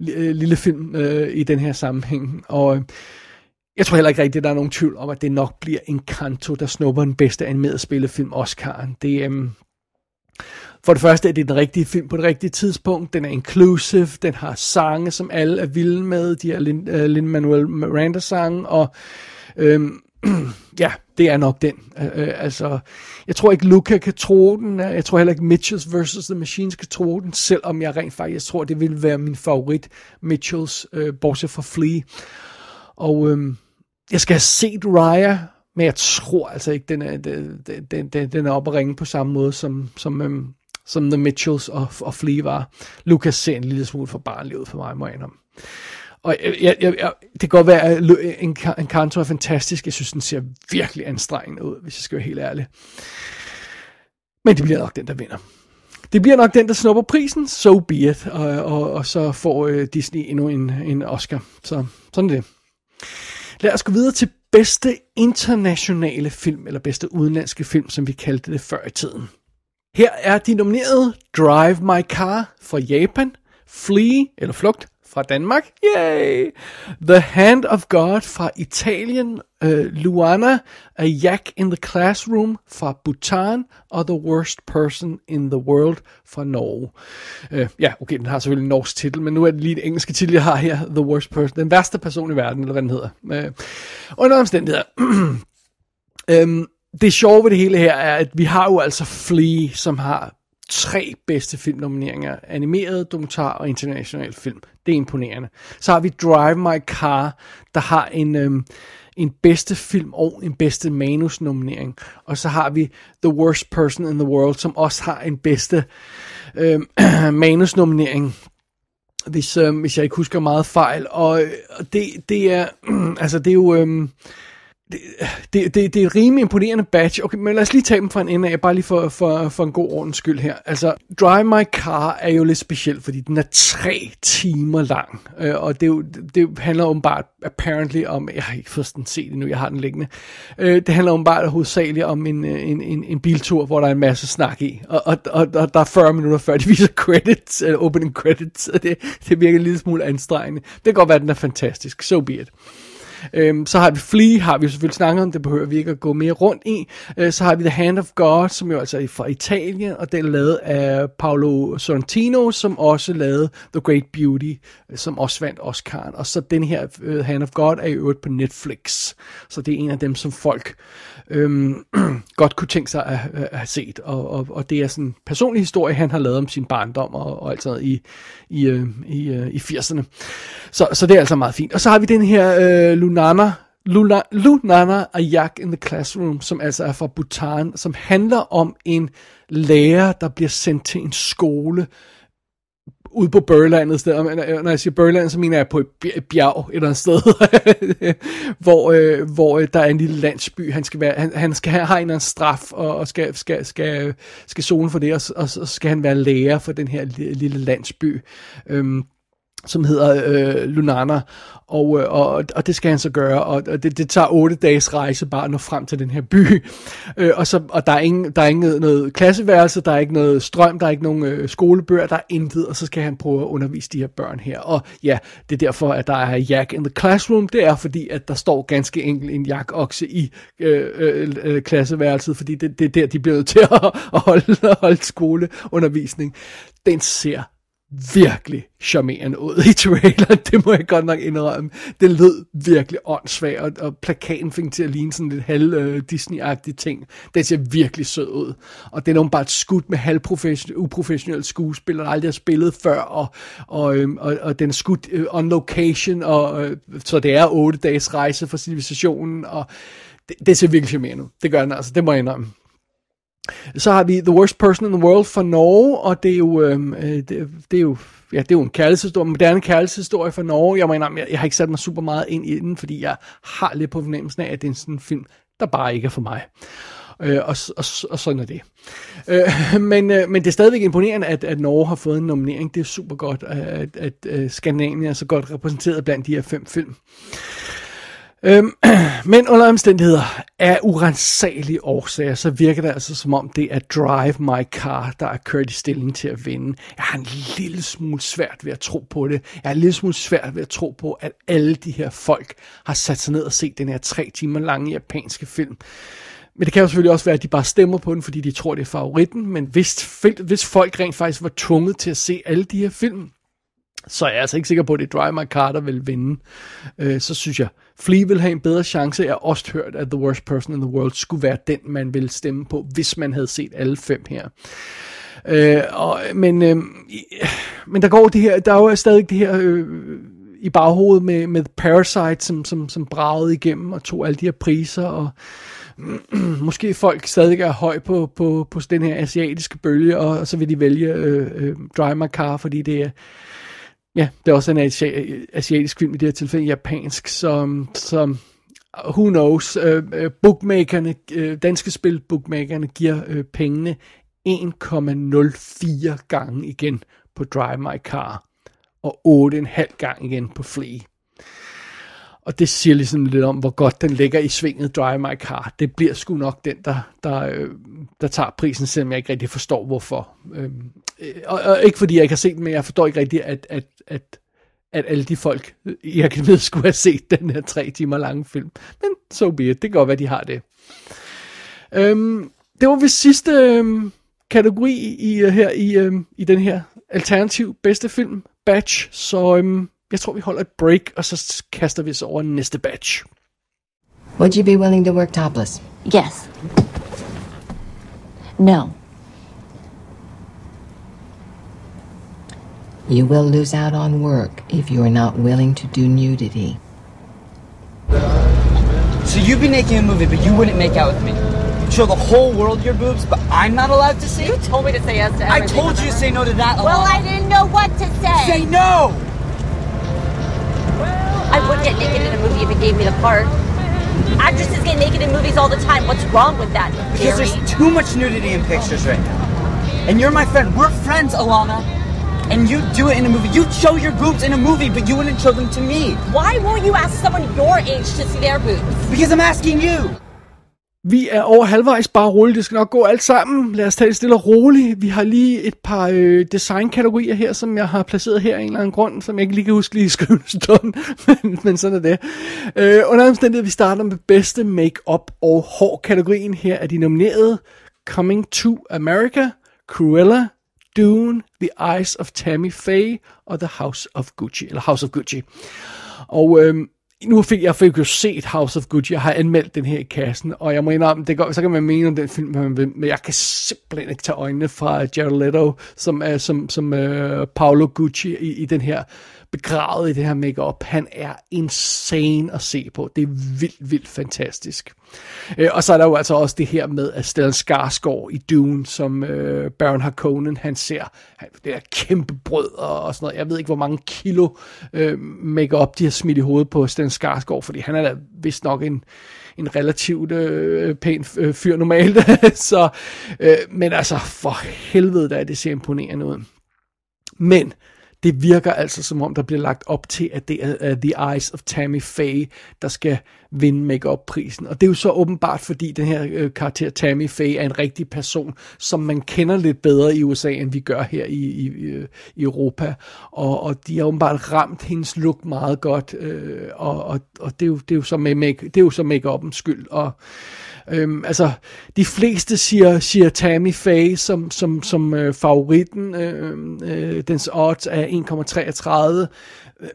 øh, lille film øh, i den her sammenhæng, og øh, jeg tror heller ikke rigtigt, at der er nogen tvivl om, at det nok bliver Encanto, der snupper den bedste animerede spillefilm, Oscar'en. Det, øhm, for det første er det den rigtige film på det rigtige tidspunkt. Den er inclusive. Den har sange, som alle er vilde med. De er øh, Lin-Manuel Miranda sange. og Øhm, ja, det er nok den. Øh, øh, altså, jeg tror ikke Luca kan tro den. Jeg tror heller ikke Mitchells vs. The Machines kan tro den, selvom jeg rent faktisk jeg tror, det vil være min favorit Mitchells, øh, bortset fra Flea. Og øh, jeg skal have set Raya, men jeg tror altså ikke, den er, den, den, den, den er oppe at ringe på samme måde, som, som, øh, som The Mitchells og, og Flea var. Lucas ser en lille smule for barnlivet for mig, må jeg indrømme. Og jeg, jeg, jeg, det kan godt være, at en, en er fantastisk. Jeg synes, den ser virkelig anstrengende ud, hvis jeg skal være helt ærlig. Men det bliver nok den, der vinder. Det bliver nok den, der snupper prisen, so be it. Og, og, og så får øh, Disney endnu en, en Oscar. Så sådan er det. Lad os gå videre til bedste internationale film, eller bedste udenlandske film, som vi kaldte det før i tiden. Her er de nominerede Drive My Car fra Japan, Flee, eller Flugt fra Danmark. Yay! The Hand of God fra Italien. Uh, Luana, A Yak in the Classroom fra Bhutan. Og The Worst Person in the World fra Norge. Uh, ja, okay, den har selvfølgelig en norsk titel, men nu er det lige det engelske titel, jeg har her. The Worst Person. Den værste person i verden, eller hvad den hedder. Uh, under omstændigheder. um, det sjove ved det hele her er, at vi har jo altså Flea, som har tre bedste filmnomineringer. Animeret, dokumentar og international film. Det er imponerende. Så har vi Drive My Car, der har en, øhm, en bedste film og en bedste manusnominering. Og så har vi The Worst Person in the World, som også har en bedste øhm, manusnominering. Hvis, øhm, hvis jeg ikke husker meget fejl. Og, øh, og det, det er, altså det er jo... Øhm, det, det, det er et rimelig imponerende batch. Okay, men lad os lige tage dem fra en ende af, bare lige for, for, for en god ordens skyld her. Altså, Drive My Car er jo lidt speciel, fordi den er tre timer lang. Øh, og det, jo, det handler åbenbart, apparently, om, jeg har ikke først den set endnu, jeg har den liggende. Øh, det handler åbenbart hovedsageligt om en, en, en, en biltur, hvor der er en masse snak i. Og, og, og, og der er 40 minutter før, de viser credits, eller opening credits, og det, det virker en lille smule anstrengende. Det kan godt være, at den er fantastisk. So be it. Øhm, så har vi Flea, har vi jo selvfølgelig snakket om, det behøver vi ikke at gå mere rundt i. Øh, så har vi The Hand of God, som jo altså er fra Italien, og den er lavet af Paolo Sorrentino, som også lavede The Great Beauty, øh, som også vandt Oscar'en. Og så den her uh, Hand of God er i øvrigt på Netflix, så det er en af dem, som folk øhm, godt kunne tænke sig at, at have set. Og, og, og det er sådan en personlig historie, han har lavet om sin barndom og, og alt sådan noget i, i, øh, i, øh, i 80'erne. Så, så det er altså meget fint. Og så har vi den her øh, Lunana, Luna, Lunana Ayak in the Classroom, som altså er fra Bhutan, som handler om en lærer, der bliver sendt til en skole ude på Burlandet sted. Og øh, når jeg siger Burland, så mener jeg på et bjerg et eller andet sted, hvor, øh, hvor øh, der er en lille landsby. Han skal, være, han, han skal have, have en eller anden straf, og, og skal, skal, skal, skal zone for det, og, og så skal han være lærer for den her lille landsby. Øhm, som hedder øh, Lunana, og, øh, og, og det skal han så gøre, og det, det tager otte dages rejse bare at nå frem til den her by, øh, og, så, og der er ingen, der er ingen noget klasseværelse, der er ikke noget strøm, der er ikke nogen øh, skolebøger, der er intet, og så skal han prøve at undervise de her børn her, og ja, det er derfor, at der er Jack in the Classroom, det er fordi, at der står ganske enkelt en jakokse i øh, øh, øh, klasseværelset, fordi det, det er der, de bliver nødt til at, at holde, at holde skoleundervisning. Den ser virkelig charmerende ud i traileren, det må jeg godt nok indrømme. Det lød virkelig åndssvagt, og, og plakaten fik til at ligne sådan lidt halv øh, disney ting. Den ser virkelig sød ud. Og det er bare et skud med halvprofessionel, uprofessionelle skuespillere, der aldrig har spillet før, og, og, øh, og, og den er skudt øh, on location, og, øh, så det er otte dages rejse for civilisationen, og det, det ser virkelig charmerende ud. Det gør den altså, det må jeg indrømme. Så har vi The Worst Person in the World fra Norge, og det er jo, øhm, øh, det, det er jo ja, det er jo en kærlighedshistorie, en moderne kærlighedshistorie fra Norge. Jeg mener, jeg, jeg har ikke sat mig super meget ind i den, fordi jeg har lidt på fornemmelsen af, at det er sådan en film, der bare ikke er for mig. Øh, og, og, og sådan er det. Øh, men, øh, men det er stadigvæk imponerende, at, at Norge har fået en nominering. Det er super godt, at, at, at øh, Skandinavien er så godt repræsenteret blandt de her fem film. Øhm, men under omstændigheder af urensagelige årsager, så virker det altså som om det er Drive My Car, der er kørt i stilling til at vinde. Jeg har en lille smule svært ved at tro på det. Jeg har en lille smule svært ved at tro på, at alle de her folk har sat sig ned og set den her tre timer lange japanske film. Men det kan jo selvfølgelig også være, at de bare stemmer på den, fordi de tror, det er favoritten. Men hvis, hvis folk rent faktisk var tvunget til at se alle de her film, så er jeg altså ikke sikker på, at det er Drive My Car, der vil vinde. Øh, så synes jeg, Flea vil have en bedre chance. Jeg har også hørt, at The Worst Person in the World skulle være den, man ville stemme på, hvis man havde set alle fem her. Øh, og, men, øh, men der går det her, der er jo stadig det her øh, i baghovedet med, med Parasite, som, som, som bragede igennem og tog alle de her priser, og måske folk stadig er høj på, på, på den her asiatiske bølge, og, og så vil de vælge øh, øh, Drive My Car, fordi det er Ja, det er også en asiatisk film i det her tilfælde, japansk, som, som who knows, øh, øh bookmakerne, øh, danske spil bookmakerne giver øh, pengene 1,04 gange igen på Drive My Car, og 8,5 gange igen på Flea. Og det siger ligesom lidt om, hvor godt den ligger i svinget Drive My Car. Det bliver sgu nok den, der, der, øh, der tager prisen, selvom jeg ikke rigtig forstår, hvorfor. Øhm, øh, og, og ikke fordi jeg ikke har set den, men jeg forstår ikke rigtig, at, at, at, at alle de folk i akademiet skulle have set den her tre timer lange film. Men so be it. Det kan godt være, de har det. Øhm, det var ved sidste øhm, kategori i, øh, her i, øhm, i den her alternativ bedste film, Batch. Så øhm, jeg tror, vi holder et break, og så kaster vi os over næste batch. Would you be willing to work topless? Yes. No. You will lose out on work if you are not willing to do nudity. So you'd be making a movie, but you wouldn't make out with me. Show the whole world your boobs, but I'm not allowed to see? You told me to say yes to everything. I told you to say no to that a Well, lot. I didn't know what to say. Say no! I wouldn't get naked in a movie if it gave me the part. Actresses get naked in movies all the time. What's wrong with that? Because Harry? there's too much nudity in pictures right now. And you're my friend. We're friends, Alana. And you do it in a movie. You show your boobs in a movie, but you wouldn't show them to me. Why won't you ask someone your age to see their boobs? Because I'm asking you. Vi er over halvvejs, bare roligt, det skal nok gå alt sammen. Lad os tage det stille og roligt. Vi har lige et par øh, designkategorier her, som jeg har placeret her af en eller anden grund, som jeg ikke lige kan huske lige i skrivende stund, men, men sådan er det. Øh, under omstændighed, vi starter med bedste make-up og hår kategorien. Her er de nomineret Coming to America, Cruella, Dune, The Eyes of Tammy Faye og The House of Gucci, eller House of Gucci. Og øhm, nu fik jeg fik jo set House of Gucci, jeg har anmeldt den her i kassen, og jeg må indrømme, det går, så kan man mene om den film, man vil, men jeg kan simpelthen ikke tage øjnene fra Jared Leto, som er som, som uh, Paolo Gucci i, i den her begravet i det her makeup. Han er insane at se på. Det er vildt, vildt fantastisk. Øh, og så er der jo altså også det her med at Stellan Skarsgård i Dune, som øh, Baron Harkonnen, han ser han, det der kæmpe brød og, og sådan noget. Jeg ved ikke, hvor mange kilo øh, makeup de har smidt i hovedet på Stellan Skarsgård, fordi han er da vist nok en, en relativt øh, pæn øh, fyr normalt. så, øh, men altså, for helvede, da, det ser imponerende ud. Men det virker altså som om, der bliver lagt op til, at det er uh, The Eyes of Tammy Faye, der skal vinde makeup-prisen. Og det er jo så åbenbart, fordi den her uh, karakter Tammy Faye er en rigtig person, som man kender lidt bedre i USA, end vi gør her i, i, i øh, Europa. Og, og de har åbenbart ramt hendes look meget godt, øh, og, og, og det, er jo, det, er jo så make, det er jo så make-up'ens skyld. Og Øhm, altså, de fleste siger, siger Tammy Faye som, som, som øh, favoritten. Øh, øh, dens odds er 1,33.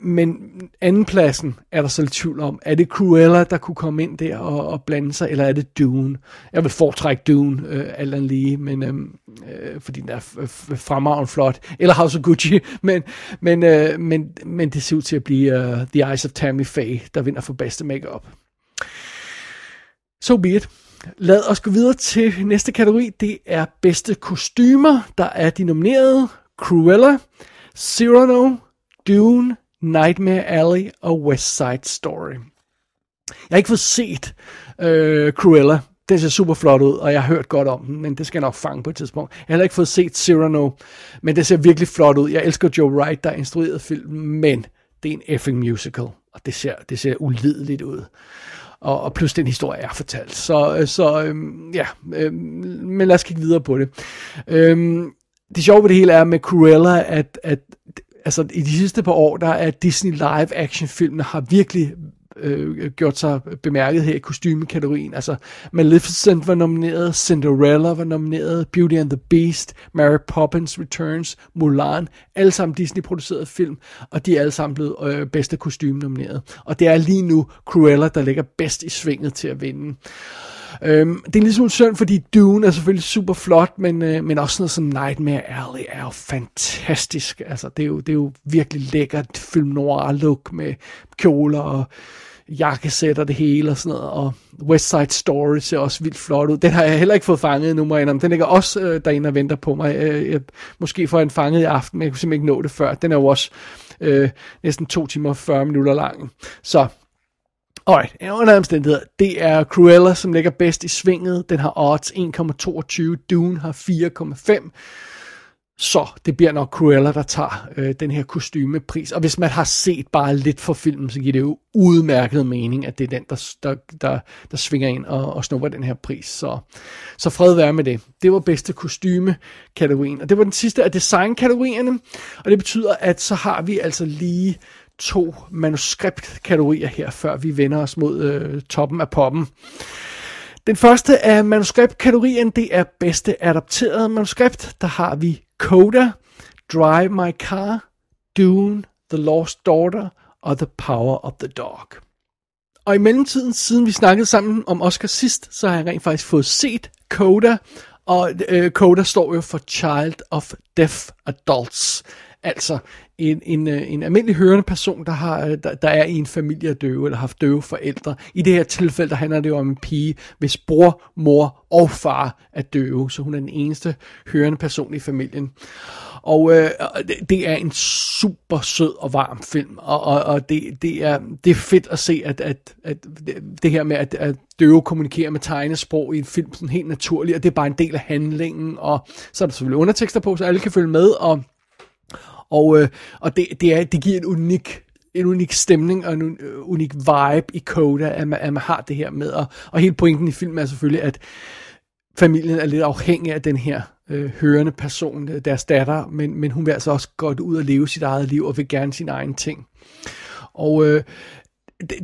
Men andenpladsen er der så lidt tvivl om. Er det Cruella, der kunne komme ind der og, og blande sig, eller er det Dune? Jeg vil foretrække Dune, øh, alt andet lige, men, øh, øh, fordi den er fremragende flot. Eller House of Gucci, men, men, øh, men, men det ser ud til at blive uh, The Eyes of Tammy Faye, der vinder for bedste makeup. So be it. Lad os gå videre til næste kategori. Det er bedste kostymer. Der er de nominerede Cruella, Cyrano, Dune, Nightmare Alley og West Side Story. Jeg har ikke fået set øh, Cruella. Den ser super flot ud, og jeg har hørt godt om den, men det skal jeg nok fange på et tidspunkt. Jeg har heller ikke fået set Cyrano, men det ser virkelig flot ud. Jeg elsker Joe Wright, der instruerede instrueret filmen, men det er en effing musical, og det ser, det ser ulideligt ud og, og plus den historie er fortalt. Så, øh, så øhm, ja, øhm, men lad os kigge videre på det. Øhm, det sjove ved det hele er med Cruella, at, at altså, i de sidste par år, der er Disney live action filmene har virkelig øh, gjort sig bemærket her i kostymekategorien. Altså Maleficent var nomineret, Cinderella var nomineret, Beauty and the Beast, Mary Poppins Returns, Mulan, alle sammen Disney-producerede film, og de er alle sammen blevet øh, bedste kostume nomineret. Og det er lige nu Cruella, der ligger bedst i svinget til at vinde. Øhm, det er ligesom synd, fordi Dune er selvfølgelig super flot, men, øh, men også noget som Nightmare Alley er jo fantastisk. Altså, det er jo, det er jo virkelig lækkert film noir look med kjoler og jakkesætter det hele og sådan noget, og West Side Story ser også vildt flot ud. Den har jeg heller ikke fået fanget endnu, Marianne, men. Den ligger også øh, derinde og venter på mig. Øh, jeg, måske får jeg den fanget i aften, men jeg kunne simpelthen ikke nå det før. Den er jo også øh, næsten 2 timer og 40 minutter lang. Så Alright, under omstændigheder, det er Cruella, som ligger bedst i svinget. Den har odds 1,22, Dune har 4,5. Så det bliver nok Cruella, der tager øh, den her kostymepris. Og hvis man har set bare lidt for filmen, så giver det jo udmærket mening, at det er den, der, der, der, der svinger ind og, og snupper den her pris. Så, så fred være med det. Det var bedste kostyme-kategorien. Og det var den sidste af design-kategorierne. Og det betyder, at så har vi altså lige to manuskriptkategorier her, før vi vender os mod øh, toppen af poppen. Den første af manuskriptkategorien, det er bedste adapteret manuskript. Der har vi Coda, Drive My Car, Dune, The Lost Daughter og The Power of the Dog. Og i mellemtiden, siden vi snakkede sammen om Oscar sidst, så har jeg rent faktisk fået set Coda, og øh, Coda står jo for Child of Deaf Adults. Altså en, en, øh, en almindelig hørende person, der, har, øh, der, der er i en familie af døve, eller har haft døve forældre. I det her tilfælde, der handler det jo om en pige, hvis bror, mor og far er døve, så hun er den eneste hørende person i familien. Og øh, det, det er en super sød og varm film, og, og, og det, det, er, det er fedt at se, at, at, at det, det her med, at, at døve kommunikerer med tegnesprog i en film sådan helt naturligt, og det er bare en del af handlingen, og så er der selvfølgelig undertekster på, så alle kan følge med, og, og, øh, og det, det, er, det giver en unik en unik stemning og en unik vibe i Coda, at man, at man har det her med, og, og hele pointen i filmen er selvfølgelig, at familien er lidt afhængig af den her øh, hørende person, deres datter, men, men hun vil altså også godt ud og leve sit eget liv og vil gerne sin egen ting. Og øh,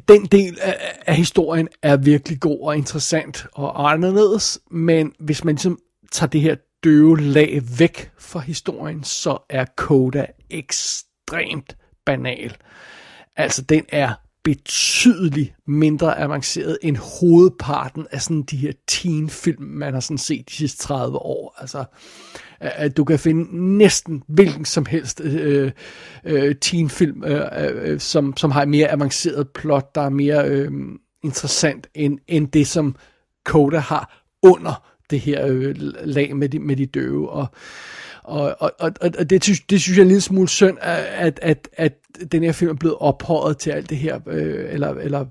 den del af, af historien er virkelig god og interessant og anderledes, men hvis man ligesom tager det her døve lag væk fra historien, så er Coda ekstremt banal. Altså, den er betydeligt mindre avanceret end hovedparten af sådan de her teenfilm, man har sådan set de sidste 30 år. Altså, at du kan finde næsten hvilken som helst øh, øh, teenfilm, øh, øh, øh, som, som har et mere avanceret plot, der er mere øh, interessant end, end det, som Coda har under det her øh, lag med de, med de døve. Og, og, og, og, og det, synes, det synes jeg er en lille smule synd, at, at, at den her film er blevet ophøjet til alt det her, øh, eller, eller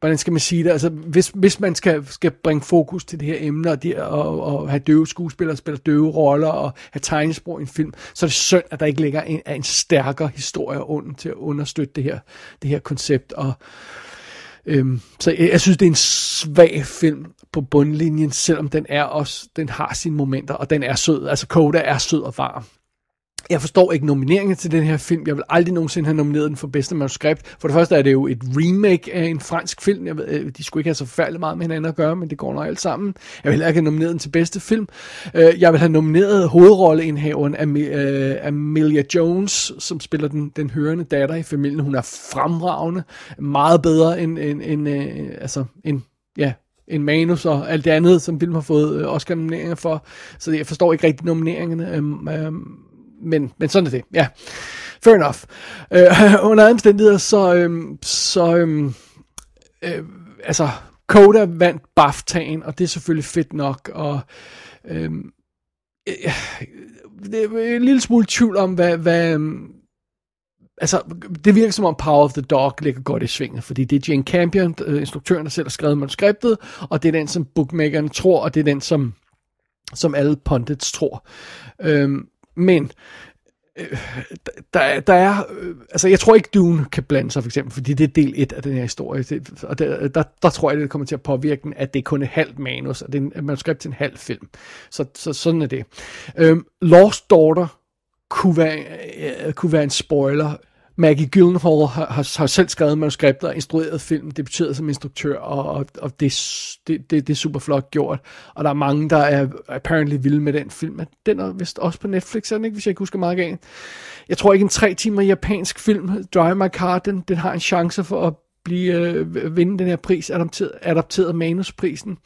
hvordan skal man sige det, altså hvis, hvis man skal, skal bringe fokus til det her emne, og, det, og, og have døve skuespillere, spille døve roller, og have tegnesprog i en film, så er det synd, at der ikke ligger en, en stærkere historie under til at understøtte det her, det her koncept, og Øhm, så jeg, jeg synes, det er en svag film på bundlinjen, selvom den er også, den har sine momenter, og den er sød. Altså Coda er sød og varm. Jeg forstår ikke nomineringen til den her film. Jeg vil aldrig nogensinde have nomineret den for bedste manuskript. For det første er det jo et remake af en fransk film. Jeg ved, øh, de skulle ikke have så forfærdeligt meget med hinanden at gøre, men det går nok alt sammen. Jeg vil heller ikke have nomineret den til bedste film. Øh, jeg vil have nomineret hovedrolleindhaveren øh, Amelia Jones, som spiller den, den hørende datter i familien. Hun er fremragende. Meget bedre end, end, end, øh, altså, end ja, en manus og alt det andet, som filmen har fået Oscar-nomineringer for. Så jeg forstår ikke rigtig nomineringerne. Øhm, øhm, men, men sådan er det, ja. Fair enough. Øh, under andre omstændigheder, så, øhm, så øhm, øh, altså, Coda vandt BAFTA'en, og det er selvfølgelig fedt nok, og øhm, øh, det er en lille smule tvivl om, hvad, hvad øhm, altså, det virker som om Power of the Dog ligger godt i svinget, fordi det er Jane Campion, øh, instruktøren, der selv har skrevet manuskriptet, og det er den, som bookmakerne tror, og det er den, som, som alle pundits tror. Øhm, men øh, der, der er, øh, altså jeg tror ikke Dune kan blande sig for eksempel, fordi det er del 1 af den her historie, det, og der, øh, der, der tror jeg, det kommer til at påvirke den, at det er kun et halvt manus, og det er en manuskript til en halv film. Så, så sådan er det. Øhm, Lost Daughter kunne være, øh, kunne være en spoiler. Maggie Gyllenhaal har, har, har selv skrevet manuskriptet og instrueret film, debuteret som instruktør, og, og, og det, det, det, det er super flot gjort. Og der er mange, der er apparently vilde med den film. Den er vist også på Netflix, er den ikke, hvis jeg ikke husker meget galt. Jeg tror ikke en tre timer japansk film, Drive My Car, den, den har en chance for at blive, øh, vinde den her pris, adopteret, adopteret manusprisen.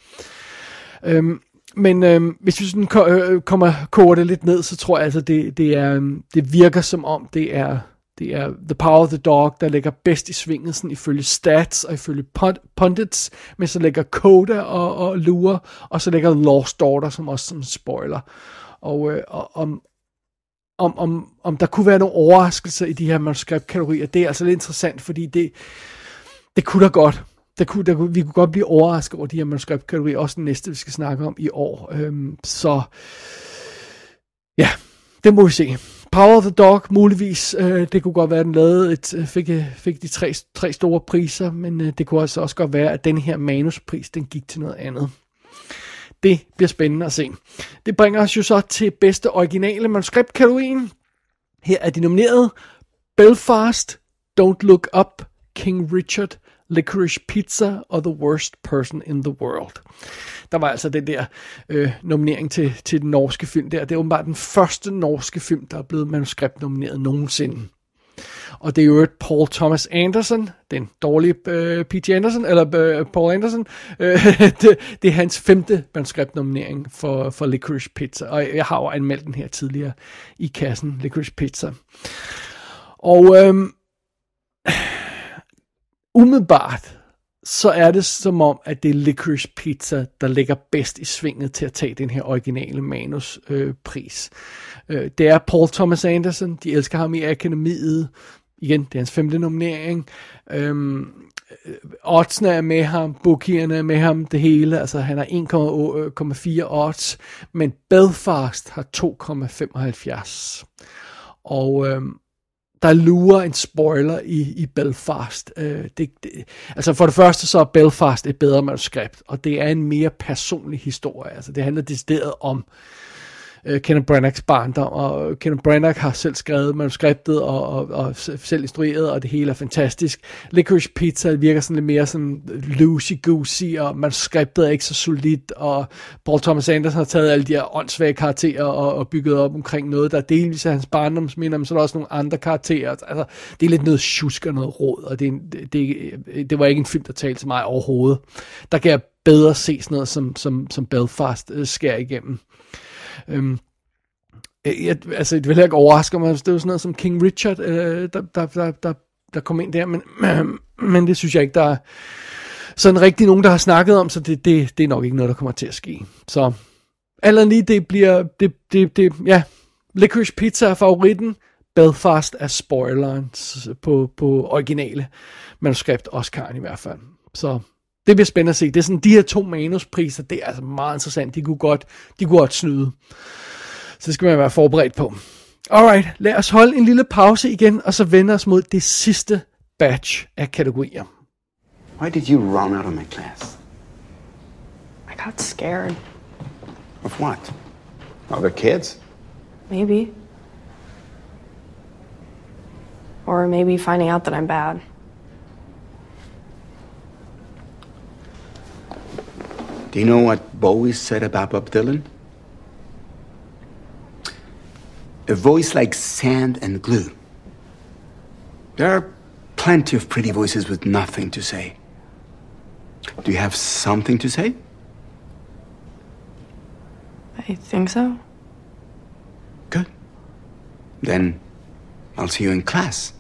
Øhm, men øhm, hvis vi sådan ko- øh, kommer koger det lidt ned, så tror jeg altså, det, det, er, øhm, det virker som om, det er, det er The Power of the Dog, der ligger bedst i svinget, sådan ifølge stats og ifølge pundits, men så ligger Coda og, og Lure, og så ligger Lost Daughter, som også som spoiler. Og, øh, og om, om, om, om der kunne være nogle overraskelser i de her manuskriptkategorier, det er altså lidt interessant, fordi det, det kunne da godt. Der kunne, der kunne, vi kunne godt blive overrasket over de her manuskriptkategorier, også den næste, vi skal snakke om i år. Øhm, så ja, det må vi se. Power of the Dog, muligvis. Øh, det kunne godt være, at den lavede et, øh, fik, øh, fik de tre, tre store priser, men øh, det kunne altså også godt være, at den her manuspris, den gik til noget andet. Det bliver spændende at se. Det bringer os jo så til bedste originale manuskriptkategorien. Her er de nomineret. Belfast, Don't Look Up, King Richard, Licorice Pizza og The Worst Person in the World. Der var altså den der øh, nominering til, til den norske film der. Det er åbenbart den første norske film, der er blevet manuskriptnomineret nogensinde. Og det er jo et Paul Thomas Anderson, den dårlige øh, P.T. Anderson, eller øh, Paul Anderson. Øh, det, det er hans femte manuskriptnominering for, for Licorice Pizza, og jeg har jo anmeldt den her tidligere i kassen, Licorice Pizza. Og øhm, umiddelbart, så er det som om, at det er Licorice Pizza, der ligger bedst i svinget til at tage den her originale manuspris. Øh, pris. øh, det er Paul Thomas Anderson, de elsker ham i akademiet. Igen, det er hans femte nominering. Øhm, øh, oddsene er med ham, bookierne er med ham, det hele. Altså, han har 1,4 øh, odds, men Belfast har 2,75. Og øhm, der lurer en spoiler i, i Belfast. Øh, det, det, altså for det første så er Belfast et bedre manuskript, og det er en mere personlig historie. Altså det handler decideret om øh, Øh, Kenneth Branaghs barndom, og Kenneth Branagh har selv skrevet manuskriptet og, og, og selv instrueret, og det hele er fantastisk. Licorice Pizza virker sådan lidt mere sådan loosey-goosey, og manuskriptet er ikke så solidt, og Paul Thomas Anderson har taget alle de her åndssvage karakterer og, og bygget op omkring noget, der er delvis er hans barndomsminder, men så er der også nogle andre karakterer. Altså, det er lidt noget tjusk og noget råd, og det, det, det, det var ikke en film, der talte til mig overhovedet. Der kan jeg bedre se sådan noget, som, som, som Belfast øh, skærer igennem. Øhm, øh, jeg, altså, det vil ikke overraske mig, hvis det var sådan noget som King Richard, øh, der, der, der, der, der kom ind der, men, men det synes jeg ikke, der er sådan rigtig nogen, der har snakket om, så det, det, det er nok ikke noget, der kommer til at ske. Så alt lige, det bliver, det, det, det, ja, Licorice Pizza er favoritten, Belfast er spoileren på, på originale manuskript, Oscar i hvert fald. Så det bliver spændende at se. Det er sådan, de her to manuspriser, det er altså meget interessant. De kunne godt, de kunne godt snyde. Så det skal man være forberedt på. Alright, lad os holde en lille pause igen, og så vende os mod det sidste batch af kategorier. Why did you run out of my class? I got scared. Of what? Other kids? Maybe. Or maybe finding out that I'm bad. Do you know what Bowie said about Bob Dylan? A voice like sand and glue. There are plenty of pretty voices with nothing to say. Do you have something to say? I think so. Good. Then I'll see you in class.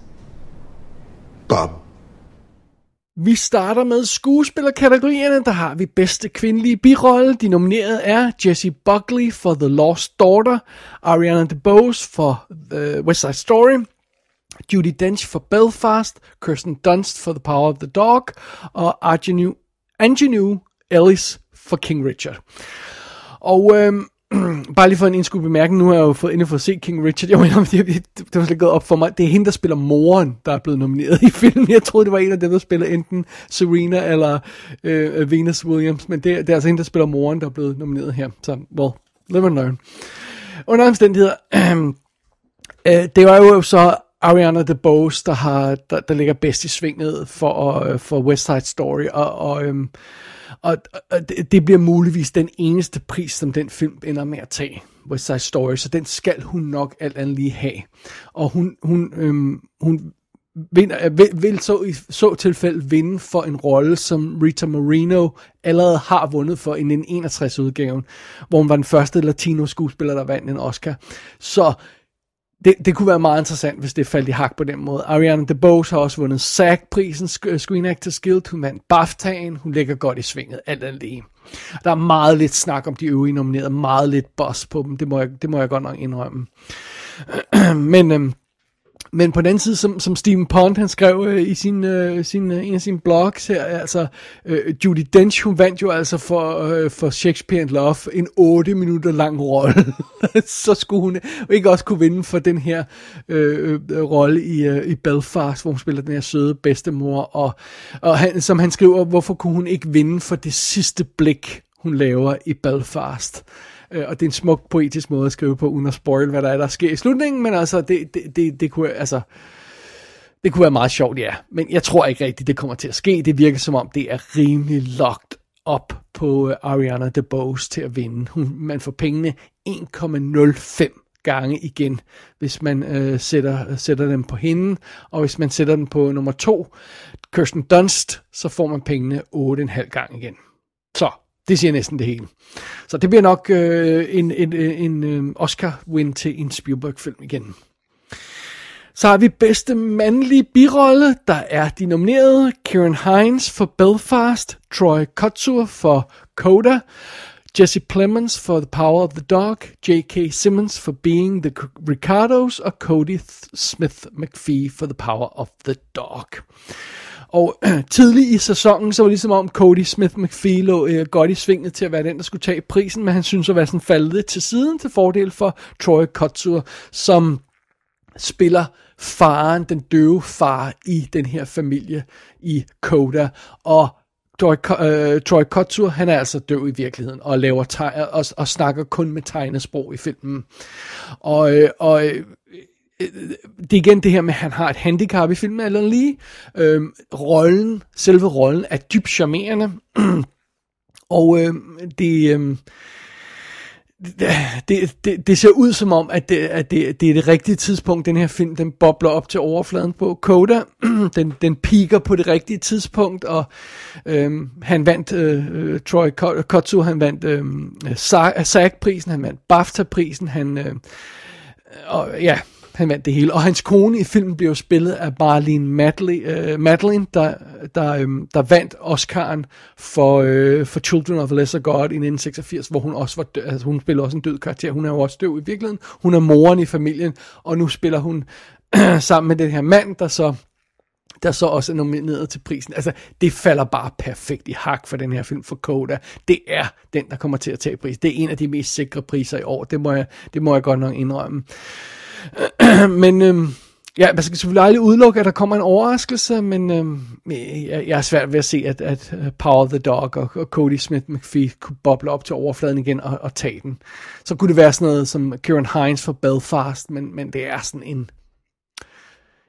Bob. Vi starter med skuespillerkategorierne. Der har vi bedste kvindelige birolle. De nominerede er Jessie Buckley for The Lost Daughter, Ariana DeBose for The West Side Story, Judy Dench for Belfast, Kirsten Dunst for The Power of the Dog, og Arjanu, Anjanou Ellis for King Richard. Og øhm, bare lige for en indskudt bemærkning, nu har jeg jo fået endelig fået set se King Richard. Jeg mener, det, det, det var slet gået op for mig. Det er hende, der spiller moren, der er blevet nomineret i filmen. Jeg troede, det var en af dem, der spiller enten Serena eller øh, øh, Venus Williams, men det, det er altså hende, der spiller moren, der er blevet nomineret her. Så, well, live and learn. Under omstændigheder, øh, det var jo så Ariana DeBose, der, har, der, der ligger bedst i svinget for, øh, for West Side Story, og, og, øh, og, og det, det bliver muligvis den eneste pris, som den film ender med at tage, West Side Story, så den skal hun nok alt andet lige have. Og hun, hun, øhm, hun vinder, øh, vil, vil så i så tilfælde vinde for en rolle, som Rita Moreno allerede har vundet for i 1961-udgaven, hvor hun var den første latino skuespiller, der vandt en Oscar. Så det, det kunne være meget interessant, hvis det faldt i hak på den måde. Ariana DeBose har også vundet SAG-prisen, øh, Screen Actors Guild. Hun vandt BAFTA'en. Hun ligger godt i svinget, alt andet lige. Der er meget lidt snak om de øvrige nominerede, meget lidt boss på dem. Det må jeg, det må jeg godt nok indrømme. Men øhm, men på den anden side, som, som Stephen Pond, han skrev øh, i sin, øh, sin, øh, en af sine blogs her, altså øh, Judy Dench, hun vandt jo altså for, øh, for Shakespeare and Love en 8 minutter lang rolle. så skulle hun ikke også kunne vinde for den her øh, øh, rolle i, øh, i Belfast, hvor hun spiller den her søde bedstemor. Og, og han, som han skriver, hvorfor kunne hun ikke vinde for det sidste blik, hun laver i Belfast. Øh, Øh, og det er en smuk poetisk måde at skrive på, uden at spoil, hvad der er, der sker i slutningen, men altså, det, det, det, det kunne, altså, det kunne være meget sjovt, ja. Men jeg tror ikke rigtigt, det kommer til at ske. Det virker som om, det er rimelig locked op på uh, Ariana DeBose til at vinde. Hun, man får pengene 1,05 gange igen, hvis man øh, sætter, sætter dem på hende, og hvis man sætter den på nummer to, Kirsten Dunst, så får man pengene 8,5 gange igen. Så, det siger næsten det hele. Så det bliver nok øh, en, en, øh, en, en Oscar-win til en Spielberg-film igen. Så har vi bedste mandlige birolle, der er de nominerede Kieran Hines for Belfast, Troy Kotsur for Coda, Jesse Plemons for The Power of the Dog, J.K. Simmons for Being the Ricardos, og Cody Smith McPhee for The Power of the Dog. Og tidlig i sæsonen, så var det ligesom om Cody Smith McPhee lå øh, godt i svinget til at være den, der skulle tage prisen, men han synes at være sådan faldet til siden til fordel for Troy Kotsur, som spiller faren, den døve far i den her familie i Coda. Og Troy, øh, Troy Kotsur, han er altså døv i virkeligheden, og laver teg- og, og snakker kun med tegnesprog i filmen. Og, øh, og øh, Øh, det er igen det her med, at han har et handicap i filmen, eller lige. Øhm, rollen, selve rollen er dybt charmerende. og øhm, det, øhm, det, det, det ser ud som om, at, det, at det, det er det rigtige tidspunkt, den her film, den bobler op til overfladen på. Coda, den, den piker på det rigtige tidspunkt, og øhm, han vandt, øh, øh Troy Kotsu, han vandt øh, SAG-prisen, han vandt BAFTA-prisen, han, øh, og ja, han vandt det hele. Og hans kone i filmen blev spillet af Marlene Madley, uh, øh, Madeline der, der, um, der vandt Oscar'en for, uh, for Children of a Lesser God i 1986, hvor hun også var død, altså hun spiller også en død karakter. Hun er jo også død i virkeligheden. Hun er moren i familien, og nu spiller hun sammen med den her mand, der så der så også er nomineret til prisen. Altså, det falder bare perfekt i hak for den her film for Coda. Det er den, der kommer til at tage pris. Det er en af de mest sikre priser i år. Det må jeg, det må jeg godt nok indrømme. men øhm, ja, man skal selvfølgelig aldrig udelukke, at der kommer en overraskelse, men øhm, jeg, jeg er svært ved at se, at, at øh, Power the Dog og, og Cody Smith McPhee kunne boble op til overfladen igen og, og tage den. Så kunne det være sådan noget som Kieran Hines for Belfast, men, men det er sådan en,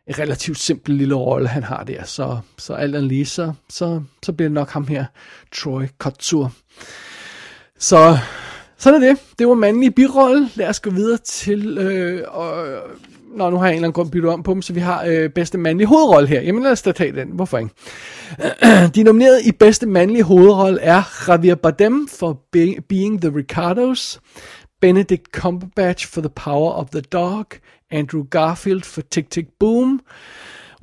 en relativt simpel lille rolle, han har der. Så, så alt andet lige, så, så, så bliver det nok ham her, Troy Kotsur. Så sådan er det. Det var mandlige birolle. Lad os gå videre til... Øh, og, Nå, nu har jeg en eller anden grund byttet om på dem, så vi har øh, bedste mandlige hovedrolle her. Jamen lad os da tage den. Hvorfor ikke? De nominerede i bedste mandlige hovedrolle er Javier Bardem for Be- Being the Ricardos, Benedict Cumberbatch for The Power of the Dog, Andrew Garfield for Tick Tick Boom,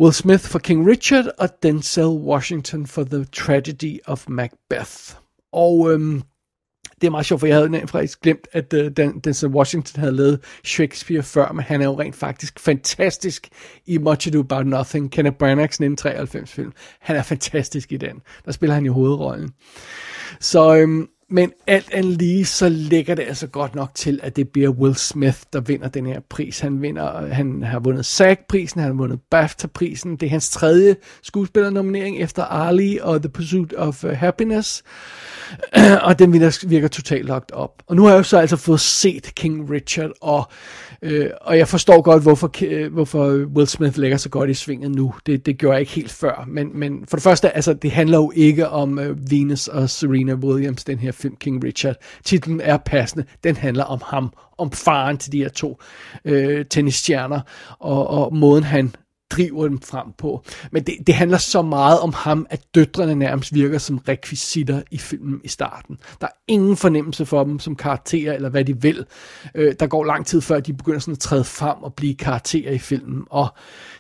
Will Smith for King Richard og Denzel Washington for The Tragedy of Macbeth. Og øhm, det er meget sjovt, for jeg havde faktisk glemt, at uh, den, Denzel Washington havde lavet Shakespeare før, men han er jo rent faktisk fantastisk i Much Ado About Nothing, Kenneth Branagh's 1993 film. Han er fantastisk i den. Der spiller han i hovedrollen. Så, øhm, men alt andet lige, så ligger det altså godt nok til, at det bliver Will Smith, der vinder den her pris. Han, vinder, han har vundet SAG-prisen, han har vundet BAFTA-prisen. Det er hans tredje skuespillernominering efter Ali og The Pursuit of øh, Happiness. og den virker, virker totalt lagt op. Og nu har jeg jo så altså fået set King Richard, og, øh, og jeg forstår godt, hvorfor, øh, hvorfor Will Smith lægger så godt i svinget nu. Det, det gjorde jeg ikke helt før. Men, men for det første, altså, det handler jo ikke om øh, Venus og Serena Williams, den her film King Richard. Titlen er passende. Den handler om ham, om faren til de her to øh, tennisstjerner, og, og måden han driver dem frem på. Men det, det handler så meget om ham, at døtrene nærmest virker som rekvisitter i filmen i starten. Der er ingen fornemmelse for dem som karakterer, eller hvad de vil. Øh, der går lang tid før, de begynder sådan at træde frem og blive karakterer i filmen. Og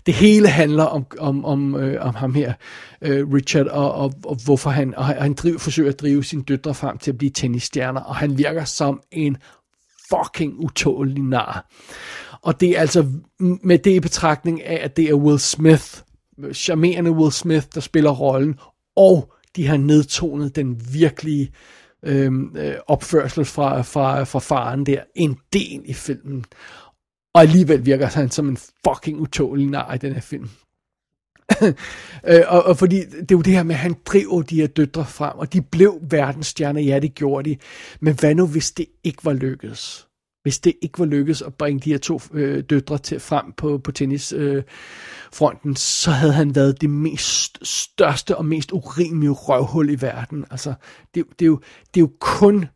det hele handler om, om, om, øh, om ham her, øh, Richard, og, og, og hvorfor han, og han driver, forsøger at drive sine døtre frem til at blive tennisstjerner, og han virker som en fucking utålig nar. Og det er altså med det i betragtning af, at det er Will Smith, charmerende Will Smith, der spiller rollen, og de har nedtonet den virkelige øhm, øh, opførsel fra, fra, fra faren der, en del i filmen. Og alligevel virker han som en fucking utålig nar i den her film. øh, og, og fordi det er jo det her med, at han driver de her døtre frem, og de blev verdensstjerner, ja det gjorde de. Men hvad nu, hvis det ikke var lykkedes? Hvis det ikke var lykkedes at bringe de her to øh, døtre til frem på, på tennisfronten, øh, så havde han været det mest største og mest urimelige røvhul i verden. Altså, det, det, er jo, det er jo kun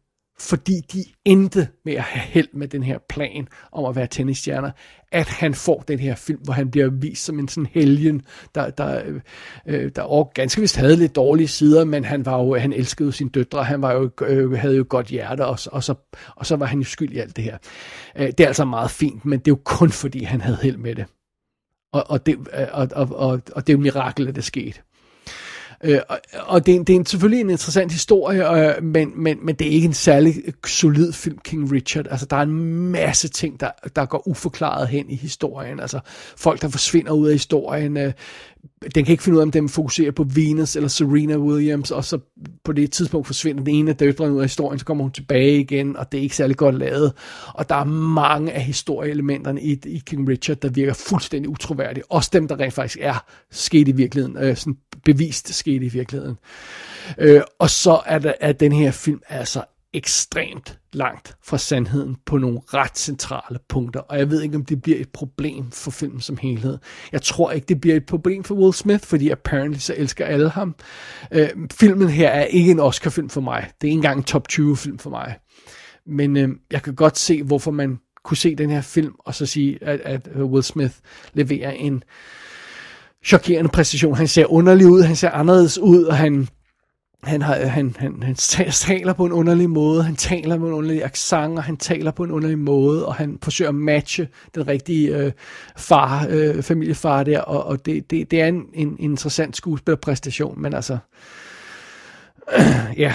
fordi de endte med at have held med den her plan om at være tennisstjerner, at han får den her film, hvor han bliver vist som en sådan helgen, der, der, øh, øh der også ganske vist havde lidt dårlige sider, men han var jo, han elskede sin sine døtre, han var jo, øh, havde jo godt hjerte, og, og, så, og så var han jo skyld i alt det her. Øh, det er altså meget fint, men det er jo kun fordi, han havde held med det. Og, og, det, øh, og, og, og, og det er jo mirakel, at det skete. Øh, og, og det, er, det er en, selvfølgelig en interessant historie, øh, men, men, men det er ikke en særlig solid film, King Richard. Altså, der er en masse ting, der, der går uforklaret hen i historien. Altså, folk, der forsvinder ud af historien. Øh, den kan ikke finde ud af, om den fokuserer på Venus eller Serena Williams, og så på det tidspunkt forsvinder den ene af døtrene ud af historien, så kommer hun tilbage igen, og det er ikke særlig godt lavet. Og der er mange af historieelementerne i, i King Richard, der virker fuldstændig utroværdige. Også dem, der rent faktisk er sket i virkeligheden, øh, sådan bevist sket i virkeligheden. Øh, og så er, der, er den her film altså ekstremt langt fra sandheden på nogle ret centrale punkter, og jeg ved ikke, om det bliver et problem for filmen som helhed. Jeg tror ikke, det bliver et problem for Will Smith, fordi apparently så elsker alle ham. Øh, filmen her er ikke en Oscar-film for mig. Det er ikke engang en top 20-film for mig. Men øh, jeg kan godt se, hvorfor man kunne se den her film, og så sige, at, at Will Smith leverer en chokerende præstation. Han ser underlig ud, han ser anderledes ud, og han han, har, øh, han, han, han taler på en underlig måde, han taler med en underlig accent, og han taler på en underlig måde, og han forsøger at matche den rigtige øh, far, øh, familiefar der, og, og det, det, det er en, en interessant skuespillerpræstation, men altså, øh, ja,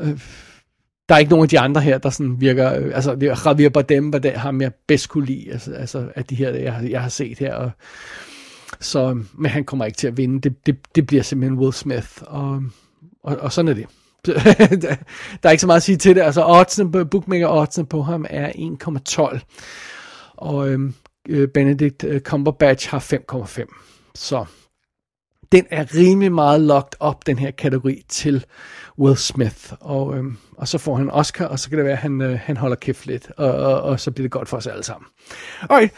øh, der er ikke nogen af de andre her, der sådan virker, øh, altså det er Javier Bardem, var det ham jeg bedst kunne lide, altså, altså af de her, jeg, jeg har set her, og så, men han kommer ikke til at vinde, det, det, det bliver simpelthen Will Smith, og og, og sådan er det. der er ikke så meget at sige til det. Altså oddsene, bookmaker oddsen på ham er 1,12. Og øhm, øh, Benedict øh, Cumberbatch har 5,5. Så den er rimelig meget locked op, den her kategori, til Will Smith. Og, øhm, og så får han Oscar, og så kan det være, at han, øh, han holder kæft lidt, og, og, og så bliver det godt for os alle sammen. Alright,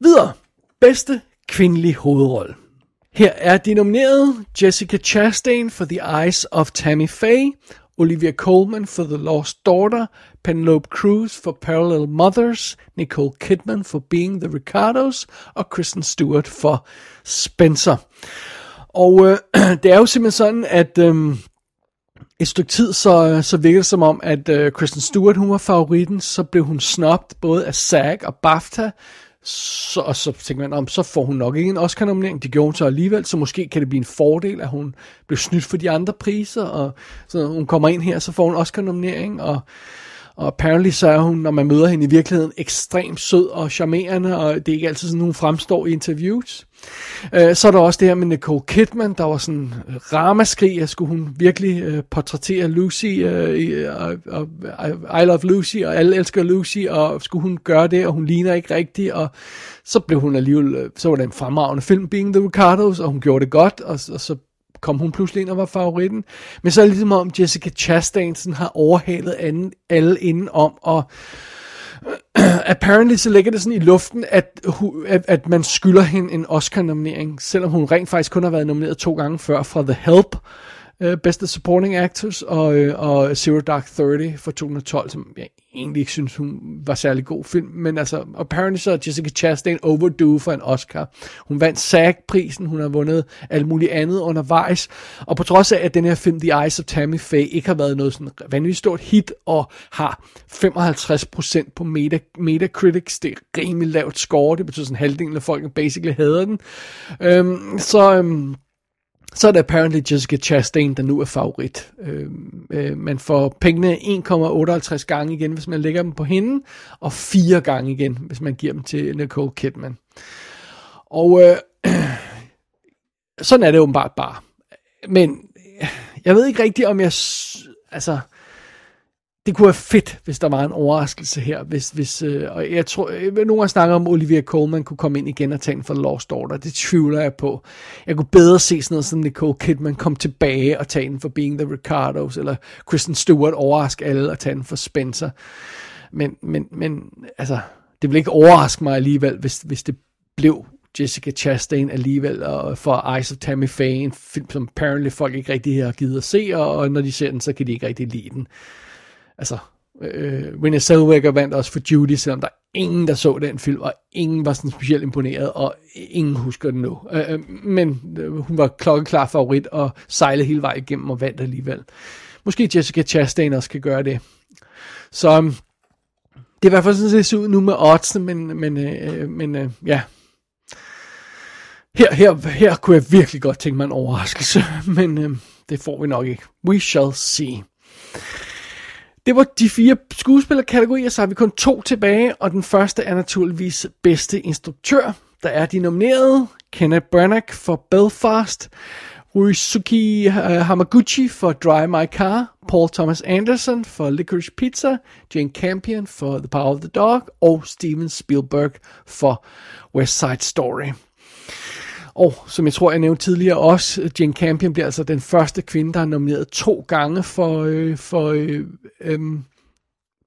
videre. Bedste kvindelige hovedrolle. Her er de nomineret Jessica Chastain for The Eyes of Tammy Faye, Olivia Colman for The Lost Daughter, Penelope Cruz for Parallel Mothers, Nicole Kidman for Being the Ricardos, og Kristen Stewart for Spencer. Og øh, det er jo simpelthen sådan, at øh, et stykke tid, så, øh, så virkede det som om, at øh, Kristen Stewart, hun var favoritten, så blev hun snobt både af SAG og BAFTA, så, og så tænker man, om, så får hun nok ikke en Oscar-nominering. Det gjorde hun så alligevel, så måske kan det blive en fordel, at hun blev snydt for de andre priser, og så hun kommer ind her, så får hun Oscar-nominering, og og apparently så er hun, når man møder hende i virkeligheden, ekstremt sød og charmerende, og det er ikke altid sådan, hun fremstår i interviews. Uh, så er der også det her med Nicole Kidman, der var sådan ramaskrig, at skulle hun virkelig øh, portrættere Lucy, uh, i, I Love Lucy, og alle elsker Lucy, og skulle hun gøre det, og hun ligner ikke rigtigt, og så blev hun alligevel, så var det en fremragende film, Being the Ricardos, og hun gjorde det godt, og, og så kom hun pludselig ind og var favoritten. Men så er det ligesom om Jessica Chastain sådan har overhalet anden, alle inden om, og apparently så ligger det sådan i luften, at, at, at man skylder hende en Oscar-nominering, selvom hun rent faktisk kun har været nomineret to gange før fra The Help, øh, uh, Bedste Supporting Actors, og, øh, og Zero Dark Thirty for 2012, som jeg egentlig ikke synes, hun var særlig god film, men altså, apparently så er Jessica Chastain overdue for en Oscar. Hun vandt SAG-prisen, hun har vundet alt muligt andet undervejs, og på trods af, at den her film, The Eyes of Tammy Faye, ikke har været noget sådan vanvittigt stort hit, og har 55% på Meta, Metacritics, det er rimelig lavt score, det betyder sådan halvdelen af folk basically hader den, øhm, så... Øhm, så er det apparently Jessica Chastain, der nu er favorit. Øh, øh, man får pengene 1,58 gange igen, hvis man lægger dem på hende, og fire gange igen, hvis man giver dem til Nicole Kidman. Og øh, sådan er det åbenbart bare. Men øh, jeg ved ikke rigtigt, om jeg... Altså, det kunne være fedt, hvis der var en overraskelse her. Hvis, hvis, øh, og jeg tror, øh, nogen har snakket om, Olivia Colman kunne komme ind igen og tage en for Lost Daughter. Det tvivler jeg på. Jeg kunne bedre se sådan noget som Nicole Kidman komme tilbage og tage den for Being the Ricardos, eller Kristen Stewart overraske alle og tage den for Spencer. Men, men, men altså, det vil ikke overraske mig alligevel, hvis, hvis det blev Jessica Chastain alligevel, og for Eyes of Tammy Faye, en film, som apparently folk ikke rigtig har givet at se, og, og når de ser den, så kan de ikke rigtig lide den altså, Øh, Renée Zellweger vandt også for Judy, selvom der er ingen, der så den film, og ingen var sådan specielt imponeret, og ingen husker den nu. Øh, øh men øh, hun var klokkeklar favorit, og sejlede hele vejen igennem og vandt alligevel. Måske Jessica Chastain også kan gøre det. Så øhm, det er i hvert fald sådan, det ser ud nu med odds, men, men, øh, men øh, ja. Her, her, her kunne jeg virkelig godt tænke mig en overraskelse, men øh, det får vi nok ikke. We shall see. Det var de fire skuespillerkategorier, så har vi kun to tilbage, og den første er naturligvis bedste instruktør. Der er de nominerede, Kenneth Branagh for Belfast, Ryusuke øh, Hamaguchi for Drive My Car, Paul Thomas Anderson for Licorice Pizza, Jane Campion for The Power of the Dog, og Steven Spielberg for West Side Story. Og som jeg tror, jeg nævnte tidligere også, Jane Campion bliver altså den første kvinde, der er nomineret to gange for, øh, for øh, øh,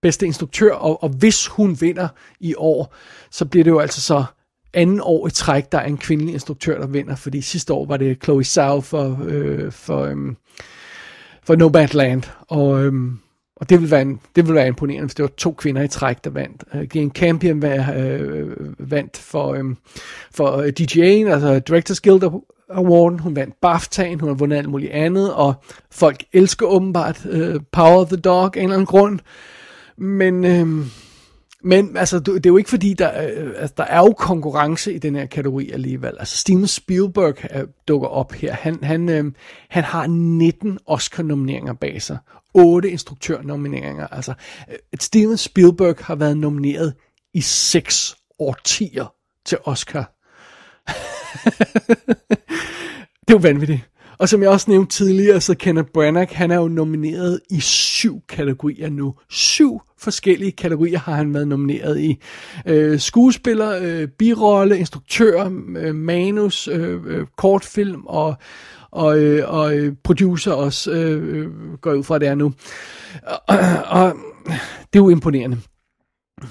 bedste instruktør, og, og hvis hun vinder i år, så bliver det jo altså så anden år i træk, der er en kvindelig instruktør, der vinder, fordi sidste år var det Chloe Zhao for, øh, for, øh, for Nomadland, og, øh, og det ville, være en, det ville være imponerende, hvis det var to kvinder i træk, der vandt. Øh, uh, Jane Campion var, uh, øh, vandt for, um, for øh, DJ'en, altså Directors Guild Awarden. Hun vandt BAFTA'en, hun har vundet alt muligt andet, og folk elsker åbenbart uh, Power of the Dog af en eller anden grund. Men, Uh, men altså, det er jo ikke fordi, der, øh, altså, der er jo konkurrence i den her kategori alligevel. Altså, Steven Spielberg øh, dukker op her. Han, han, øh, han har 19 Oscar-nomineringer bag sig. 8 instruktørnomineringer. Altså, øh, Steven Spielberg har været nomineret i 6 årtier til Oscar. det er jo vanvittigt. Og som jeg også nævnte tidligere, så Kenneth Branagh, han er jo nomineret i syv kategorier nu. Syv forskellige kategorier har han været nomineret i. Øh, skuespiller, øh, birolle, instruktør, øh, manus, øh, øh, kortfilm og, og, øh, og øh, producer også, øh, øh, går jeg ud fra det er nu. Og, og det er jo imponerende.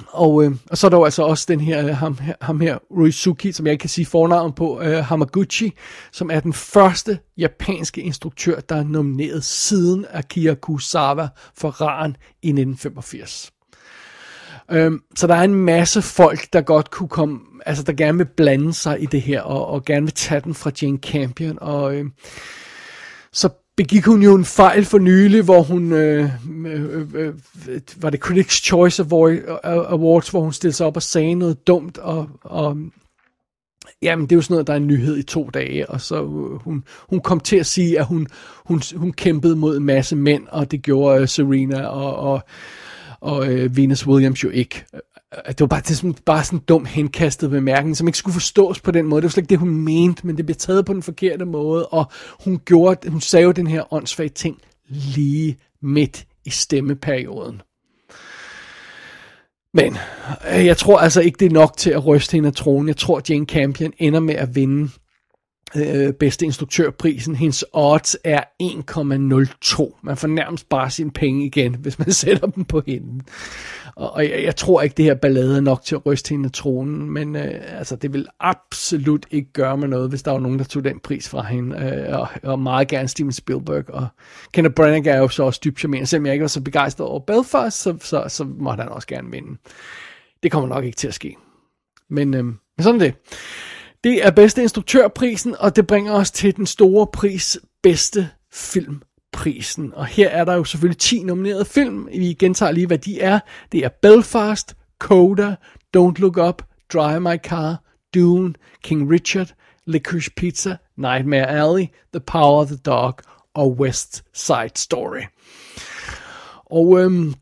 Og, øh, og så er der jo altså også den her, øh, ham, her- ham her, Ruizuki, som jeg ikke kan sige fornavn på, øh, Hamaguchi, som er den første japanske instruktør, der er nomineret siden Akira Kurosawa for Ran i 1985. Øhm, så der er en masse folk, der godt kunne komme, altså der gerne vil blande sig i det her, og, og gerne vil tage den fra Jane Campion, og øh, så begik hun jo en fejl for nylig, hvor hun, øh, øh, øh, var det Critics' Choice Awards, hvor hun stillede sig op og sagde noget dumt, og, og Jamen, det er jo sådan noget, der er en nyhed i to dage, og så øh, hun, hun kom til at sige, at hun, hun, hun kæmpede mod en masse mænd, og det gjorde øh, Serena og, og, og øh, Venus Williams jo ikke. Det var bare, det sådan, bare sådan en dum henkastet bemærkning, som ikke skulle forstås på den måde. Det var slet ikke det, hun mente, men det blev taget på den forkerte måde, og hun, gjorde, hun sagde jo den her åndssvage ting lige midt i stemmeperioden. Men øh, jeg tror altså ikke, det er nok til at ryste hende af tronen. Jeg tror, Jane Campion ender med at vinde øh, bedste instruktørprisen. Hendes odds er 1,02. Man får nærmest bare sine penge igen, hvis man sætter dem på hende. Og, og jeg, jeg tror ikke, det her ballade er nok til at ryste hende af tronen, men øh, altså, det vil absolut ikke gøre mig noget, hvis der var nogen, der tog den pris fra hende. Øh, og, og meget gerne Steven Spielberg. Og Kenneth Branagh er jo så også dybt charmerende. Selvom jeg ikke var så begejstret over Belfast, så, så, så måtte han også gerne vinde. Det kommer nok ikke til at ske. Men, øh, men sådan er det. Det er bedste instruktørprisen, og det bringer os til den store pris, bedste filmprisen. Og her er der jo selvfølgelig 10 nominerede film. Vi gentager lige, hvad de er. Det er Belfast, Coda, Don't Look Up, Drive My Car, Dune, King Richard, Licorice Pizza, Nightmare Alley, The Power of the Dog og West Side Story. Og øhm,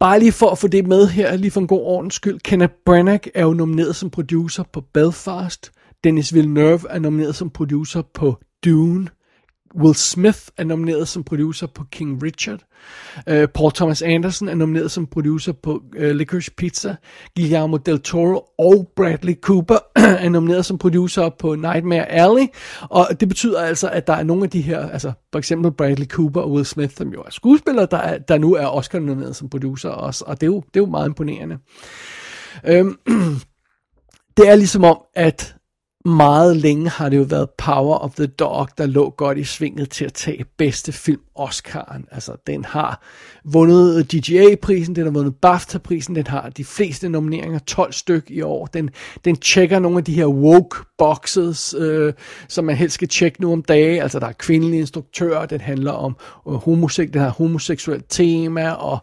Bare lige for at få det med her, lige for en god ordens skyld. Kenneth Branagh er jo nomineret som producer på Belfast. Dennis Villeneuve er nomineret som producer på Dune. Will Smith er nomineret som producer på King Richard. Uh, Paul Thomas Anderson er nomineret som producer på uh, Licorice Pizza. Guillermo del Toro og Bradley Cooper er nomineret som producer på Nightmare Alley. Og det betyder altså, at der er nogle af de her, altså for eksempel Bradley Cooper og Will Smith, som jo er skuespillere, der, er, der nu er Oscar nomineret som producer også. Og det er jo, det er jo meget imponerende. Øhm, det er ligesom om, at meget længe har det jo været Power of the Dog, der lå godt i svinget til at tage bedste film. Oscar'en. Altså, den har vundet DGA-prisen, den har vundet BAFTA-prisen, den har de fleste nomineringer, 12 styk i år. Den, den tjekker nogle af de her woke boxes, øh, som man helst skal tjekke nu om dage. Altså, der er kvindelige instruktører, den handler om øh, homosek, den har homoseksuelt tema og,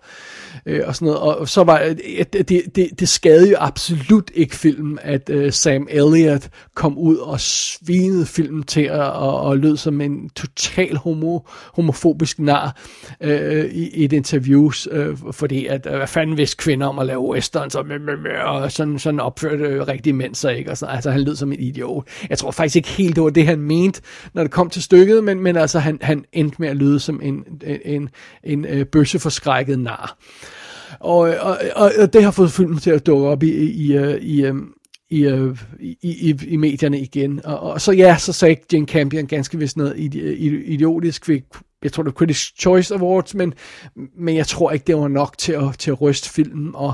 øh, og sådan noget. Og så var øh, det, det, det skadede jo absolut ikke filmen, at øh, Sam Elliott kom ud og svinede filmen til at og, og lød som en total homo, homofob homofobisk nar øh, i, i et interview, øh, fordi at, øh, hvad fanden vidste kvinder om at lave westerns, og, og sådan, sådan opførte øh, rigtige mænd sig ikke, og sådan, altså han lød som en idiot. Jeg tror faktisk ikke helt, det var det, han mente, når det kom til stykket, men, men altså han, han endte med at lyde som en, en, en, en øh, bøsseforskrækket nar. Og, og, og, og det har fået filmen til at dukke op i, i, i, øh, i, øh, i, i, i, i medierne igen. Og, og så ja, så sagde Jane Campion ganske vist noget idiotisk ved, jeg tror det var Critics' Choice Awards, men, men jeg tror ikke, det var nok til at, til at ryste filmen. Og,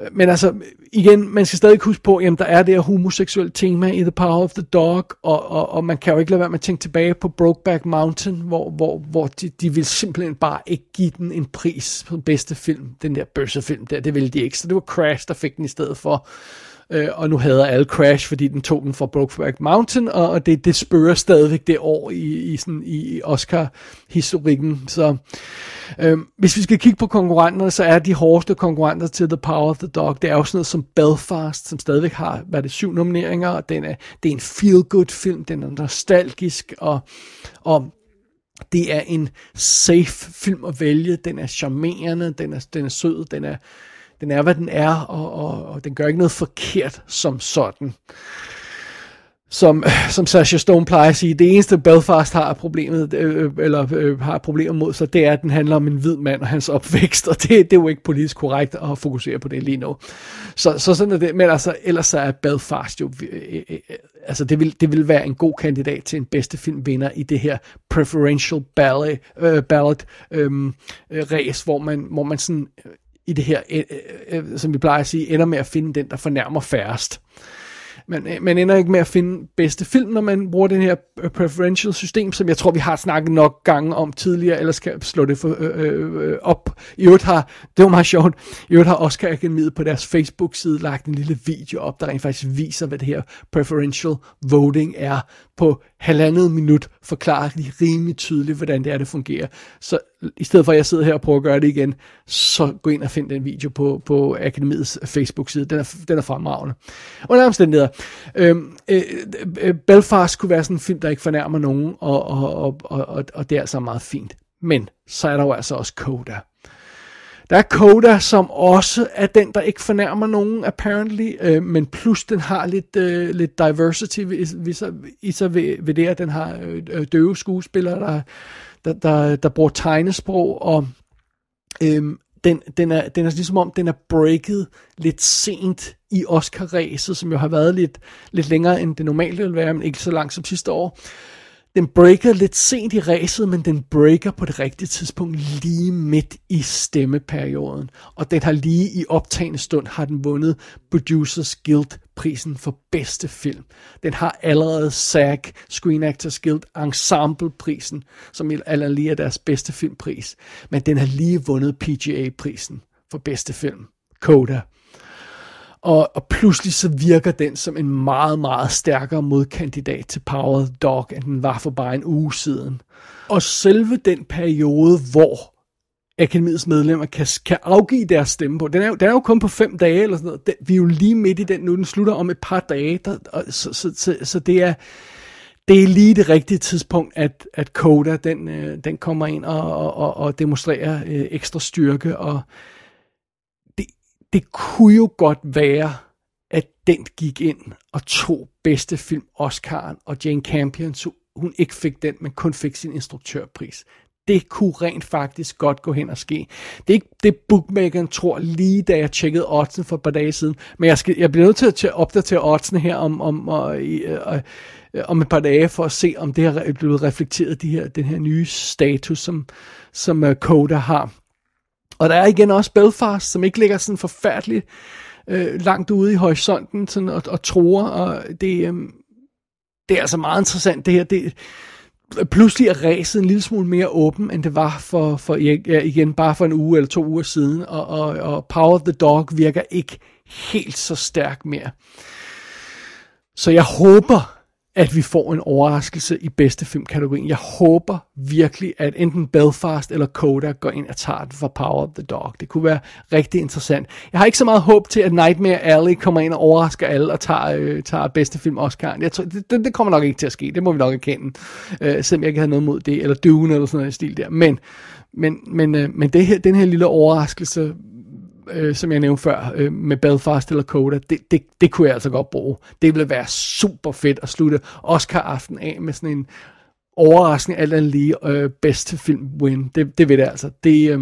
øh, men altså, igen, man skal stadig huske på, at der er det her homoseksuelle tema i The Power of the Dog, og, og, og man kan jo ikke lade være med at tænke tilbage på Brokeback Mountain, hvor, hvor, hvor de, de vil simpelthen bare ikke give den en pris på den bedste film, den der bøssefilm der, det ville de ikke, så det var Crash, der fik den i stedet for. Øh, Øh, og nu hader alle Crash, fordi den tog den fra Brokeback Mountain, og, og det, det spørger stadigvæk det år i, i, sådan, i Oscar-historikken. Så øh, hvis vi skal kigge på konkurrenterne, så er de hårdeste konkurrenter til The Power of the Dog, det er jo sådan noget som Belfast, som stadigvæk har, hvad det, syv nomineringer, og den er, det er en feel-good film, den er nostalgisk, og, og det er en safe film at vælge. Den er charmerende, den er, den er sød, den er, den er, hvad den er, og, og, og den gør ikke noget forkert som sådan. Som, som Sasha Stone plejer at sige, det eneste Belfast har problemet, øh, eller øh, har problemer mod sig, det er, at den handler om en hvid mand og hans opvækst, og det, det er jo ikke politisk korrekt at fokusere på det lige nu. Så, så sådan er det, men altså, ellers så er Belfast jo, øh, øh, altså det vil, det vil være en god kandidat til en bedste filmvinder i det her preferential ballet, øh, ballot øhm, øh, race, hvor man, hvor man sådan i det her, øh, øh, øh, som vi plejer at sige, ender med at finde den, der fornærmer færrest. Men øh, man ender ikke med at finde bedste film, når man bruger den her øh, preferential system, som jeg tror, vi har snakket nok gange om tidligere, ellers kan jeg slå det for, øh, øh, øh, op. I øvrigt har, det var meget sjovt, i øvrigt har Oscar Akademiet på deres Facebook-side lagt en lille video op, der rent faktisk viser, hvad det her preferential voting er på halvandet minut, forklarer de rimelig tydeligt, hvordan det er, det fungerer. Så i stedet for at jeg sidder her og prøver at gøre det igen, så gå ind og find den video på, på Akademiets Facebook-side. Den er, den er fremragende. Under omstændigheder. Øhm, øh, øh, Belfast kunne være sådan en film, der ikke fornærmer nogen, og, og, og, og, og det er altså meget fint. Men så er der jo altså også Coda. Der er Koda, som også er den, der ikke fornærmer nogen, apparently, øh, men plus den har lidt, øh, lidt diversity i sig ved, ved det, at den har øh, øh, døve skuespillere, der, der, der, der bruger tegnesprog, og øh, den, den, er, den er ligesom om, den er breaket lidt sent i Oscar-ræset, som jo har været lidt, lidt længere, end det normalt ville være, men ikke så langt som sidste år den breaker lidt sent i ræset, men den breaker på det rigtige tidspunkt lige midt i stemmeperioden. Og den har lige i optagende stund har den vundet Producers Guild prisen for bedste film. Den har allerede SAG, Screen Actors Guild Ensemble prisen, som allerede lige er deres bedste filmpris. Men den har lige vundet PGA prisen for bedste film. Coda. Og, og pludselig så virker den som en meget, meget stærkere modkandidat til Power the Dog, end den var for bare en uge siden. Og selve den periode, hvor akademiets medlemmer kan, kan afgive deres stemme på. Den er, jo, den er jo kun på fem dage eller sådan noget. Den, vi er jo lige midt i den nu. Den slutter om et par dage. Der, og, så, så, så, så det er det er lige det rigtige tidspunkt, at, at Coda den, øh, den kommer ind og, og, og demonstrerer øh, ekstra styrke og det kunne jo godt være, at den gik ind og tog bedste film Oscar'en, og Jane Campion, så hun ikke fik den, men kun fik sin instruktørpris. Det kunne rent faktisk godt gå hen og ske. Det er ikke det, bookmakeren tror lige da jeg tjekkede oddsen for et par dage siden. Men jeg, skal, jeg bliver nødt til at opdatere oddsen her om, om, og, øh, om et par dage, for at se, om det er blevet reflekteret, de her, den her nye status, som, som uh, Coda har. Og der er igen også Belfast, som ikke ligger sådan forfærdeligt øh, langt ude i horisonten sådan, og, og tror, og det, øh, det er altså meget interessant det her. Det, pludselig er ræset en lille smule mere åben, end det var for, for ja, igen bare for en uge eller to uger siden, og, og, og Power of the Dog virker ikke helt så stærk mere. Så jeg håber, at vi får en overraskelse i bedste filmkategorien. Jeg håber virkelig, at enten Belfast eller Coda går ind og tager den for Power of the Dog. Det kunne være rigtig interessant. Jeg har ikke så meget håb til, at Nightmare Alley kommer ind og overrasker alle og tager, øh, tager bedste film Oscar. Jeg tror, det, det, det kommer nok ikke til at ske. Det må vi nok erkende. Øh, selvom jeg ikke havde noget mod det. Eller Dune eller sådan noget i stil der. Men, men, men, øh, men det her, den her lille overraskelse øh, som jeg nævnte før, øh, med Belfast eller Coda, det, det, det kunne jeg altså godt bruge. Det ville være super fedt at slutte Oscar-aften af med sådan en overraskende alt andet lige øh, bedste film win. Det, det ved det altså. Det, øh,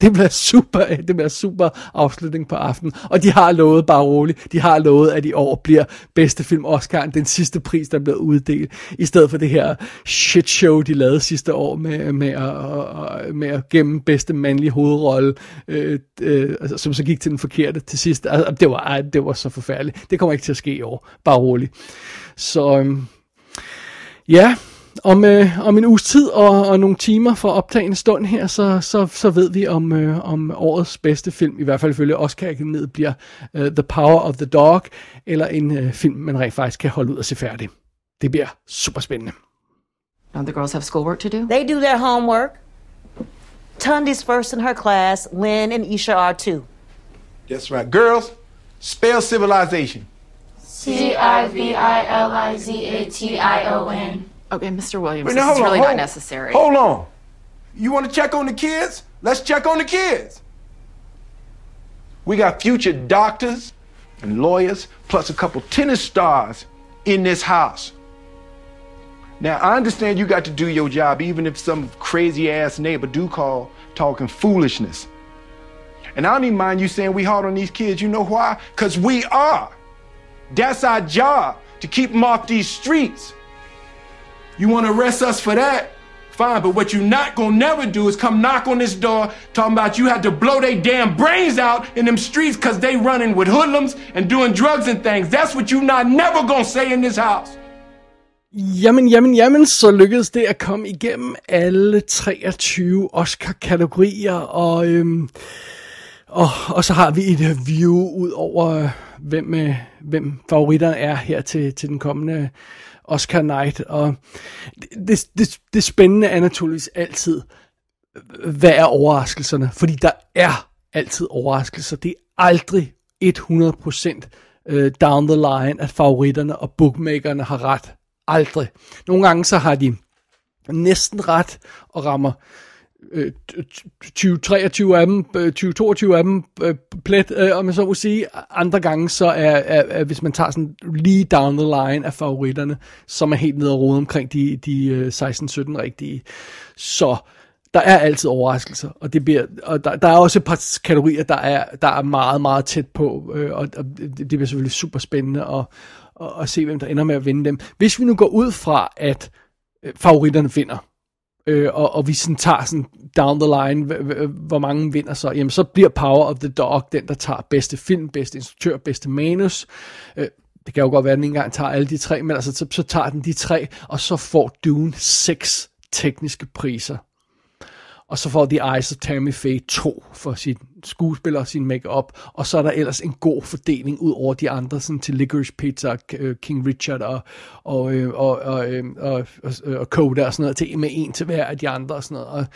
det bliver super, det bliver super afslutning på aftenen. Og de har lovet, bare roligt, de har lovet, at i år bliver bedste film Oscar den sidste pris, der bliver uddelt. I stedet for det her shit show, de lavede sidste år med, med, at, med at gemme bedste mandlige hovedrolle, øh, øh, altså, som så gik til den forkerte til sidst. Altså, det, var, det var så forfærdeligt. Det kommer ikke til at ske i år. Bare roligt. Så øh, ja, om, øh, om en uges tid og, og nogle timer for optagende stund her, så, så, så ved vi om, øh, om årets bedste film, i hvert fald ifølge Oscar Akademiet, bliver uh, The Power of the Dog, eller en øh, film, man rent faktisk kan holde ud og se færdig. Det bliver super spændende. Don't the girls have schoolwork to do? They do their homework. Tundi's first in her class. Lynn and Isha are too. That's right. Girls, spell civilization. C I V I L I Z A T I O N. Okay, Mr. Williams, Wait, this is on, really hold- not necessary. Hold on. You want to check on the kids? Let's check on the kids. We got future doctors and lawyers, plus a couple tennis stars in this house. Now, I understand you got to do your job, even if some crazy ass neighbor do call talking foolishness. And I don't even mind you saying we hard on these kids. You know why? Because we are. That's our job, to keep them off these streets. You want to arrest us for that? Fine, but what you not gonna never do is come knock on this door talking about you had to blow their damn brains out in them streets cause they running with hoodlums and doing drugs and things. That's what you not never gonna say in this house. Jamen, jamen, jamen, så lykkedes det at komme igennem alle 23 Oscar-kategorier, og, øhm, og, og så har vi et view ud over, øh, hvem, øh, hvem favoritterne er her til, til den kommende Oscar Knight. Og det, det, det spændende er naturligvis altid, hvad er overraskelserne? Fordi der er altid overraskelser. Det er aldrig 100% øh, down the line, at favoritterne og bookmakerne har ret. Aldrig. Nogle gange så har de næsten ret og rammer Øh, 2023 af dem, øh, 2022 af dem øh, plet, øh, om jeg så må sige. Andre gange så er, er, er, hvis man tager sådan lige down the line af favoritterne, som er helt nede og rode omkring de, de øh, 16-17 rigtige. Så der er altid overraskelser, og, det bliver, og der, der er også et par kategorier, der er, der er meget, meget tæt på, øh, og, og det, det bliver selvfølgelig super spændende at, at, at se, hvem der ender med at vinde dem. Hvis vi nu går ud fra, at favoritterne vinder, øh, og, og vi sådan tager sådan down the line, h- h- hvor mange vinder så, jamen så bliver Power of the Dog den, der tager bedste film, bedste instruktør, bedste manus. Øh, det kan jo godt være, at den ikke engang tager alle de tre, men altså så, så tager den de tre, og så får Dune seks tekniske priser. Og så får The Eyes of Tammy Faye 2 for sit skuespil og sin makeup og så er der ellers en god fordeling ud over de andre, sådan til Licorice Pizza, øh, King Richard og, og, øh, og, øh, og, og, og, og Coda og sådan noget, til, med en til hver af de andre og sådan noget. Og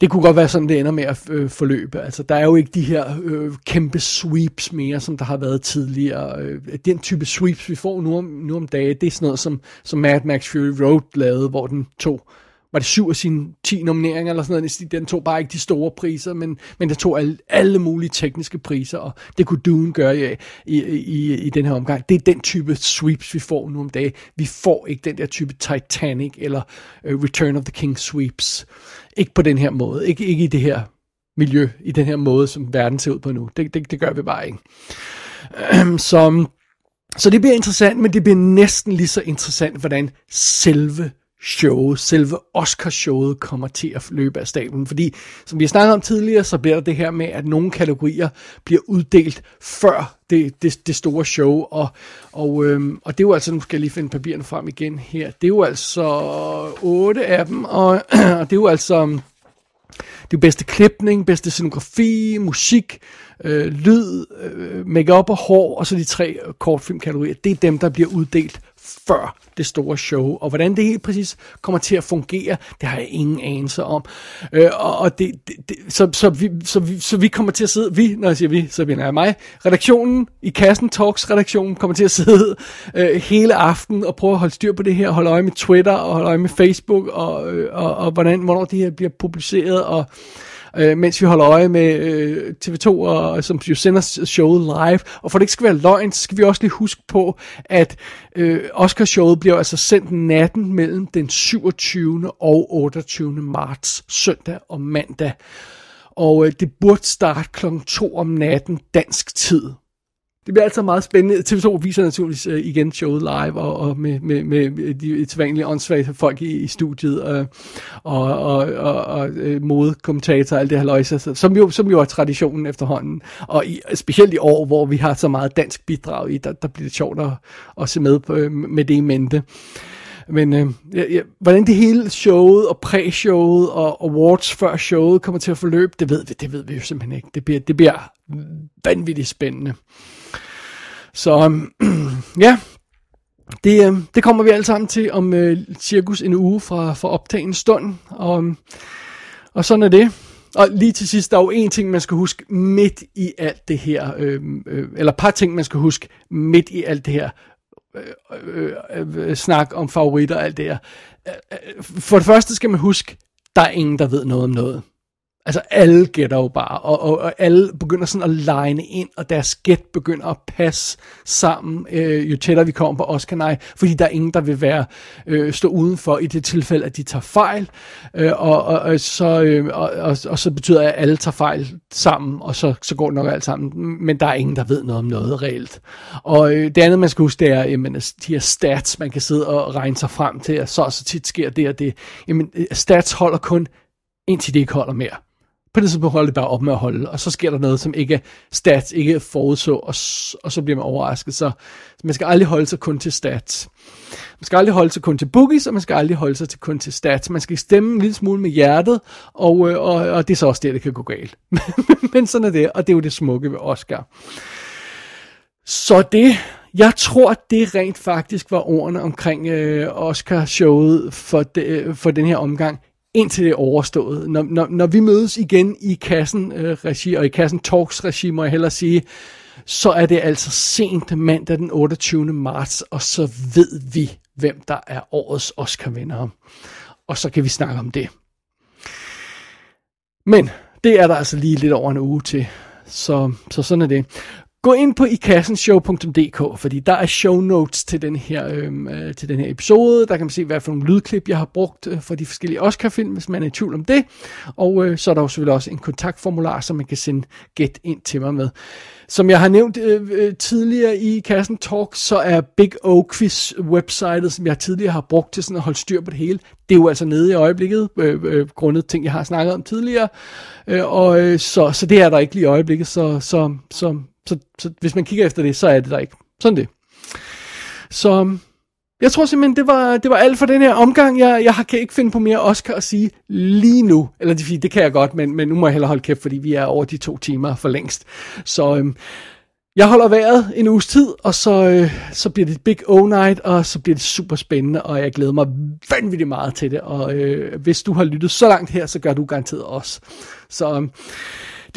det kunne godt være sådan, det ender med at forløbe. Altså, der er jo ikke de her øh, kæmpe sweeps mere, som der har været tidligere. Den type sweeps, vi får nu om, nu om dage, det er sådan noget, som, som Mad Max Fury Road lavede, hvor den tog var det syv af sine 10 nomineringer eller sådan noget. Den tog bare ikke de store priser, men, men den tog alle, alle mulige tekniske priser, og det kunne Dune gøre i, i, i, i den her omgang. Det er den type sweeps, vi får nu om dagen. Vi får ikke den der type Titanic eller uh, Return of the King sweeps. Ikke på den her måde. Ikke, ikke i det her miljø, i den her måde, som verden ser ud på nu. Det, det, det gør vi bare ikke. Så, så det bliver interessant, men det bliver næsten lige så interessant, hvordan selve showet, selve Oscar-showet kommer til at løbe af stablen. Fordi, som vi har snakket om tidligere, så bliver der det her med, at nogle kategorier bliver uddelt før det, det, det store show. Og, og, øhm, og det er jo altså, nu skal jeg lige finde papirerne frem igen her, det er jo altså otte af dem, og, og det er jo altså... Øhm, det er jo bedste klipning, bedste scenografi, musik, øh, lyd, øh, makeup og hår, og så de tre kortfilmkategorier. Det er dem, der bliver uddelt før det store show. Og hvordan det helt præcis kommer til at fungere, det har jeg ingen anelse om. Øh, og og det, det, det, så, så, vi, så, vi, så vi kommer til at sidde, vi, når jeg siger vi, så mener jeg mig, redaktionen i Kassen Talks redaktionen kommer til at sidde øh, hele aften og prøve at holde styr på det her, holde øje med Twitter og holde øje med Facebook og, øh, og, og hvordan, hvornår det her bliver publiceret og øh, mens vi holder øje med øh, TV2, og, som jo sender showet live. Og for det ikke skal være løgn, så skal vi også lige huske på, at øh, Oscar-showet bliver altså sendt natten mellem den 27. og 28. marts, søndag og mandag. Og øh, det burde starte kl. 2 om natten dansk tid. Det bliver altså meget spændende. TV2 viser naturligvis uh, igen showet live, og, og med, med, med de sædvanlige åndssvage folk i, i studiet, uh, og, og, og, og øh, modekommentatorer og alt det her løjse, som jo, som jo er traditionen efterhånden. Og i, specielt i år, hvor vi har så meget dansk bidrag i, der, der bliver det sjovt at, at se med på, med det i mente. Men øh, ja, ja, hvordan det hele showet og præshowet og awards før showet kommer til at forløbe, det ved vi, det ved vi jo simpelthen ikke. Det bliver, det bliver vanvittigt spændende. Så øhm, ja, det, øh, det kommer vi alle sammen til om øh, cirkus en uge fra, fra optagen stund. Og, øhm, og sådan er det. Og lige til sidst, der er jo en ting, man skal huske midt i alt det her, øh, øh, eller et par ting, man skal huske midt i alt det her øh, øh, øh, snak om favoritter og alt det her. Øh, øh, for det første skal man huske, der er ingen, der ved noget om noget. Altså alle gætter jo bare, og, og, og alle begynder sådan at line ind, og deres gæt begynder at passe sammen, øh, jo tættere vi kommer på Oscar nej, fordi der er ingen, der vil være øh, stå udenfor i det tilfælde, at de tager fejl, øh, og, og, og, så, øh, og, og, og så betyder det, at alle tager fejl sammen, og så, så går det nok alt sammen, men der er ingen, der ved noget om noget reelt. Og øh, det andet, man skal huske, det er, jamen, altså, de her stats, man kan sidde og regne sig frem til, at så og så tit sker det og det. Jamen, øh, stats holder kun, indtil det ikke holder mere på det tidspunkt holder det bare op med at holde, og så sker der noget, som ikke stats ikke forudså, og, og så bliver man overrasket. Så, man skal aldrig holde sig kun til stats. Man skal aldrig holde sig kun til boogies, og man skal aldrig holde sig til kun til stats. Man skal stemme en lille smule med hjertet, og, øh, og, og det er så også det, det kan gå galt. Men sådan er det, og det er jo det smukke ved Oscar. Så det, jeg tror, det rent faktisk var ordene omkring øh, Oscar-showet for, de, øh, for den her omgang indtil det er overstået. Når, når, når vi mødes igen i kassen øh, regi, og i kassen talks regi, må jeg hellere sige, så er det altså sent mandag den 28. marts, og så ved vi, hvem der er årets Oscar-vinder. Og så kan vi snakke om det. Men det er der altså lige lidt over en uge til. Så, så sådan er det. Gå ind på ikassenshow.dk, fordi der er show notes til den her øhm, øh, til den her episode. Der kan man se, hvad for nogle lydklip, jeg har brugt øh, for de forskellige Oscar-film, hvis man er i tvivl om det. Og øh, så er der jo selvfølgelig også en kontaktformular, som man kan sende gæt ind til mig med. Som jeg har nævnt øh, øh tidligere i Kassen Talk, så er Big O Quiz websitet, som jeg tidligere har brugt til sådan at holde styr på det hele, det er jo altså nede i øjeblikket, øh, øh, grundet ting, jeg har snakket om tidligere. Øh, og øh, så, så det er der ikke lige i øjeblikket, så, så, så så, så hvis man kigger efter det, så er det der ikke. Sådan det. Så øhm, jeg tror simpelthen, det var, det var alt for den her omgang. Jeg, jeg kan ikke finde på mere Oscar at sige lige nu. Eller det, det kan jeg godt, men, men nu må jeg hellere holde kæft, fordi vi er over de to timer for længst. Så øhm, jeg holder vejret en uges tid, og så, øh, så bliver det Big O-Night, og så bliver det super spændende, og jeg glæder mig vanvittigt meget til det. Og øh, hvis du har lyttet så langt her, så gør du garanteret også. Så øhm,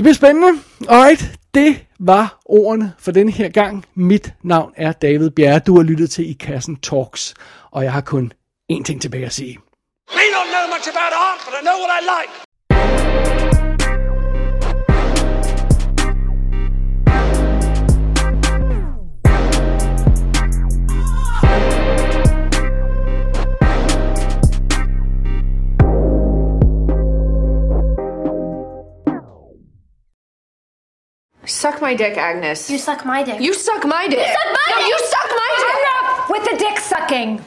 det bliver spændende. Alright, det var ordene for denne her gang. Mit navn er David Bjerre. Du har lyttet til I Kassen Talks, og jeg har kun én ting tilbage at sige. Me don't know much about art, but I know what I like. Suck my dick, Agnes. You suck my dick. You suck my dick. You suck my No, dick. you suck my dick. With the dick sucking.